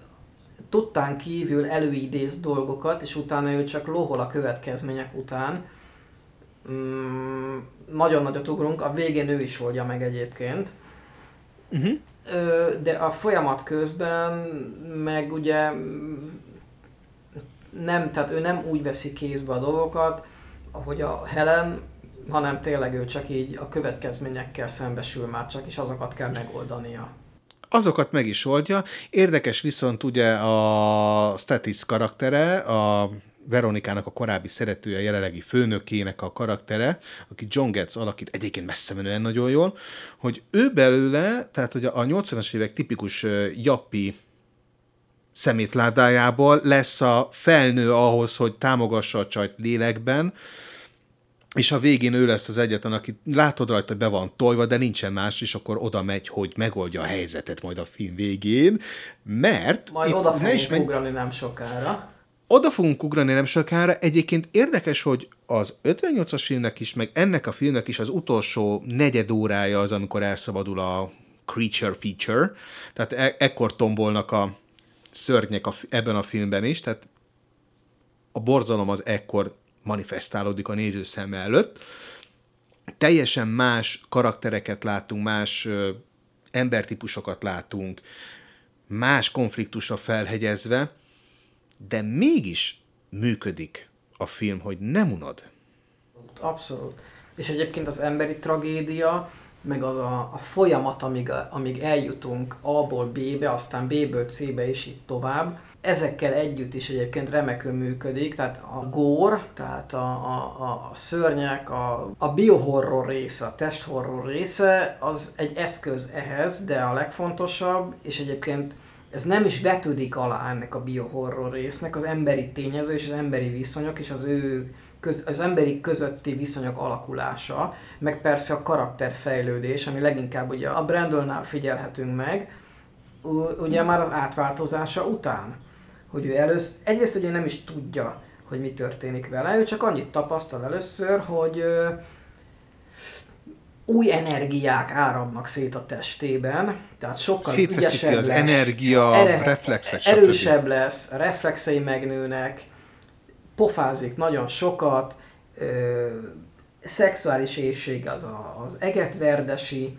tudtán kívül előidéz dolgokat, és utána ő csak lohol a következmények után. Mm, nagyon nagyot ugrunk, a végén ő is oldja meg egyébként. Uh-huh. De a folyamat közben meg ugye nem, tehát ő nem úgy veszi kézbe a dolgokat, ahogy a Helen, hanem tényleg ő csak így a következményekkel szembesül már csak, és azokat kell megoldania. Azokat meg is oldja. Érdekes viszont ugye a Statis karaktere, a Veronikának a korábbi szeretője, a jelenlegi főnökének a karaktere, aki John Getz alakít egyébként messze menően nagyon jól, hogy ő belőle, tehát hogy a 80-as évek tipikus jappi szemétládájából lesz a felnő ahhoz, hogy támogassa a csajt lélekben, és a végén ő lesz az egyetlen, aki látod rajta, hogy be van tojva, de nincsen más, és akkor oda megy, hogy megoldja a helyzetet majd a film végén, mert... Majd oda fogunk is ugrani nem sokára. Oda fogunk ugrani nem sokára. Egyébként érdekes, hogy az 58-as filmnek is, meg ennek a filmnek is az utolsó negyed órája az, amikor elszabadul a creature feature, tehát e- ekkor tombolnak a szörnyek a, ebben a filmben is, tehát a borzalom az ekkor manifestálódik a néző szem előtt. Teljesen más karaktereket látunk, más embertípusokat látunk, más konfliktusra felhegyezve, de mégis működik a film, hogy nem unod. Abszolút. És egyébként az emberi tragédia, meg az a, a folyamat, amíg, amíg eljutunk A-ból B-be, aztán B-ből C-be és így tovább, ezekkel együtt is egyébként remekül működik, tehát a gór, tehát a, a, a, szörnyek, a, a biohorror része, a testhorror része, az egy eszköz ehhez, de a legfontosabb, és egyébként ez nem is vetődik alá ennek a biohorror résznek, az emberi tényező és az emberi viszonyok és az ő köz, az emberi közötti viszonyok alakulása, meg persze a karakterfejlődés, ami leginkább ugye a Brandonnál figyelhetünk meg, ugye már az átváltozása után. Hogy ő először, egyrészt, ő nem is tudja, hogy mi történik vele, ő csak annyit tapasztal először, hogy új energiák áramnak szét a testében, tehát sokkal ügyesebb az lesz, energia, ere, reflexek, erősebb stb. lesz, reflexei megnőnek, pofázik nagyon sokat, ö, szexuális éjség az a, az egetverdesi,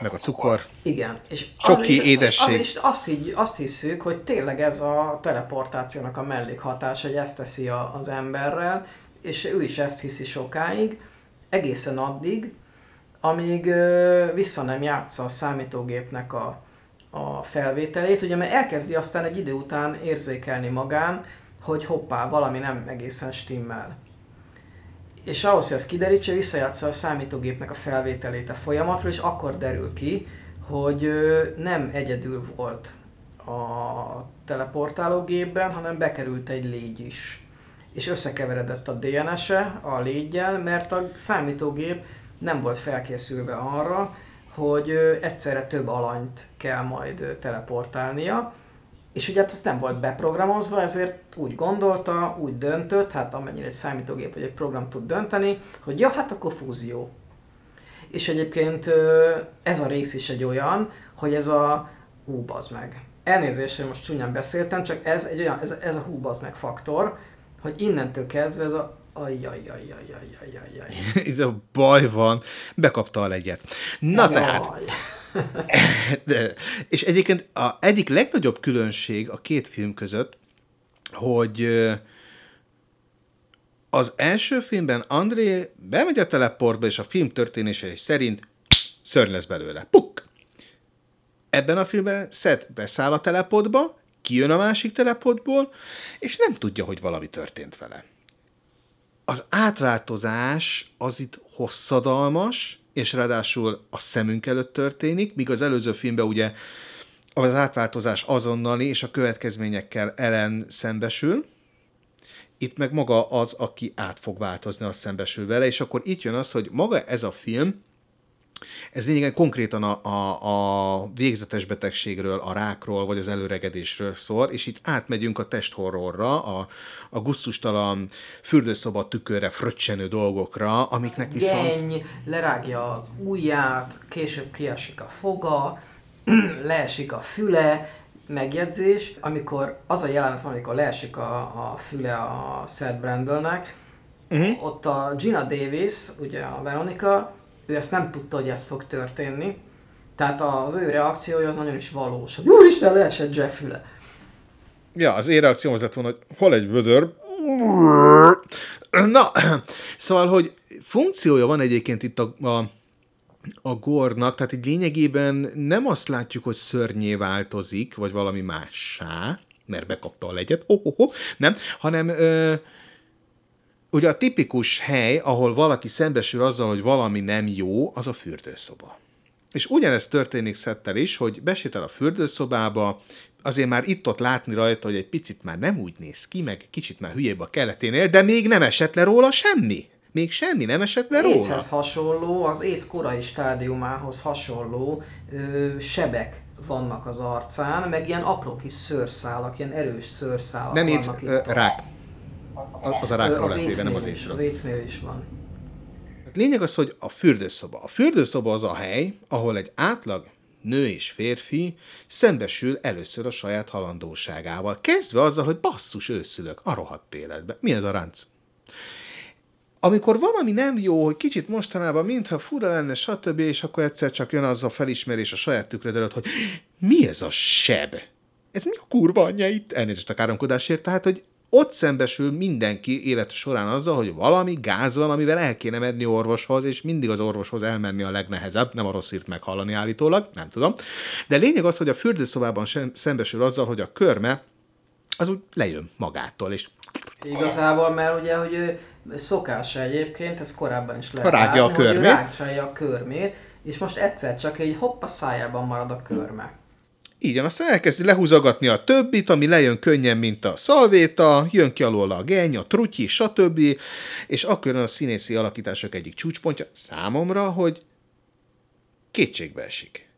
meg a cukor. Igen. És Csoki, az, édesség. És azt, így, azt hiszük, hogy tényleg ez a teleportációnak a mellékhatása, hogy ezt teszi a, az emberrel, és ő is ezt hiszi sokáig, egészen addig, amíg ö, vissza nem játsza a számítógépnek a, a felvételét, ugye mert elkezdi aztán egy idő után érzékelni magán, hogy hoppá, valami nem egészen stimmel. És ahhoz, hogy ezt kiderítse, visszajátsza a számítógépnek a felvételét a folyamatról, és akkor derül ki, hogy nem egyedül volt a teleportálógépben, hanem bekerült egy légy is. És összekeveredett a DNS-e a légyel, mert a számítógép nem volt felkészülve arra, hogy egyszerre több alanyt kell majd teleportálnia, és ugye hát ez nem volt beprogramozva, ezért úgy gondolta, úgy döntött, hát amennyire egy számítógép vagy egy program tud dönteni, hogy ja, hát akkor fúzió. És egyébként ez a rész is egy olyan, hogy ez a hú, bazd meg. Elnézést, hogy most csúnyán beszéltem, csak ez egy olyan, ez, ez a hú, bazd meg faktor, hogy innentől kezdve ez a ajjajjajjajjajjajjaj. ez a baj van, bekapta a legyet. Na Jaj. tehát, de, és egyébként a egyik legnagyobb különbség a két film között, hogy az első filmben André bemegy a teleportba, és a film történései szerint szörny lesz belőle. Puk! Ebben a filmben Seth beszáll a teleportba, kijön a másik teleportból, és nem tudja, hogy valami történt vele. Az átváltozás az itt hosszadalmas, és ráadásul a szemünk előtt történik, míg az előző filmben ugye az átváltozás azonnali, és a következményekkel ellen szembesül, itt meg maga az, aki át fog változni, az szembesül vele, és akkor itt jön az, hogy maga ez a film ez lényegében konkrétan a, a, a végzetes betegségről, a rákról, vagy az előregedésről szól, és itt átmegyünk a testhorrorra, a, a gusztustalan fürdőszoba tükörre fröccsenő dolgokra, amiknek viszont... Geny, lerágja az ujját, később kiesik a foga, leesik a füle, megjegyzés, amikor az a jelenet van, amikor leesik a, a füle a Seth Brandonnek, uh-huh. ott a Gina Davis, ugye a Veronica, ő ezt nem tudta, hogy ez fog történni. Tehát az ő reakciója az nagyon is valós. Hogy úristen, leesett Jeff füle. Ja, az én reakcióm az lett volna, hogy hol egy vödör. Na, szóval, hogy funkciója van egyébként itt a, a, a gornak, tehát egy lényegében nem azt látjuk, hogy szörnyé változik, vagy valami mássá, mert bekapta a legyet, oh, oh, oh, nem, hanem ö, ugye a tipikus hely, ahol valaki szembesül azzal, hogy valami nem jó, az a fürdőszoba. És ugyanezt történik Szettel is, hogy besétel a fürdőszobába, azért már itt-ott látni rajta, hogy egy picit már nem úgy néz ki, meg kicsit már hülyébb a keleténél, de még nem esett le róla semmi. Még semmi nem esett le róla. Échez hasonló, az éc korai stádiumához hasonló ö, sebek vannak az arcán, meg ilyen apró kis szőrszálak, ilyen erős szőrszálak nem vannak itt. Nem rák. Az a rákról lett véve, nem az écről. Az écnél is van. Hát lényeg az, hogy a fürdőszoba. A fürdőszoba az a hely, ahol egy átlag nő és férfi szembesül először a saját halandóságával. Kezdve azzal, hogy basszus őszülök a rohadt életbe. Mi ez a ránc? amikor valami nem jó, hogy kicsit mostanában mintha fura lenne, stb., és akkor egyszer csak jön az a felismerés a saját tükröd előtt, hogy mi ez a seb? Ez mi a kurva anyja itt? Elnézést a káromkodásért, tehát, hogy ott szembesül mindenki élet során azzal, hogy valami gáz van, amivel el kéne menni orvoshoz, és mindig az orvoshoz elmenni a legnehezebb, nem a rossz írt meghallani állítólag, nem tudom. De lényeg az, hogy a fürdőszobában sem szembesül azzal, hogy a körme az úgy lejön magától, és Igazából, mert ugye, hogy szokás egyébként, ez korábban is lehet Rágja a látni, hogy ő körmét. rágcsalja a körmét, és most egyszer csak egy hopp a szájában marad a körme. Így van, aztán elkezdi lehúzogatni a többit, ami lejön könnyen, mint a szalvéta, jön ki alól a geny, a trutyi, stb. És akkor a színészi alakítások egyik csúcspontja számomra, hogy kétségbe esik.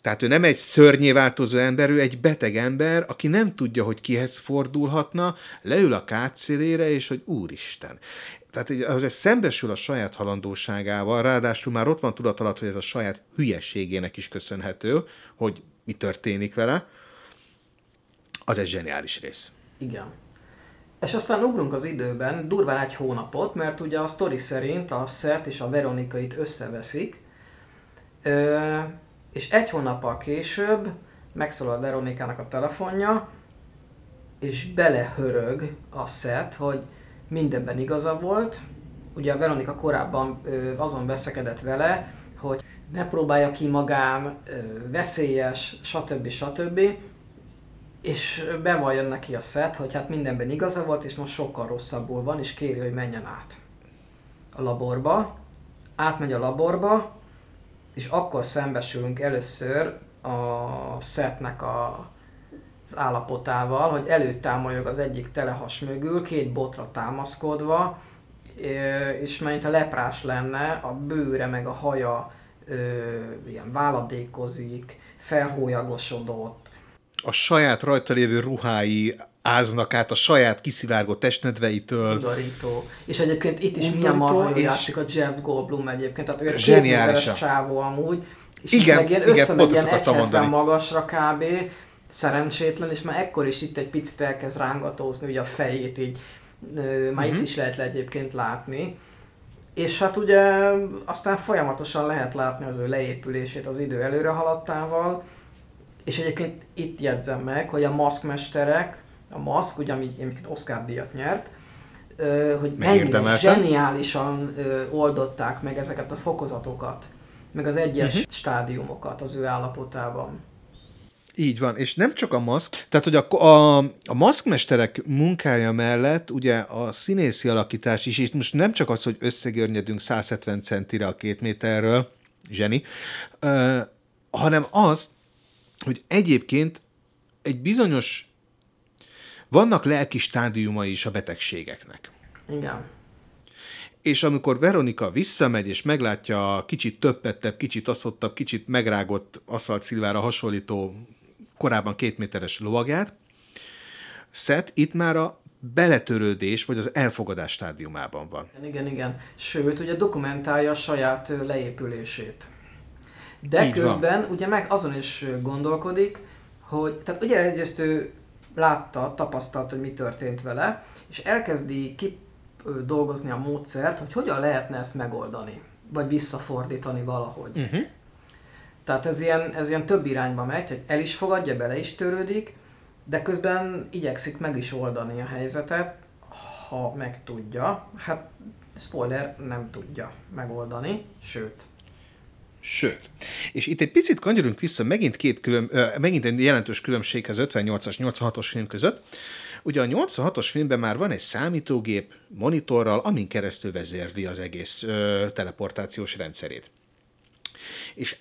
Tehát ő nem egy szörnyé változó ember, ő egy beteg ember, aki nem tudja, hogy kihez fordulhatna, leül a kátszélére, és hogy úristen. Tehát így, az szembesül a saját halandóságával, ráadásul már ott van tudat alatt, hogy ez a saját hülyeségének is köszönhető, hogy mi történik vele, az egy zseniális rész. Igen. És aztán ugrunk az időben, durván egy hónapot, mert ugye a sztori szerint a Seth és a Veronika itt összeveszik, és egy hónappal később megszólal Veronikának a telefonja, és belehörög a Seth, hogy mindenben igaza volt. Ugye a Veronika korábban azon veszekedett vele, hogy ne próbálja ki magán, veszélyes, stb. stb. És bevallja neki a Seth, hogy hát mindenben igaza volt, és most sokkal rosszabbul van, és kéri, hogy menjen át a laborba. Átmegy a laborba, és akkor szembesülünk először a Sethnek a, az állapotával, hogy előtámolyog az egyik telehas mögül, két botra támaszkodva, és mint a leprás lenne, a bőre meg a haja ilyen váladékozik, felhólyagosodott, A saját rajta lévő ruhái áznak át a saját kiszivárgó testnedveitől. undorító. És egyébként itt is milyen marha és- játszik a Jeff Goldblum egyébként, tehát ő egy kétméteres csávó amúgy, és Igen, meg ilyen igen, összemegy pont ilyen akartam 1,70 mondani. magasra kb. Szerencsétlen, és már ekkor is itt egy picit elkezd rángatózni, ugye a fejét így, már Mhm. itt is lehet le egyébként látni. És hát ugye aztán folyamatosan lehet látni az ő leépülését az idő előre haladtával, és egyébként itt jegyzem meg, hogy a maszkmesterek, a maszk, ugye, ami egyébként Oscar díjat nyert, hogy mennyire zseniálisan oldották meg ezeket a fokozatokat, meg az egyes uh-huh. stádiumokat az ő állapotában. Így van, és nem csak a maszk, tehát hogy a, a, a maszkmesterek munkája mellett ugye a színészi alakítás is, és most nem csak az, hogy összegörnyedünk 170 centire a két méterről, zseni, ö, hanem az, hogy egyébként egy bizonyos, vannak lelki stádiumai is a betegségeknek. Igen. És amikor Veronika visszamegy, és meglátja a kicsit töppettebb, kicsit aszottabb, kicsit megrágott aszalt szilvára hasonlító korábban két méteres lovagját, Seth itt már a beletörődés, vagy az elfogadás stádiumában van. Igen, igen. Sőt, ugye dokumentálja a saját leépülését. De Így van. közben ugye meg azon is gondolkodik, hogy, tehát ugye egyrészt ő látta, tapasztalt, hogy mi történt vele, és elkezdi ki dolgozni a módszert, hogy hogyan lehetne ezt megoldani, vagy visszafordítani valahogy. Uh-huh. Tehát ez ilyen, ez ilyen több irányba megy, hogy el is fogadja, bele is törődik, de közben igyekszik meg is oldani a helyzetet, ha meg tudja. Hát spoiler, nem tudja megoldani, sőt. Sőt. És itt egy picit kanyarodunk vissza, megint, két külön, ö, megint egy jelentős különbség az 58-as, 86-os film között. Ugye a 86-os filmben már van egy számítógép monitorral, amin keresztül vezérli az egész ö, teleportációs rendszerét. És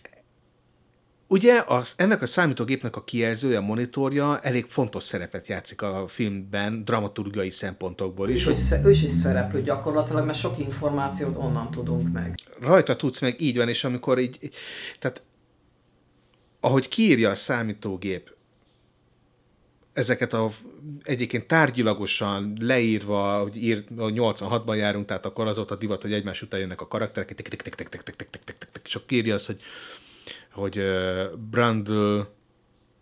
Ugye az, ennek a számítógépnek a kijelzője, a monitorja elég fontos szerepet játszik a filmben, dramaturgiai szempontokból is. Ő is, ő is, is szereplő gyakorlatilag, mert sok információt onnan tudunk meg. Rajta tudsz meg, így van, és amikor így, tehát ahogy kiírja a számítógép ezeket a egyébként tárgyilagosan leírva, hogy ír, 86-ban járunk, tehát akkor az volt a divat, hogy egymás után jönnek a karakterek, és akkor írja azt, hogy hogy Brandl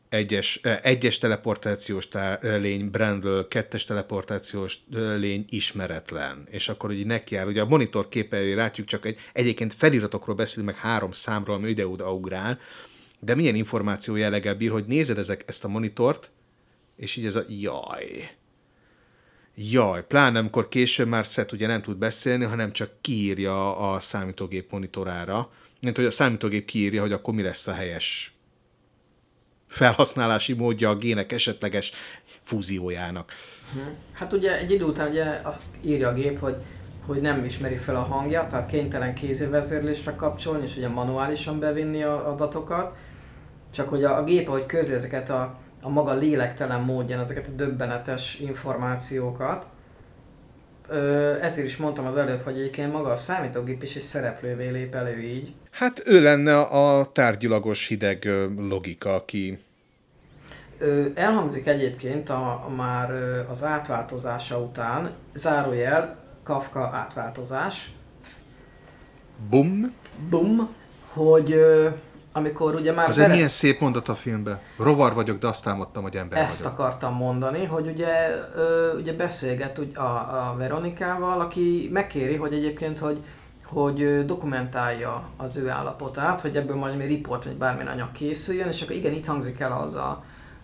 egyes, egyes teleportációs tá- lény, Brandl kettes teleportációs lény ismeretlen. És akkor ugye neki áll, ugye a monitor képernyőjén látjuk, csak egy, egyébként feliratokról beszélünk, meg három számról, ami ide-oda ugrál, de milyen információ jelleggel bír, hogy nézed ezek, ezt a monitort, és így ez a jaj. Jaj, pláne amikor később már Seth ugye nem tud beszélni, hanem csak kiírja a számítógép monitorára, mint hogy a számítógép kiírja, hogy akkor mi lesz a helyes felhasználási módja a gének esetleges fúziójának. Hát ugye egy idő után ugye azt írja a gép, hogy hogy nem ismeri fel a hangját, tehát kénytelen kézivezérlésre kapcsolni, és ugye manuálisan bevinni a adatokat, csak hogy a, a gép, ahogy közli ezeket a, a maga lélektelen módján, ezeket a döbbenetes információkat, ezért is mondtam az előbb, hogy egyébként maga a számítógép is egy szereplővé lép elő így. Hát ő lenne a tárgyilagos hideg logika, aki... Elhangzik egyébként a, már az átváltozása után, zárójel, Kafka átváltozás. Bum. Bum, hogy amikor ugye már... Az bele... egy milyen szép mondat a filmben. Rovar vagyok, de azt támadtam, hogy ember Ezt vagyok. akartam mondani, hogy ugye, ö, ugye beszélget a, a Veronikával, aki megkéri, hogy egyébként, hogy hogy dokumentálja az ő állapotát, hogy ebből majd egy riport vagy bármilyen anyag készüljön, és akkor igen, itt hangzik el az a,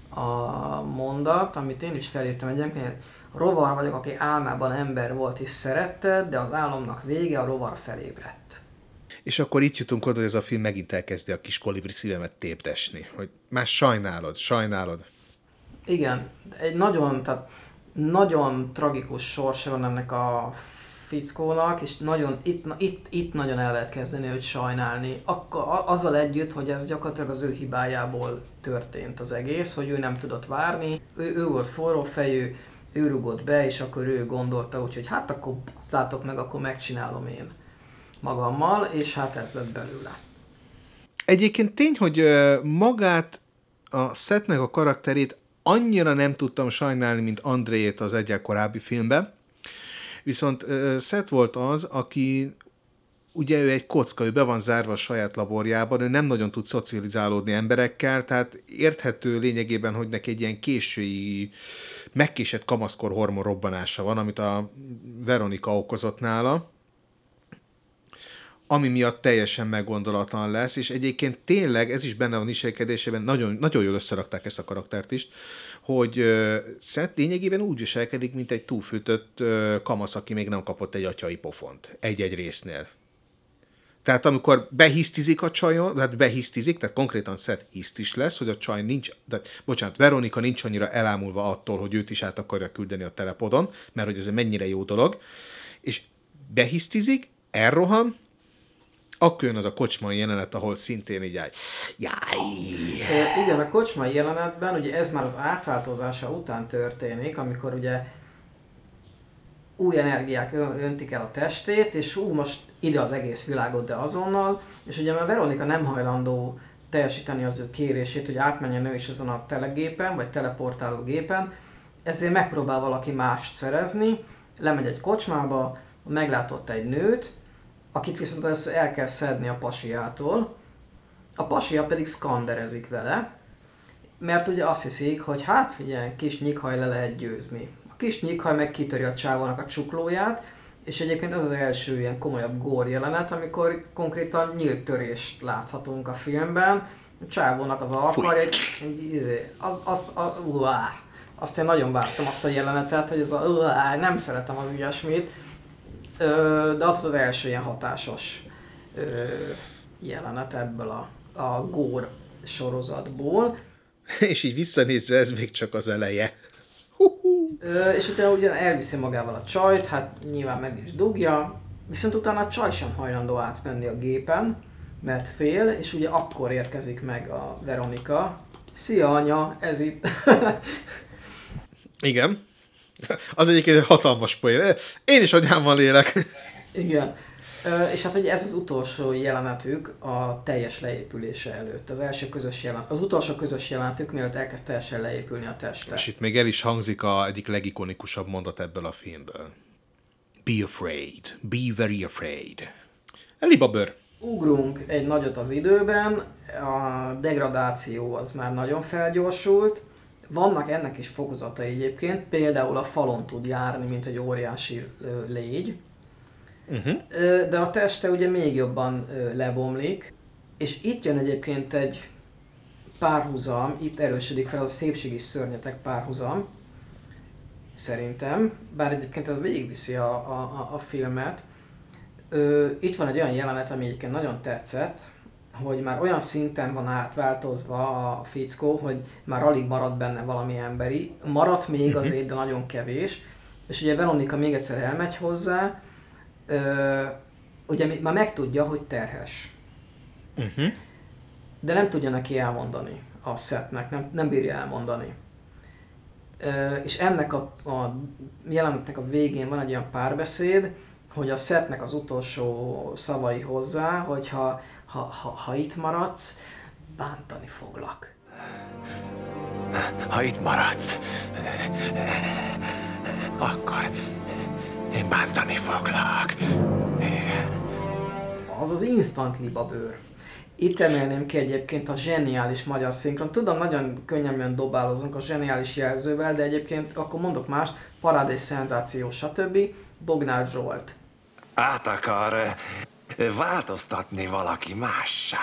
a mondat, amit én is felírtam egyébként, rovar vagyok, aki álmában ember volt és szerette, de az álomnak vége, a rovar felébredt. És akkor itt jutunk oda, hogy ez a film megint elkezdi a kis kolibri szívemet tépdesni, hogy már sajnálod, sajnálod. Igen, egy nagyon, tehát nagyon tragikus sorsa van ennek a fickónak, és nagyon, itt, itt, itt nagyon el lehet kezdeni őt sajnálni. Akkor, azzal együtt, hogy ez gyakorlatilag az ő hibájából történt az egész, hogy ő nem tudott várni, ő, ő volt forró fejű, ő rugott be, és akkor ő gondolta, úgyhogy hát akkor szálltok meg, akkor megcsinálom én magammal, és hát ez lett belőle. Egyébként tény, hogy magát a Sethnek a karakterét annyira nem tudtam sajnálni, mint Andrét az egyel korábbi filmben, viszont Seth volt az, aki ugye ő egy kocka, ő be van zárva a saját laborjában, ő nem nagyon tud szocializálódni emberekkel, tehát érthető lényegében, hogy neki egy ilyen késői, megkésett kamaszkor hormon robbanása van, amit a Veronika okozott nála, ami miatt teljesen meggondolatlan lesz, és egyébként tényleg ez is benne van viselkedésében, nagyon, nagyon jól összerakták ezt a karaktert is, hogy uh, Seth lényegében úgy viselkedik, mint egy túlfűtött uh, kamasz, aki még nem kapott egy atyai pofont egy-egy résznél. Tehát amikor behisztizik a csajon, tehát behisztizik, tehát konkrétan Seth hisztis lesz, hogy a csaj nincs, de, bocsánat, Veronika nincs annyira elámulva attól, hogy őt is át akarja küldeni a telepodon, mert hogy ez mennyire jó dolog, és behisztizik, elrohan, akkor jön az a kocsmai jelenet, ahol szintén így áll. Jaj. E, igen, a kocsmai jelenetben, ugye ez már az átváltozása után történik, amikor ugye új energiák öntik el a testét, és ú, most ide az egész világot, de azonnal, és ugye mert Veronika nem hajlandó teljesíteni az ő kérését, hogy átmenjen ő is ezen a telegépen, vagy teleportáló gépen, ezért megpróbál valaki mást szerezni, lemegy egy kocsmába, meglátott egy nőt, akit viszont ezt el kell szedni a pasiától, a pasia pedig skanderezik vele, mert ugye azt hiszik, hogy hát figyelj, kis nyikhaj le lehet győzni. A kis nyikhaj meg kitöri a csávónak a csuklóját, és egyébként ez az első ilyen komolyabb gór jelenet, amikor konkrétan nyílt törést láthatunk a filmben. A csávónak az alkarja, izé, az, az, az, uá, azt én nagyon vártam azt a jelenetet, hogy ez a, nem szeretem az ilyesmit de az az első ilyen hatásos jelenet ebből a, a gór sorozatból. És így visszanézve ez még csak az eleje. Ö, és utána ugye elviszi magával a csajt, hát nyilván meg is dugja, viszont utána a csaj sem hajlandó átmenni a gépen, mert fél, és ugye akkor érkezik meg a Veronika. Szia anya, ez itt. Igen. Az egyik egy hatalmas poén. Én is anyámmal élek. Igen. És hát ugye ez az utolsó jelenetük a teljes leépülése előtt. Az első közös jelenet, az utolsó közös jelenetük, mielőtt elkezd teljesen leépülni a teste. És itt még el is hangzik a egyik legikonikusabb mondat ebből a filmből. Be afraid. Be very afraid. Elibabör. Ugrunk egy nagyot az időben, a degradáció az már nagyon felgyorsult, vannak ennek is fokozatai egyébként, például a falon tud járni, mint egy óriási légy, uh-huh. de a teste ugye még jobban lebomlik, és itt jön egyébként egy párhuzam, itt erősödik fel a szépségi szörnyetek párhuzam, szerintem, bár egyébként ez végigviszi a, a, a filmet. Ö, itt van egy olyan jelenet, ami egyébként nagyon tetszett, hogy már olyan szinten van átváltozva a fickó, hogy már alig marad benne valami emberi. Maradt még uh-huh. azért, de nagyon kevés. És ugye Veronika még egyszer elmegy hozzá, ö, ugye már megtudja, hogy terhes. Uh-huh. De nem tudja neki elmondani a szetnek, nem, nem bírja elmondani. Ö, és ennek a, a jelenetnek a végén van egy olyan párbeszéd, hogy a szetnek az utolsó szavai hozzá, hogyha ha, ha, ha itt maradsz, bántani foglak. Ha itt maradsz, akkor én bántani foglak. Az az instant libabőr. Itt emelném ki egyébként a zseniális magyar szinkron. Tudom, nagyon könnyen dobálozunk a zseniális jelzővel, de egyébként akkor mondok más, parád és szenzáció, stb. Bognár Zsolt. Át akar változtatni valaki mássá.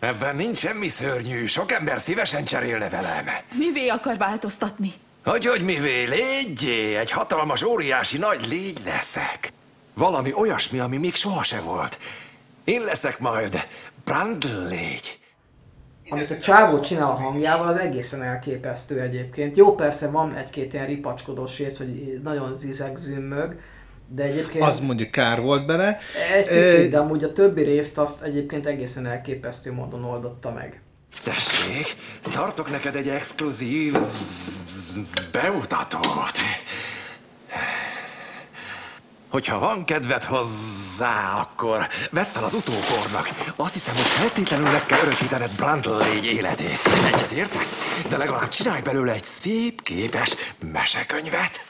Ebben nincs semmi szörnyű, sok ember szívesen cserélne velem. Mivé akar változtatni? Hogy, hogy mivé, légyé, egy hatalmas, óriási nagy légy leszek. Valami olyasmi, ami még soha se volt. Én leszek majd Brand légy. Amit a csávó csinál a hangjával, az egészen elképesztő egyébként. Jó, persze van egy-két ilyen ripacskodós rész, hogy nagyon zizeg, zümmög, de egyébként... Az mondjuk kár volt bele. Egy picit, e... de amúgy a többi részt azt egyébként egészen elképesztő módon oldotta meg. Tessék, tartok neked egy exkluzív bemutatót. Hogyha van kedved hozzá, akkor vedd fel az utókornak. Azt hiszem, hogy feltétlenül meg kell örökítened Brandl légy életét. Egyet értesz? De legalább csinálj belőle egy szép, képes mesekönyvet.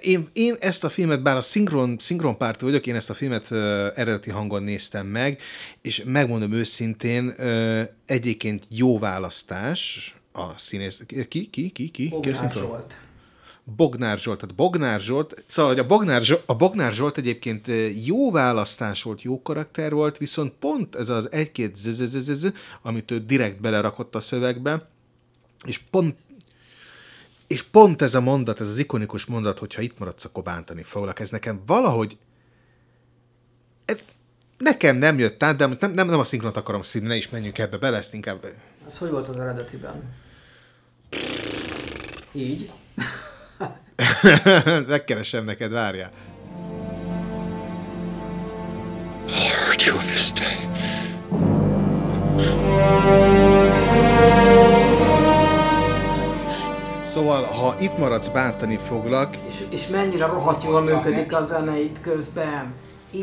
Én, én ezt a filmet, bár a szinkron, szinkronpárti vagyok, én ezt a filmet uh, eredeti hangon néztem meg, és megmondom őszintén, uh, egyébként jó választás a színész... Ki? Ki? Ki? Ki? Bognár ki Zsolt. Bognár Zsolt. Tehát Bognár Zsolt, szóval hogy a Bognár, Zsolt, a Bognár Zsolt egyébként jó választás volt, jó karakter volt, viszont pont ez az egy-két zzzz, amit ő direkt belerakott a szövegbe, és pont és pont ez a mondat, ez az ikonikus mondat, hogyha itt maradsz, akkor bántani foglak, ez nekem valahogy nekem nem jött át, de nem, nem, nem a szinkronot akarom színi, ne is menjünk ebbe bele, ezt inkább... Ez hogy volt az eredetiben? Így? Megkeresem neked, várjál. Hurt you this day. Szóval, ha itt maradsz, bántani foglak. És, és mennyire rohadt jól működik a zene itt közben.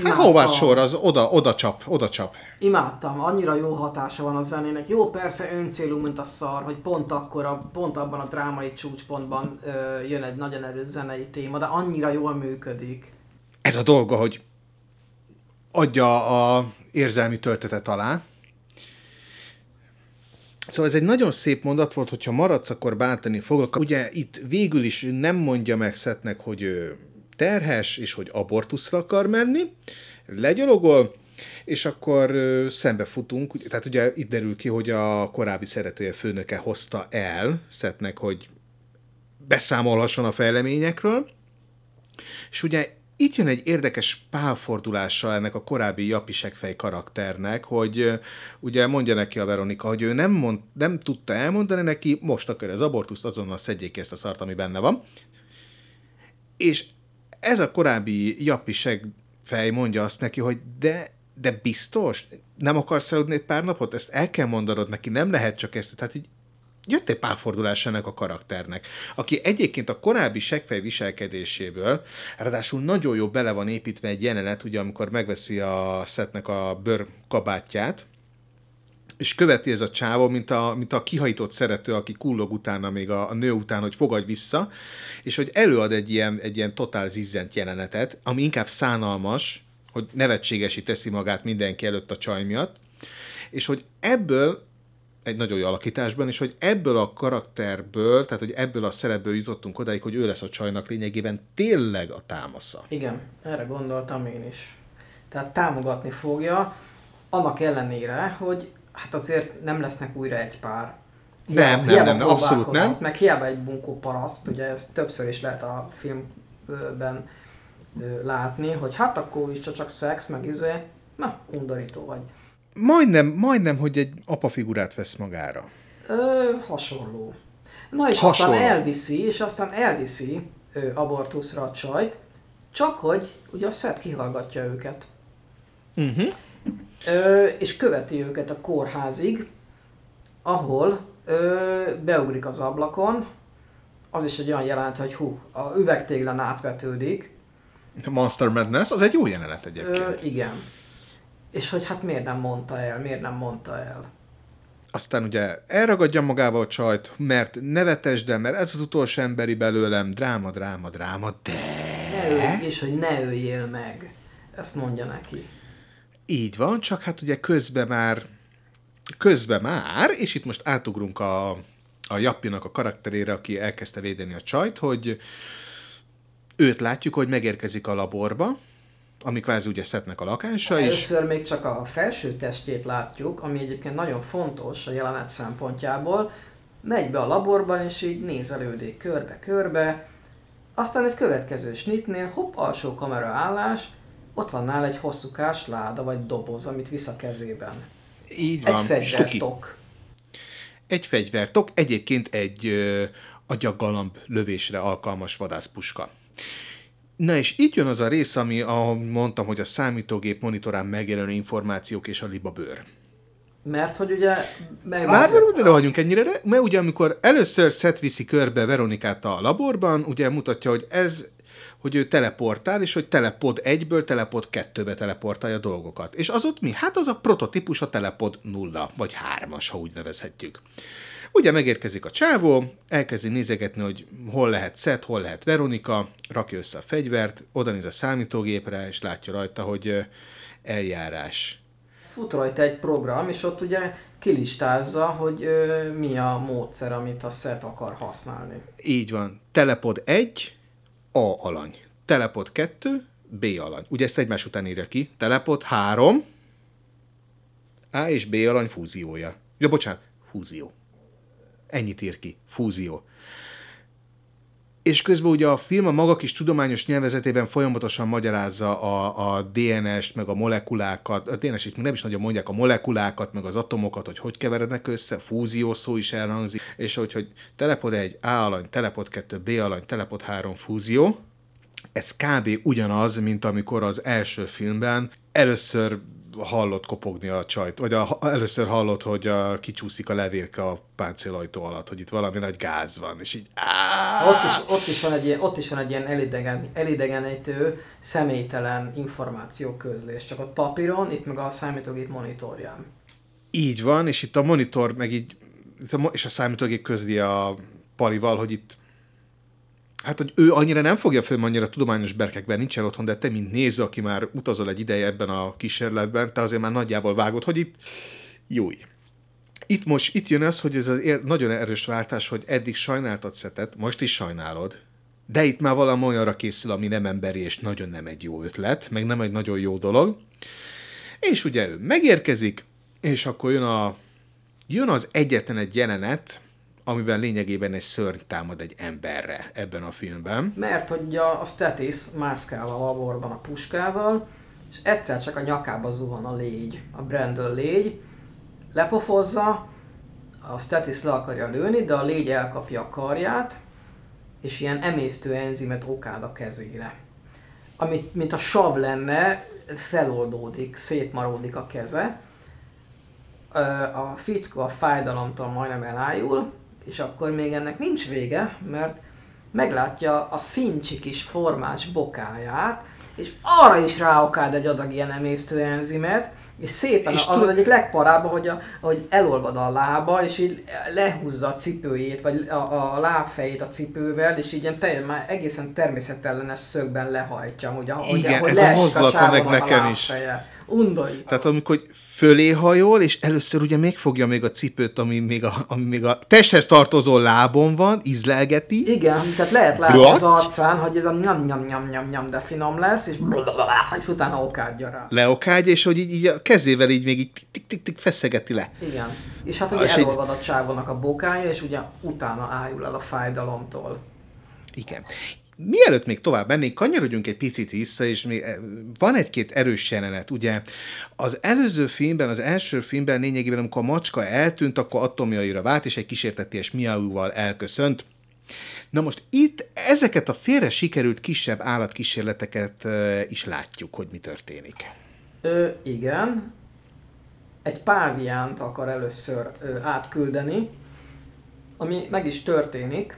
Hát Howard Shore az oda, oda csap, oda csap. Imádtam, annyira jó hatása van a zenének. Jó, persze öncélú, mint a szar, hogy pont akkor, a, pont abban a drámai csúcspontban ö, jön egy nagyon erős zenei téma, de annyira jól működik. Ez a dolga, hogy adja a érzelmi töltetet alá, Szóval ez egy nagyon szép mondat volt, hogyha maradsz, akkor bántani fogok. Ugye itt végül is nem mondja meg Szetnek, hogy ő terhes, és hogy abortuszra akar menni, legyalogol, és akkor szembe futunk, tehát ugye itt derül ki, hogy a korábbi szeretője főnöke hozta el Szetnek, hogy beszámolhasson a fejleményekről, és ugye itt jön egy érdekes pálfordulása ennek a korábbi japisekfej karakternek, hogy ugye mondja neki a Veronika, hogy ő nem, mond, nem tudta elmondani neki, most akar az abortuszt, azonnal szedjék ezt a szart, ami benne van. És ez a korábbi japisek fej mondja azt neki, hogy de, de biztos, nem akarsz aludni egy pár napot? Ezt el kell mondanod neki, nem lehet csak ezt. Tehát így jött egy párfordulás ennek a karakternek, aki egyébként a korábbi segfej viselkedéséből, ráadásul nagyon jó bele van építve egy jelenet, ugye amikor megveszi a szetnek a bőr kabátját, és követi ez a csávó, mint a, mint a kihajított szerető, aki kullog utána még a, a nő után, hogy fogadj vissza, és hogy előad egy ilyen, egy ilyen totál zizzent jelenetet, ami inkább szánalmas, hogy nevetségesi teszi magát mindenki előtt a csaj miatt, és hogy ebből egy nagyon jó alakításban, és hogy ebből a karakterből, tehát hogy ebből a szerepből jutottunk odáig, hogy ő lesz a csajnak lényegében tényleg a támasza. Igen, erre gondoltam én is. Tehát támogatni fogja, annak ellenére, hogy hát azért nem lesznek újra egy pár. Nem, nem, nem, nem, abszolút nem. Meg hiába egy bunkó paraszt, ugye ezt többször is lehet a filmben látni, hogy hát akkor is csak szex, meg izé, na, undorító vagy. Majdnem, majdnem, hogy egy apafigurát vesz magára. Ö, hasonló. Na és Hasonló. aztán elviszi, és aztán elviszi ö, abortuszra a csajt, csak hogy ugye a szed kihallgatja őket. Uh-huh. Ö, és követi őket a kórházig, ahol ö, beugrik az ablakon, az is egy olyan jelent, hogy hú, a üvegtéglen átvetődik. Monster Madness, az egy jó jelenet Ö, egyébként. igen. És hogy hát miért nem mondta el, miért nem mondta el. Aztán ugye elragadja magával a csajt, mert nevetesd el, mert ez az utolsó emberi belőlem, dráma, dráma, dráma, de... Ne ölj, és hogy ne öljél meg. Ezt mondja neki. Így van, csak hát ugye közben már, közben már, és itt most átugrunk a, a Jappinak a karakterére, aki elkezdte védeni a csajt, hogy őt látjuk, hogy megérkezik a laborba, ami kvázi ugye Szetnek a lakása, és Először még csak a felső testjét látjuk, ami egyébként nagyon fontos a jelenet szempontjából. Megy be a laborban, és így nézelődik körbe-körbe. Aztán egy következő snitnél, hopp, alsó kamera állás, ott van nála egy hosszúkás láda vagy doboz, amit visz a kezében. így Egy van, stuki. fegyvertok. Egy fegyvertok, egyébként egy ö, agyaggalamb lövésre alkalmas vadászpuska. Na és itt jön az a rész, ami, ahol mondtam, hogy a számítógép monitorán megjelenő információk és a libabőr. Mert hogy ugye... Már ne vagyunk ennyire, mert ugye amikor először Seth viszi körbe Veronikát a laborban, ugye mutatja, hogy ez hogy ő teleportál, és hogy telepod egyből, telepod kettőbe teleportálja dolgokat. És az ott mi? Hát az a prototípus a telepod nulla, vagy hármas, ha úgy nevezhetjük. Ugye megérkezik a csávó, elkezdi nézegetni, hogy hol lehet Seth, hol lehet Veronika, rakja össze a fegyvert, oda néz a számítógépre, és látja rajta, hogy eljárás. Fut rajta egy program, és ott ugye kilistázza, hogy ö, mi a módszer, amit a set akar használni. Így van. Telepod 1, A alany. Telepod 2, B alany. Ugye ezt egymás után írja ki. Telepod 3, A és B alany fúziója. Ja, bocsánat, fúzió. Ennyit ír ki. Fúzió. És közben ugye a film a maga kis tudományos nyelvezetében folyamatosan magyarázza a, a DNS-t, meg a molekulákat, a DNS itt nem is nagyon mondják, a molekulákat, meg az atomokat, hogy hogy keverednek össze, fúzió szó is elhangzik, és hogy, hogy telepod 1, A alany, telepod 2, B alany, telepod 3, fúzió, ez kb. ugyanaz, mint amikor az első filmben először hallott kopogni a csajt, vagy a, először hallott, hogy a, kicsúszik a levélke a páncélajtó alatt, hogy itt valami nagy gáz van, és így áh! Ott is, ott is van egy ilyen, ott is van egy ilyen elidegen, elidegenítő, személytelen információ közlés. Csak ott papíron, itt meg a számítógép monitorján. Így van, és itt a monitor meg így, és a számítógép közli a palival, hogy itt Hát, hogy ő annyira nem fogja föl, annyira tudományos berkekben nincsen otthon, de te, mint néző, aki már utazol egy ideje ebben a kísérletben, te azért már nagyjából vágod, hogy itt júj. Itt most, itt jön az, hogy ez az ér- nagyon erős váltás, hogy eddig sajnáltad szetet, most is sajnálod, de itt már valami olyanra készül, ami nem emberi, és nagyon nem egy jó ötlet, meg nem egy nagyon jó dolog. És ugye ő megérkezik, és akkor jön, a, jön az egyetlen egy jelenet, amiben lényegében egy szörny támad egy emberre ebben a filmben. Mert hogy a, a Statis mászkál a laborban a puskával, és egyszer csak a nyakába zuhan a légy, a Brandon légy, lepofozza, a Statis le akarja lőni, de a légy elkapja a karját, és ilyen emésztő enzimet okád a kezére. Amit, mint a sav lenne, feloldódik, szétmaródik a keze. A fickó a fájdalomtól majdnem elájul, és akkor még ennek nincs vége, mert meglátja a fincsi kis formás bokáját, és arra is ráokád egy adag ilyen emésztő enzimet, És szépen, És az az egyik legparább, hogy, a, hogy elolvad a lába, és így lehúzza a cipőjét, vagy a, a, a lábfejét a cipővel, és így ilyen teljesen már egészen természetellenes szögben lehajtja, hogy, ahogy, Igen, ahogy ez a mozdulata sávon meg a nekem is. Undorító. Tehát amikor fölé hajol, és először ugye megfogja még a cipőt, ami még a, ami még a testhez tartozó lábon van, ízlelgeti, Igen, tehát lehet látni Blat. az arcán, hogy ez a nyam nyam nyam nyam nyam, de finom lesz, és és utána okádja rá. leokágy, és hogy így, így a kezével így még így tik-tik-tik feszegeti le. Igen. És hát ugye elolvad a csávónak a bokája, és ugye utána ájul el a fájdalomtól. Igen. Mielőtt még tovább mennénk, kanyarodjunk egy picit vissza, és még eh, van egy-két erős jelenet. Ugye az előző filmben, az első filmben lényegében, amikor a macska eltűnt, akkor atomjaira vált, és egy kísérteties miauval elköszönt. Na most itt ezeket a félre sikerült kisebb állatkísérleteket eh, is látjuk, hogy mi történik. Ö, igen. Egy páviánt akar először ö, átküldeni, ami meg is történik.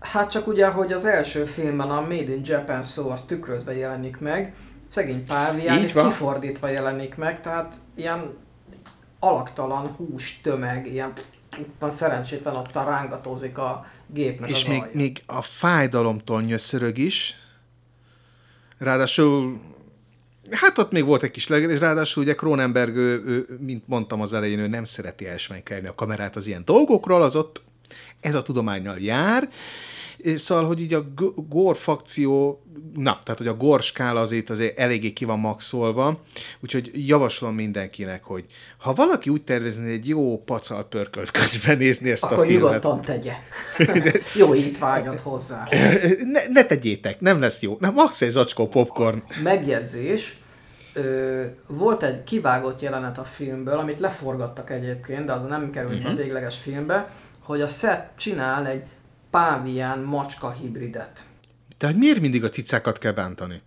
Hát csak ugye, hogy az első filmben a Made in Japan szó az tükrözve jelenik meg, szegény van. kifordítva jelenik meg, tehát ilyen alaktalan hús tömeg, ilyen itt szerencsétlen ott rángatózik a gépnek És az még, alja. még a fájdalomtól nyöszörög is. Ráadásul, hát ott még volt egy kis legedés, ráadásul ugye Cronenberg, ő, ő, mint mondtam az elején, ő nem szereti elsmenkelni a kamerát az ilyen dolgokról, az ott ez a tudományjal jár, Szóval, hogy így a g- gore fakció, na, tehát, hogy a gore skála azért azért eléggé ki van maxolva, úgyhogy javaslom mindenkinek, hogy ha valaki úgy tervezni egy jó pacal pörkölt közben nézni ezt a Akkor filmet, nyugodtan tegye. Jó étvágyat hozzá. ne, ne tegyétek, nem lesz jó. Na, max egy zacskó popcorn. megjegyzés, ö, volt egy kivágott jelenet a filmből, amit leforgattak egyébként, de az nem került uh-huh. a végleges filmbe, hogy a set csinál egy pávián macska hibridet. Tehát miért mindig a cicákat kell bántani?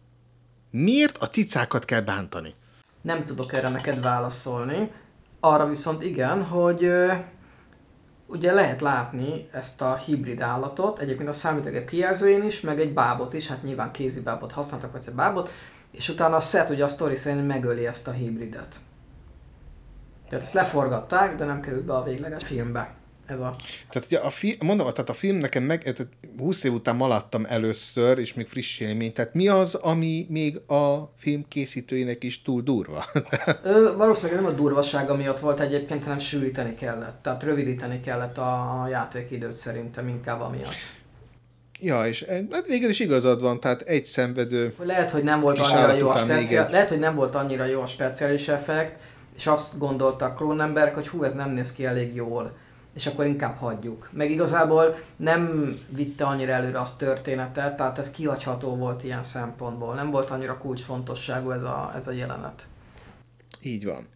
Miért a cicákat kell bántani? Nem tudok erre neked válaszolni. Arra viszont igen, hogy ö, ugye lehet látni ezt a hibrid állatot, egyébként a számítógép kijelzőjén is, meg egy bábot is, hát nyilván kézi bábot használtak, vagy egy bábot, és utána a set ugye a sztori szerint megöli ezt a hibridet. Tehát ezt leforgatták, de nem került be a végleges filmbe. Ez a... Tehát ugye a fi, mondom, tehát a film nekem meg, tehát 20 év után malattam először, és még friss élmény. Tehát mi az, ami még a film készítőinek is túl durva? Ö, valószínűleg nem a durvasága miatt volt egyébként, hanem sűríteni kellett. Tehát rövidíteni kellett a játékidőt szerintem inkább amiatt. ja, és hát végül is igazad van, tehát egy szenvedő, Lehet, hogy nem volt annyira jó a speciál... Lehet, hogy nem volt annyira jó a speciális effekt, és azt gondolta Cronenberg, hogy hú, ez nem néz ki elég jól, és akkor inkább hagyjuk. Meg igazából nem vitte annyira előre azt történetet, tehát ez kihagyható volt ilyen szempontból. Nem volt annyira kulcsfontosságú ez a, ez a jelenet. Így van.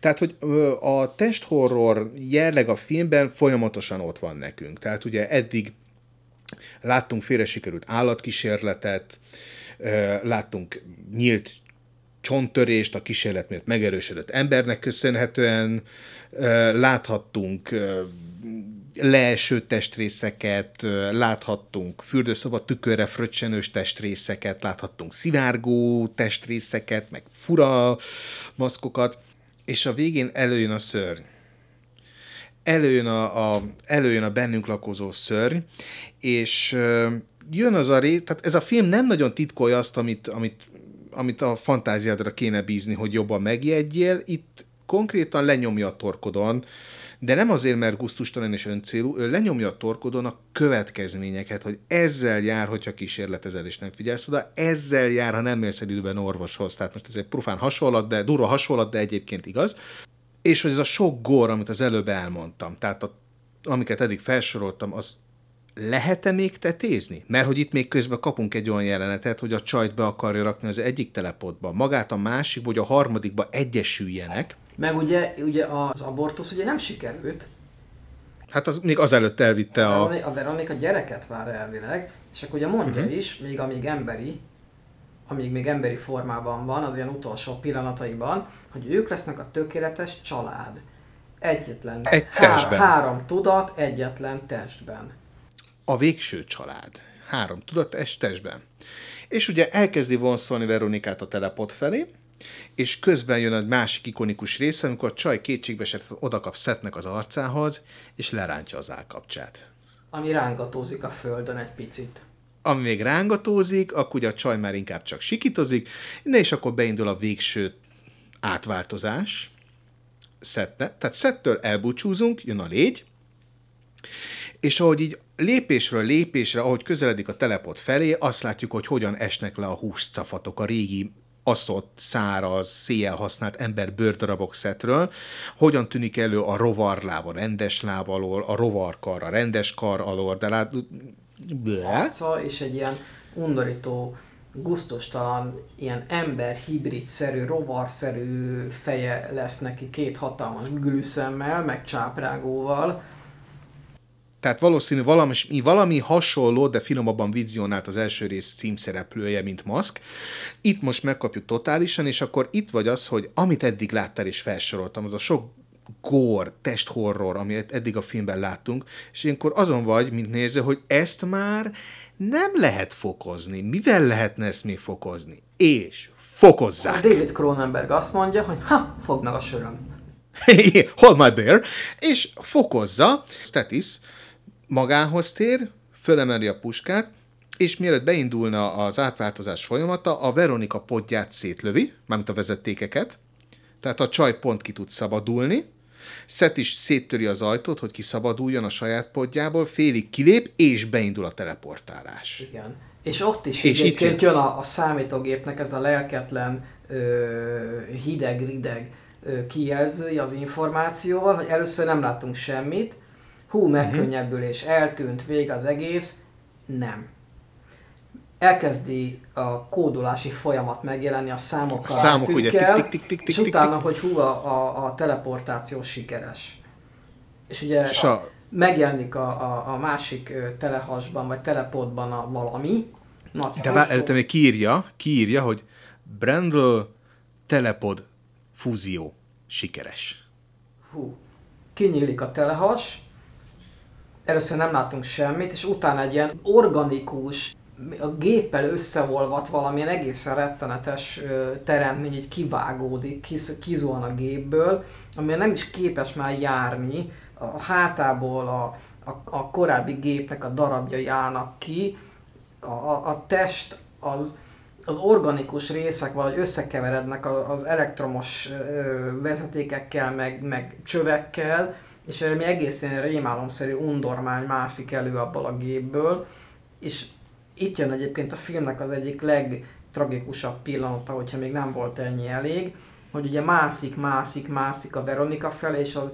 Tehát, hogy a testhorror jelleg a filmben folyamatosan ott van nekünk. Tehát ugye eddig láttunk félre sikerült állatkísérletet, láttunk nyílt csonttörést, a kísérlet miatt megerősödött embernek köszönhetően, láthattunk leeső testrészeket, láthattunk fürdőszoba tükörre fröccsenős testrészeket, láthattunk szivárgó testrészeket, meg fura maszkokat, és a végén előjön a szörny. Előjön a, a, előjön a bennünk lakozó szörny, és jön az a rész, tehát ez a film nem nagyon titkolja azt, amit, amit, amit a fantáziádra kéne bízni, hogy jobban megjegyél, itt konkrétan lenyomja a torkodon, de nem azért, mert gusztustalan és öncélú, ő lenyomja a torkodon a következményeket, hogy ezzel jár, hogyha kísérletezel és nem figyelsz oda, ezzel jár, ha nem el időben orvoshoz. Tehát most ez egy profán hasonlat, de durva hasonlat, de egyébként igaz. És hogy ez a sok gór, amit az előbb elmondtam, tehát a, amiket eddig felsoroltam, az lehet-e még tetézni? Mert hogy itt még közben kapunk egy olyan jelenetet, hogy a csajt be akarja rakni az egyik telepotba, magát a másik, vagy a harmadikba egyesüljenek. Meg ugye, ugye az abortusz ugye nem sikerült. Hát az még azelőtt elvitte A, a... A Veronika gyereket vár elvileg, és akkor ugye mondja uh-huh. is, még amíg emberi, amíg még emberi formában van, az ilyen utolsó pillanataiban, hogy ők lesznek a tökéletes család. Egyetlen. Egy testben. három tudat, egyetlen testben. A végső család. Három tudat testben. És ugye elkezdi vonszolni Veronikát a telepot felé, és közben jön egy másik ikonikus része, amikor a csaj kétségbe esett odakap Szetnek az arcához, és lerántja az állkapcsát. Ami rángatózik a földön egy picit. Ami még rángatózik, akkor ugye a csaj már inkább csak sikitozik, na és akkor beindul a végső átváltozás. Szetne. Tehát Szettől elbúcsúzunk, jön a légy, és ahogy így lépésről lépésre, ahogy közeledik a telepot felé, azt látjuk, hogy hogyan esnek le a húscafatok a régi aszott, száraz, széjjel használt ember bőrdarabok szetről, hogyan tűnik elő a rovarláb a rendes láb alól, a rovarkar a rendes kar alól, de lát... Arca és egy ilyen undorító, guztustalan, ilyen ember hibrid-szerű, rovar-szerű feje lesz neki két hatalmas gülüszemmel, meg csáprágóval, tehát valószínű valami, valami hasonló, de finomabban vizionált az első rész címszereplője, mint Mask. Itt most megkapjuk totálisan, és akkor itt vagy az, hogy amit eddig láttál és felsoroltam, az a sok gór, testhorror, amit eddig a filmben láttunk, és ilyenkor azon vagy, mint néző, hogy ezt már nem lehet fokozni. Mivel lehetne ezt még fokozni? És fokozzák. A David Cronenberg azt mondja, hogy ha, fognak a söröm. Hold my beer, és fokozza Statis, magához tér, fölemeli a puskát, és mielőtt beindulna az átváltozás folyamata, a Veronika podját szétlövi, mármint a vezetékeket, tehát a csaj pont ki tud szabadulni, Szet is széttöri az ajtót, hogy kiszabaduljon a saját podjából, félig kilép, és beindul a teleportálás. Igen. És ott is és itt jön, a, a számítógépnek ez a lelketlen, hideg-rideg kijelzője az információval, hogy először nem láttunk semmit, hú, megkönnyebbülés, eltűnt, vég az egész. Nem. Elkezdi a kódolási folyamat megjelenni a számokkal, a számok ugye, tik, tik, és utána, hogy hú, a, a, a teleportáció sikeres. És ugye és a... megjelenik a, a, a másik telehasban, vagy telepodban a valami. Nagy De vár, előtte még kiírja, kiírja, hogy Brandl telepod fúzió sikeres. Hú. Kinyílik a telehas, először nem látunk semmit, és utána egy ilyen organikus, a géppel összeolvat valamilyen egészen rettenetes teremtmény így kivágódik, kizolna a gépből, ami nem is képes már járni, a hátából a, a, a korábbi gépnek a darabjai állnak ki, a, a, a test az, az organikus részek valahogy összekeverednek az elektromos vezetékekkel, meg, meg csövekkel, és mi egész ilyen rémálomszerű undormány mászik elő abból a gépből, és itt jön egyébként a filmnek az egyik legtragikusabb pillanata, hogyha még nem volt ennyi elég, hogy ugye mászik, mászik, mászik a Veronika felé, és a,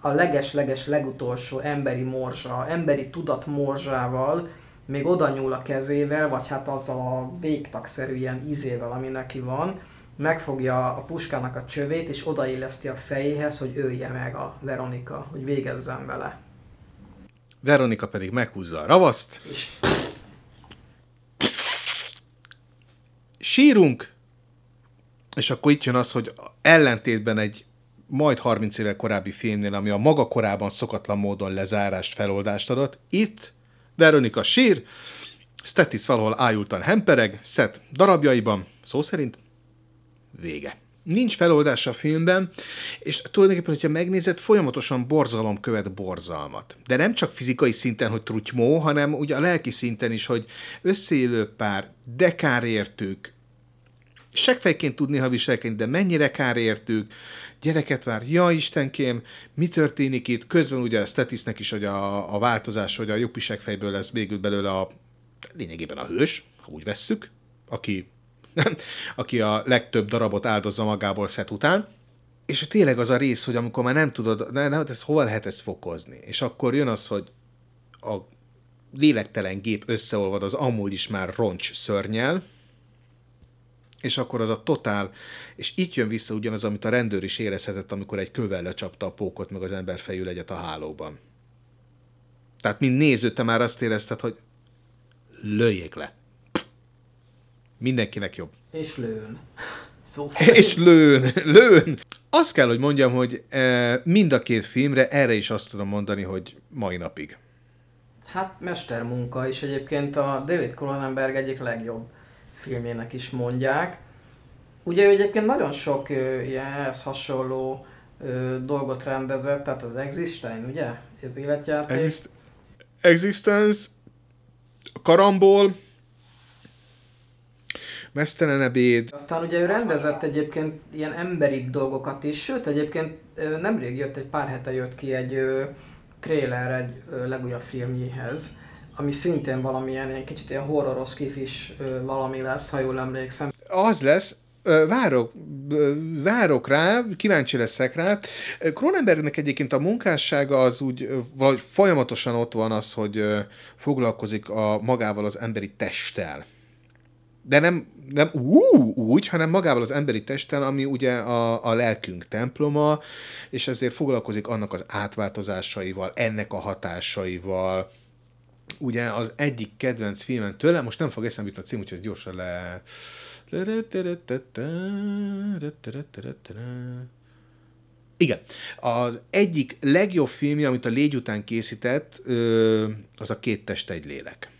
a leges-leges legutolsó emberi morzsa, emberi tudat morzsával még oda nyúl a kezével, vagy hát azzal a végtagszerű ilyen izével, ami neki van, megfogja a puskának a csövét, és odailleszti a fejéhez, hogy ölje meg a Veronika, hogy végezzen vele. Veronika pedig meghúzza a ravaszt. És... Sírunk, és akkor itt jön az, hogy ellentétben egy majd 30 éve korábbi filmnél, ami a maga korában szokatlan módon lezárást, feloldást adott, itt Veronika sír, Statis valahol ájultan hempereg, Szet darabjaiban, szó szerint vége. Nincs feloldás a filmben, és tulajdonképpen, hogyha megnézed, folyamatosan borzalom követ borzalmat. De nem csak fizikai szinten, hogy trutymó, hanem ugye a lelki szinten is, hogy összeélő pár, de kárértők, seggfejként tud néha viselkedni, de mennyire kárértők, gyereket vár, ja Istenkém, mi történik itt? Közben ugye a Statisnek is hogy a, a változás, hogy a jobbi seggfejből lesz végül belőle a lényegében a hős, ha úgy vesszük, aki aki a legtöbb darabot áldozza magából szet után, és tényleg az a rész, hogy amikor már nem tudod, ne, nem, ez hova lehet ezt fokozni? És akkor jön az, hogy a lélektelen gép összeolvad az amúgy is már roncs szörnyel, és akkor az a totál, és itt jön vissza ugyanaz, amit a rendőr is érezhetett, amikor egy kövel lecsapta a pókot, meg az ember fejű legyet a hálóban. Tehát, mint néző, te már azt érezted, hogy lőjék le. Mindenkinek jobb. És lőn. Szó És lőn, lőn. Azt kell, hogy mondjam, hogy e, mind a két filmre erre is azt tudom mondani, hogy mai napig. Hát mestermunka, és egyébként a David Cronenberg egyik legjobb filmjének is mondják. Ugye ő egyébként nagyon sok ehhez hasonló ö, dolgot rendezett, tehát az Existence, ugye? Az életjáték. Exist- Existence, Karambol, Mesztelen ebéd, Aztán ugye ő rendezett egyébként ilyen emberi dolgokat is, sőt egyébként nemrég jött, egy pár hete jött ki egy ö, trailer egy ö, legújabb filmjéhez, ami szintén valamilyen ilyen kicsit ilyen horroros kifis ö, valami lesz, ha jól emlékszem. az lesz, várok, várok rá, kíváncsi leszek rá. Cronenbergnek egyébként a munkássága az úgy, valahogy folyamatosan ott van az, hogy foglalkozik a magával az emberi testtel. De nem, nem ú, úgy, hanem magával az emberi testtel, ami ugye a, a lelkünk temploma, és ezért foglalkozik annak az átváltozásaival, ennek a hatásaival. Ugye az egyik kedvenc filmen tőle, most nem fog eszembe jutni a cím, úgyhogy gyorsan le... Igen. Az egyik legjobb filmje, amit a légy után készített, az a Két test, egy lélek.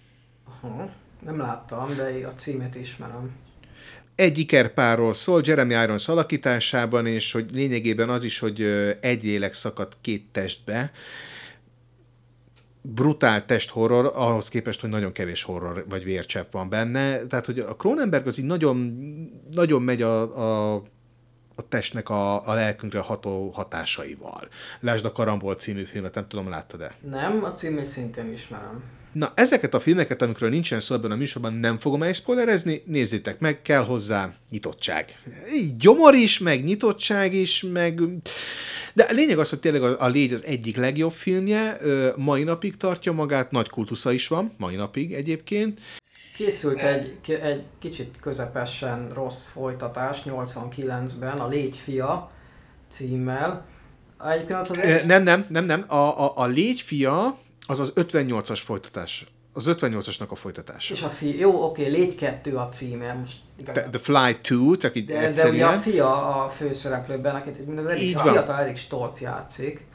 Aha, nem láttam, de a címet ismerem. egy ikerpárról szól, Jeremy Irons alakításában, és hogy lényegében az is, hogy egy lélek szakadt két testbe, brutál testhorror, ahhoz képest, hogy nagyon kevés horror vagy vércsepp van benne. Tehát, hogy a Cronenberg az így nagyon, nagyon megy a, a, a testnek a, a lelkünkre ható hatásaival. Lásd a Karambol című filmet, nem tudom, láttad-e? Nem, a címét szintén ismerem. Na, ezeket a filmeket, amikről nincsen szó ebben a műsorban, nem fogom elszpoilerezni, nézzétek meg, kell hozzá nyitottság. Így gyomor is, meg nyitottság is, meg... De a lényeg az, hogy tényleg a, a Légy az egyik legjobb filmje, ö, mai napig tartja magát, nagy kultusza is van, mai napig egyébként. Készült egy, egy kicsit közepesen rossz folytatás 89-ben, a Légy fia címmel. Egyébként ott az Nem, nem, nem, nem, a, a, a Légy fia az az 58-as folytatás. Az 58-asnak a folytatása. és a fi, jó, oké, Légy kettő a címe, most The, the Fly 2, csak így De, de ugye a egyszerűen. fia a főszereplőben, akit mind az eddig, a fiatal Erik Stolz játszik.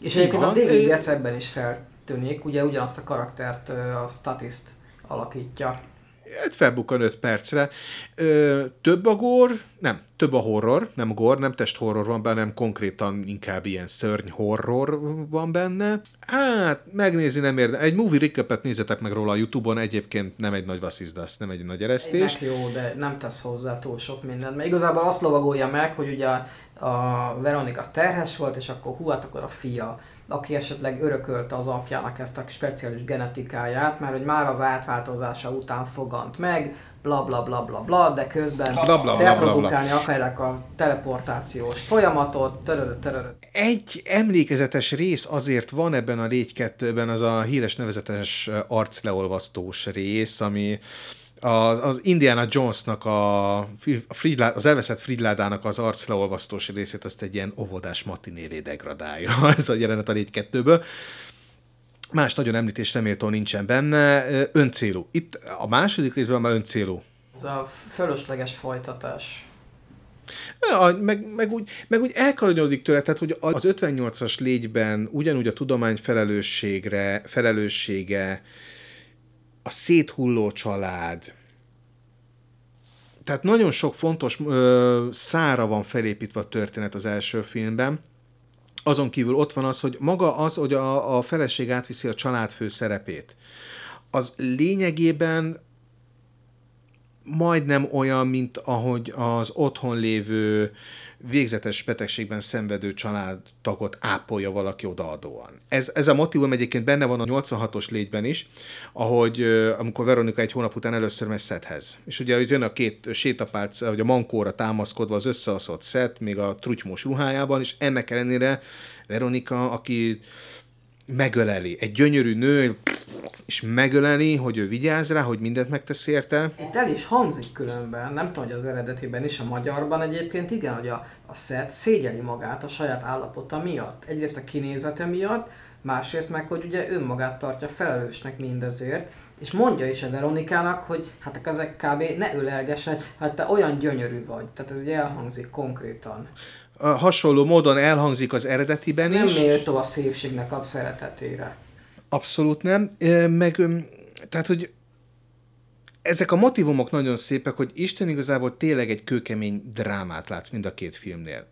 És egyébként a. David Ö- Getz ebben is feltűnik, ugye ugyanazt a karaktert a statiszt alakítja. Hát felbukkan 5 percre. Ö, több a gór, nem, több a horror, nem gór, nem test horror van benne, hanem konkrétan inkább ilyen szörny horror van benne. Hát, megnézni nem érde. Egy movie recapet nézzetek meg róla a Youtube-on, egyébként nem egy nagy vasszizdasz, nem egy nagy eresztés. Egynek jó, de nem tesz hozzá túl sok mindent. Mert igazából azt lovagolja meg, hogy ugye a Veronika terhes volt, és akkor hú, hát akkor a fia, aki esetleg örökölte az apjának ezt a speciális genetikáját, mert hogy már az átváltozása után fogant meg, bla bla bla bla bla, de közben Bla, bla, bla, bla, bla. reprodukálni akarják a teleportációs folyamatot, törörö, törörö. Egy emlékezetes rész azért van ebben a Légy 2-ben, az a híres nevezetes arcleolvasztós rész, ami az, az Indiana Jonesnak a, a Fridlá, az elveszett Fridládának az arcleolvasztós részét azt egy ilyen óvodás matinévé degradálja, ez a jelenet a Légy 2-ből. Más nagyon említésre méltó nincsen benne, öncélú. Itt a második részben már öncélú. Ez a fölösleges folytatás. Ja, meg, meg, úgy, meg úgy elkalanyodik tőle, tehát hogy az 58-as légyben ugyanúgy a tudomány felelősségre, felelőssége, a széthulló család, tehát nagyon sok fontos ö, szára van felépítve a történet az első filmben. Azon kívül ott van az, hogy maga az, hogy a, a feleség átviszi a családfő szerepét. Az lényegében majdnem olyan, mint ahogy az otthon lévő végzetes betegségben szenvedő családtagot ápolja valaki odaadóan. Ez, ez a motivum egyébként benne van a 86-os légyben is, ahogy amikor Veronika egy hónap után először megy Szethez. És ugye hogy jön a két sétapálc, vagy a mankóra támaszkodva az összeaszott Szet, még a trutymos ruhájában, és ennek ellenére Veronika, aki megöleli. Egy gyönyörű nő, és megöleli, hogy ő vigyáz rá, hogy mindent megtesz érte. Itt el is hangzik különben, nem tudom, hogy az eredetiben is, a magyarban egyébként igen, hogy a, a Seth szégyeli magát a saját állapota miatt. Egyrészt a kinézete miatt, másrészt meg, hogy ugye önmagát tartja felelősnek mindezért, és mondja is a Veronikának, hogy hát ezek kb. ne ölelgessen, hát te olyan gyönyörű vagy. Tehát ez ugye elhangzik konkrétan. Hasonló módon elhangzik az eredetiben Nem is. méltó a szépségnek a szeretetére. Abszolút nem. Meg, tehát, hogy ezek a motivumok nagyon szépek, hogy Isten igazából tényleg egy kőkemény drámát látsz mind a két filmnél.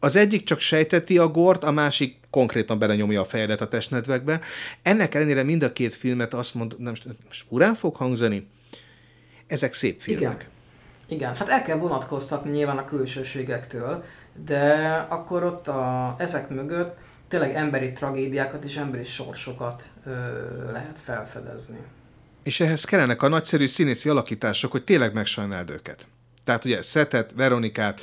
Az egyik csak sejteti a gort, a másik konkrétan belenyomja a fejedet a testnedvekbe. Ennek ellenére mind a két filmet azt mond, nem most furán fog hangzani, ezek szép filmek. Igen. Igen, hát el kell vonatkoztatni nyilván a külsőségektől, de akkor ott a, ezek mögött tényleg emberi tragédiákat és emberi sorsokat ö, lehet felfedezni. És ehhez kellenek a nagyszerű színészi alakítások, hogy tényleg megsajnáld őket. Tehát ugye Szetet, Veronikát,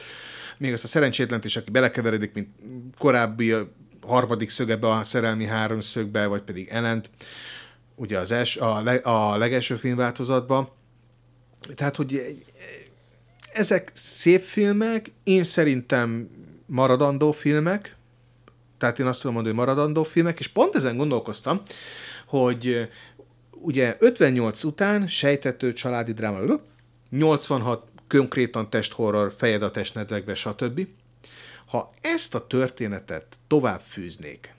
még azt a szerencsétlent is, aki belekeveredik, mint korábbi harmadik szögebe a szerelmi háromszögbe, vagy pedig Elent, ugye az els, a, le, a legelső filmváltozatban. Tehát, hogy ezek szép filmek, én szerintem maradandó filmek, tehát én azt tudom mondani, hogy maradandó filmek, és pont ezen gondolkoztam, hogy ugye 58 után sejtető családi dráma, 86 konkrétan testhorror, fejed a testnedvekbe, stb. Ha ezt a történetet tovább fűznék,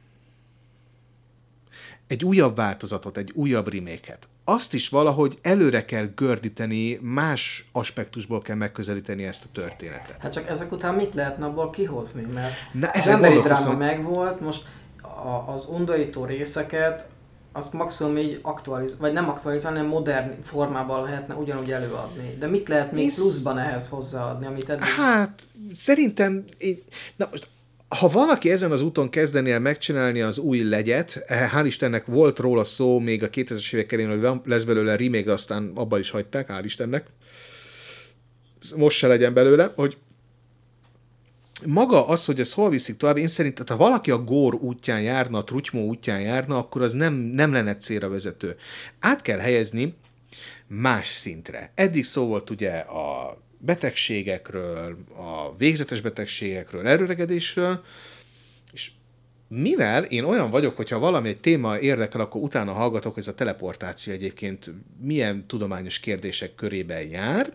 egy újabb változatot, egy újabb reméket, azt is valahogy előre kell gördíteni, más aspektusból kell megközelíteni ezt a történetet. Hát csak ezek után mit lehetne abból kihozni? Mert Na, az emberi dráma megvolt, most a, az undorító részeket azt maximum így aktualiz, vagy nem aktualizálni, hanem modern formában lehetne ugyanúgy előadni. De mit lehet még Hisz- pluszban ehhez hozzáadni, amit eddig... Hát, szerintem, én- na most, ha valaki ezen az úton kezdeni el megcsinálni az új legyet, eh, hál' Istennek volt róla szó még a 2000-es évek elején, hogy lesz belőle remake, aztán abba is hagyták, hál' Istennek. Most se legyen belőle, hogy maga az, hogy ez hol viszik tovább, én szerintem, ha valaki a gór útján járna, a trutymó útján járna, akkor az nem, nem lenne célra vezető. Át kell helyezni más szintre. Eddig szó volt ugye a betegségekről, a végzetes betegségekről, előregedésről, és mivel én olyan vagyok, hogyha valami egy téma érdekel, akkor utána hallgatok, hogy ez a teleportáció egyébként milyen tudományos kérdések körében jár,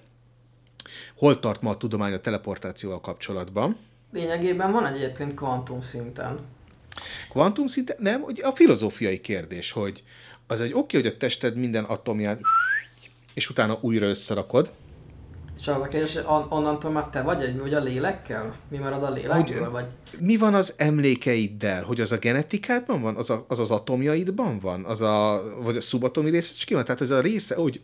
hol tart ma a tudomány a teleportációval kapcsolatban, Lényegében van egyébként kvantum szinten. Kvantum szinten? Nem, hogy a filozófiai kérdés, hogy az egy oké, hogy a tested minden atomját és utána újra összerakod, És a hogy on- onnantól már te vagy egy, vagy a lélekkel? Mi marad a lélekből? Hogy- Vagy... mi van az emlékeiddel? Hogy az a genetikádban van? Az a, az, az atomjaidban van? Az a, vagy a szubatomi része? És ki van? Tehát ez a része, hogy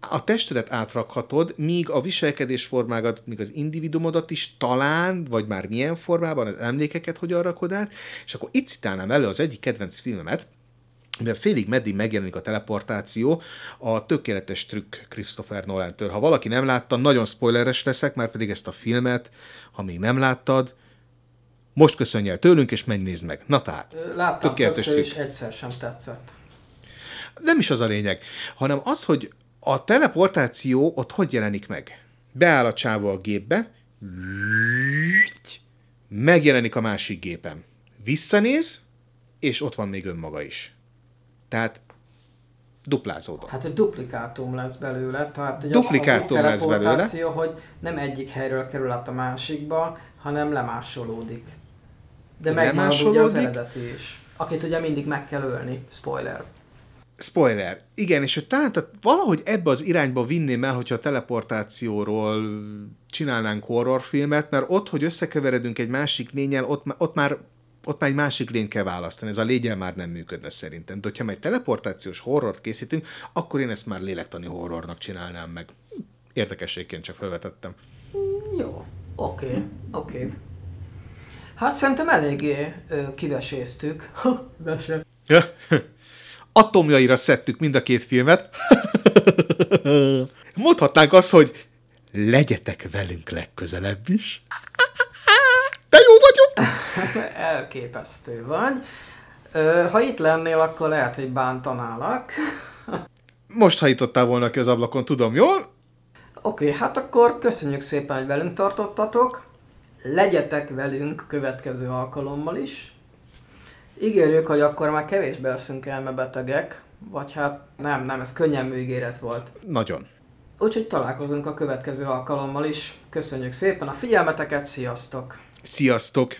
a testedet átrakhatod, míg a viselkedésformágat, míg az individumodat is talán, vagy már milyen formában, az emlékeket hogyan rakod át, és akkor itt citálnám elő az egyik kedvenc filmemet, mivel félig meddig megjelenik a teleportáció, a tökéletes trükk Christopher Nolan-től. Ha valaki nem látta, nagyon spoileres leszek, már pedig ezt a filmet, ha még nem láttad, most köszönj el tőlünk, és menj nézd meg. Na tehát, Láttam Tökéletes trükk. és egyszer sem tetszett. nem is az a lényeg, hanem az, hogy a teleportáció ott hogy jelenik meg. Beáll a csávó a gépbe, megjelenik a másik gépen. Visszanéz, és ott van még önmaga is. Tehát duplázódott. Hát, hogy duplikátum lesz belőle, tehát hogy Duplikátum az, lesz belőle. teleportáció, hogy nem egyik helyről kerül át a másikba, hanem lemásolódik. De megmarad ugye az eredeti is. Akit ugye mindig meg kell ölni. Spoiler. Spoiler. Igen, és hogy talán tehát valahogy ebbe az irányba vinném el, hogyha a teleportációról csinálnánk horrorfilmet, mert ott, hogy összekeveredünk egy másik lényel, ott, ott már ott már egy másik lényt kell választani, ez a légyel már nem működne szerintem. De hogyha egy teleportációs horrort készítünk, akkor én ezt már lélektani horrornak csinálnám meg. Érdekességként csak felvetettem. Jó. Oké. Okay. Oké. Okay. Hát szerintem eléggé ö, kiveséztük. Vese. Ja. Atomjaira szedtük mind a két filmet. Mondhatnánk azt, hogy legyetek velünk legközelebb is. De jó vagyok! Elképesztő vagy. Ha itt lennél, akkor lehet, hogy bántanálak. Most hajítottál volna ki az ablakon, tudom jól? Oké, okay, hát akkor köszönjük szépen, hogy velünk tartottatok. Legyetek velünk következő alkalommal is. Ígérjük, hogy akkor már kevésbé leszünk elmebetegek, vagy hát nem, nem, ez könnyen ígéret volt. Nagyon. Úgyhogy találkozunk a következő alkalommal is. Köszönjük szépen a figyelmeteket, sziasztok! Sziasztok!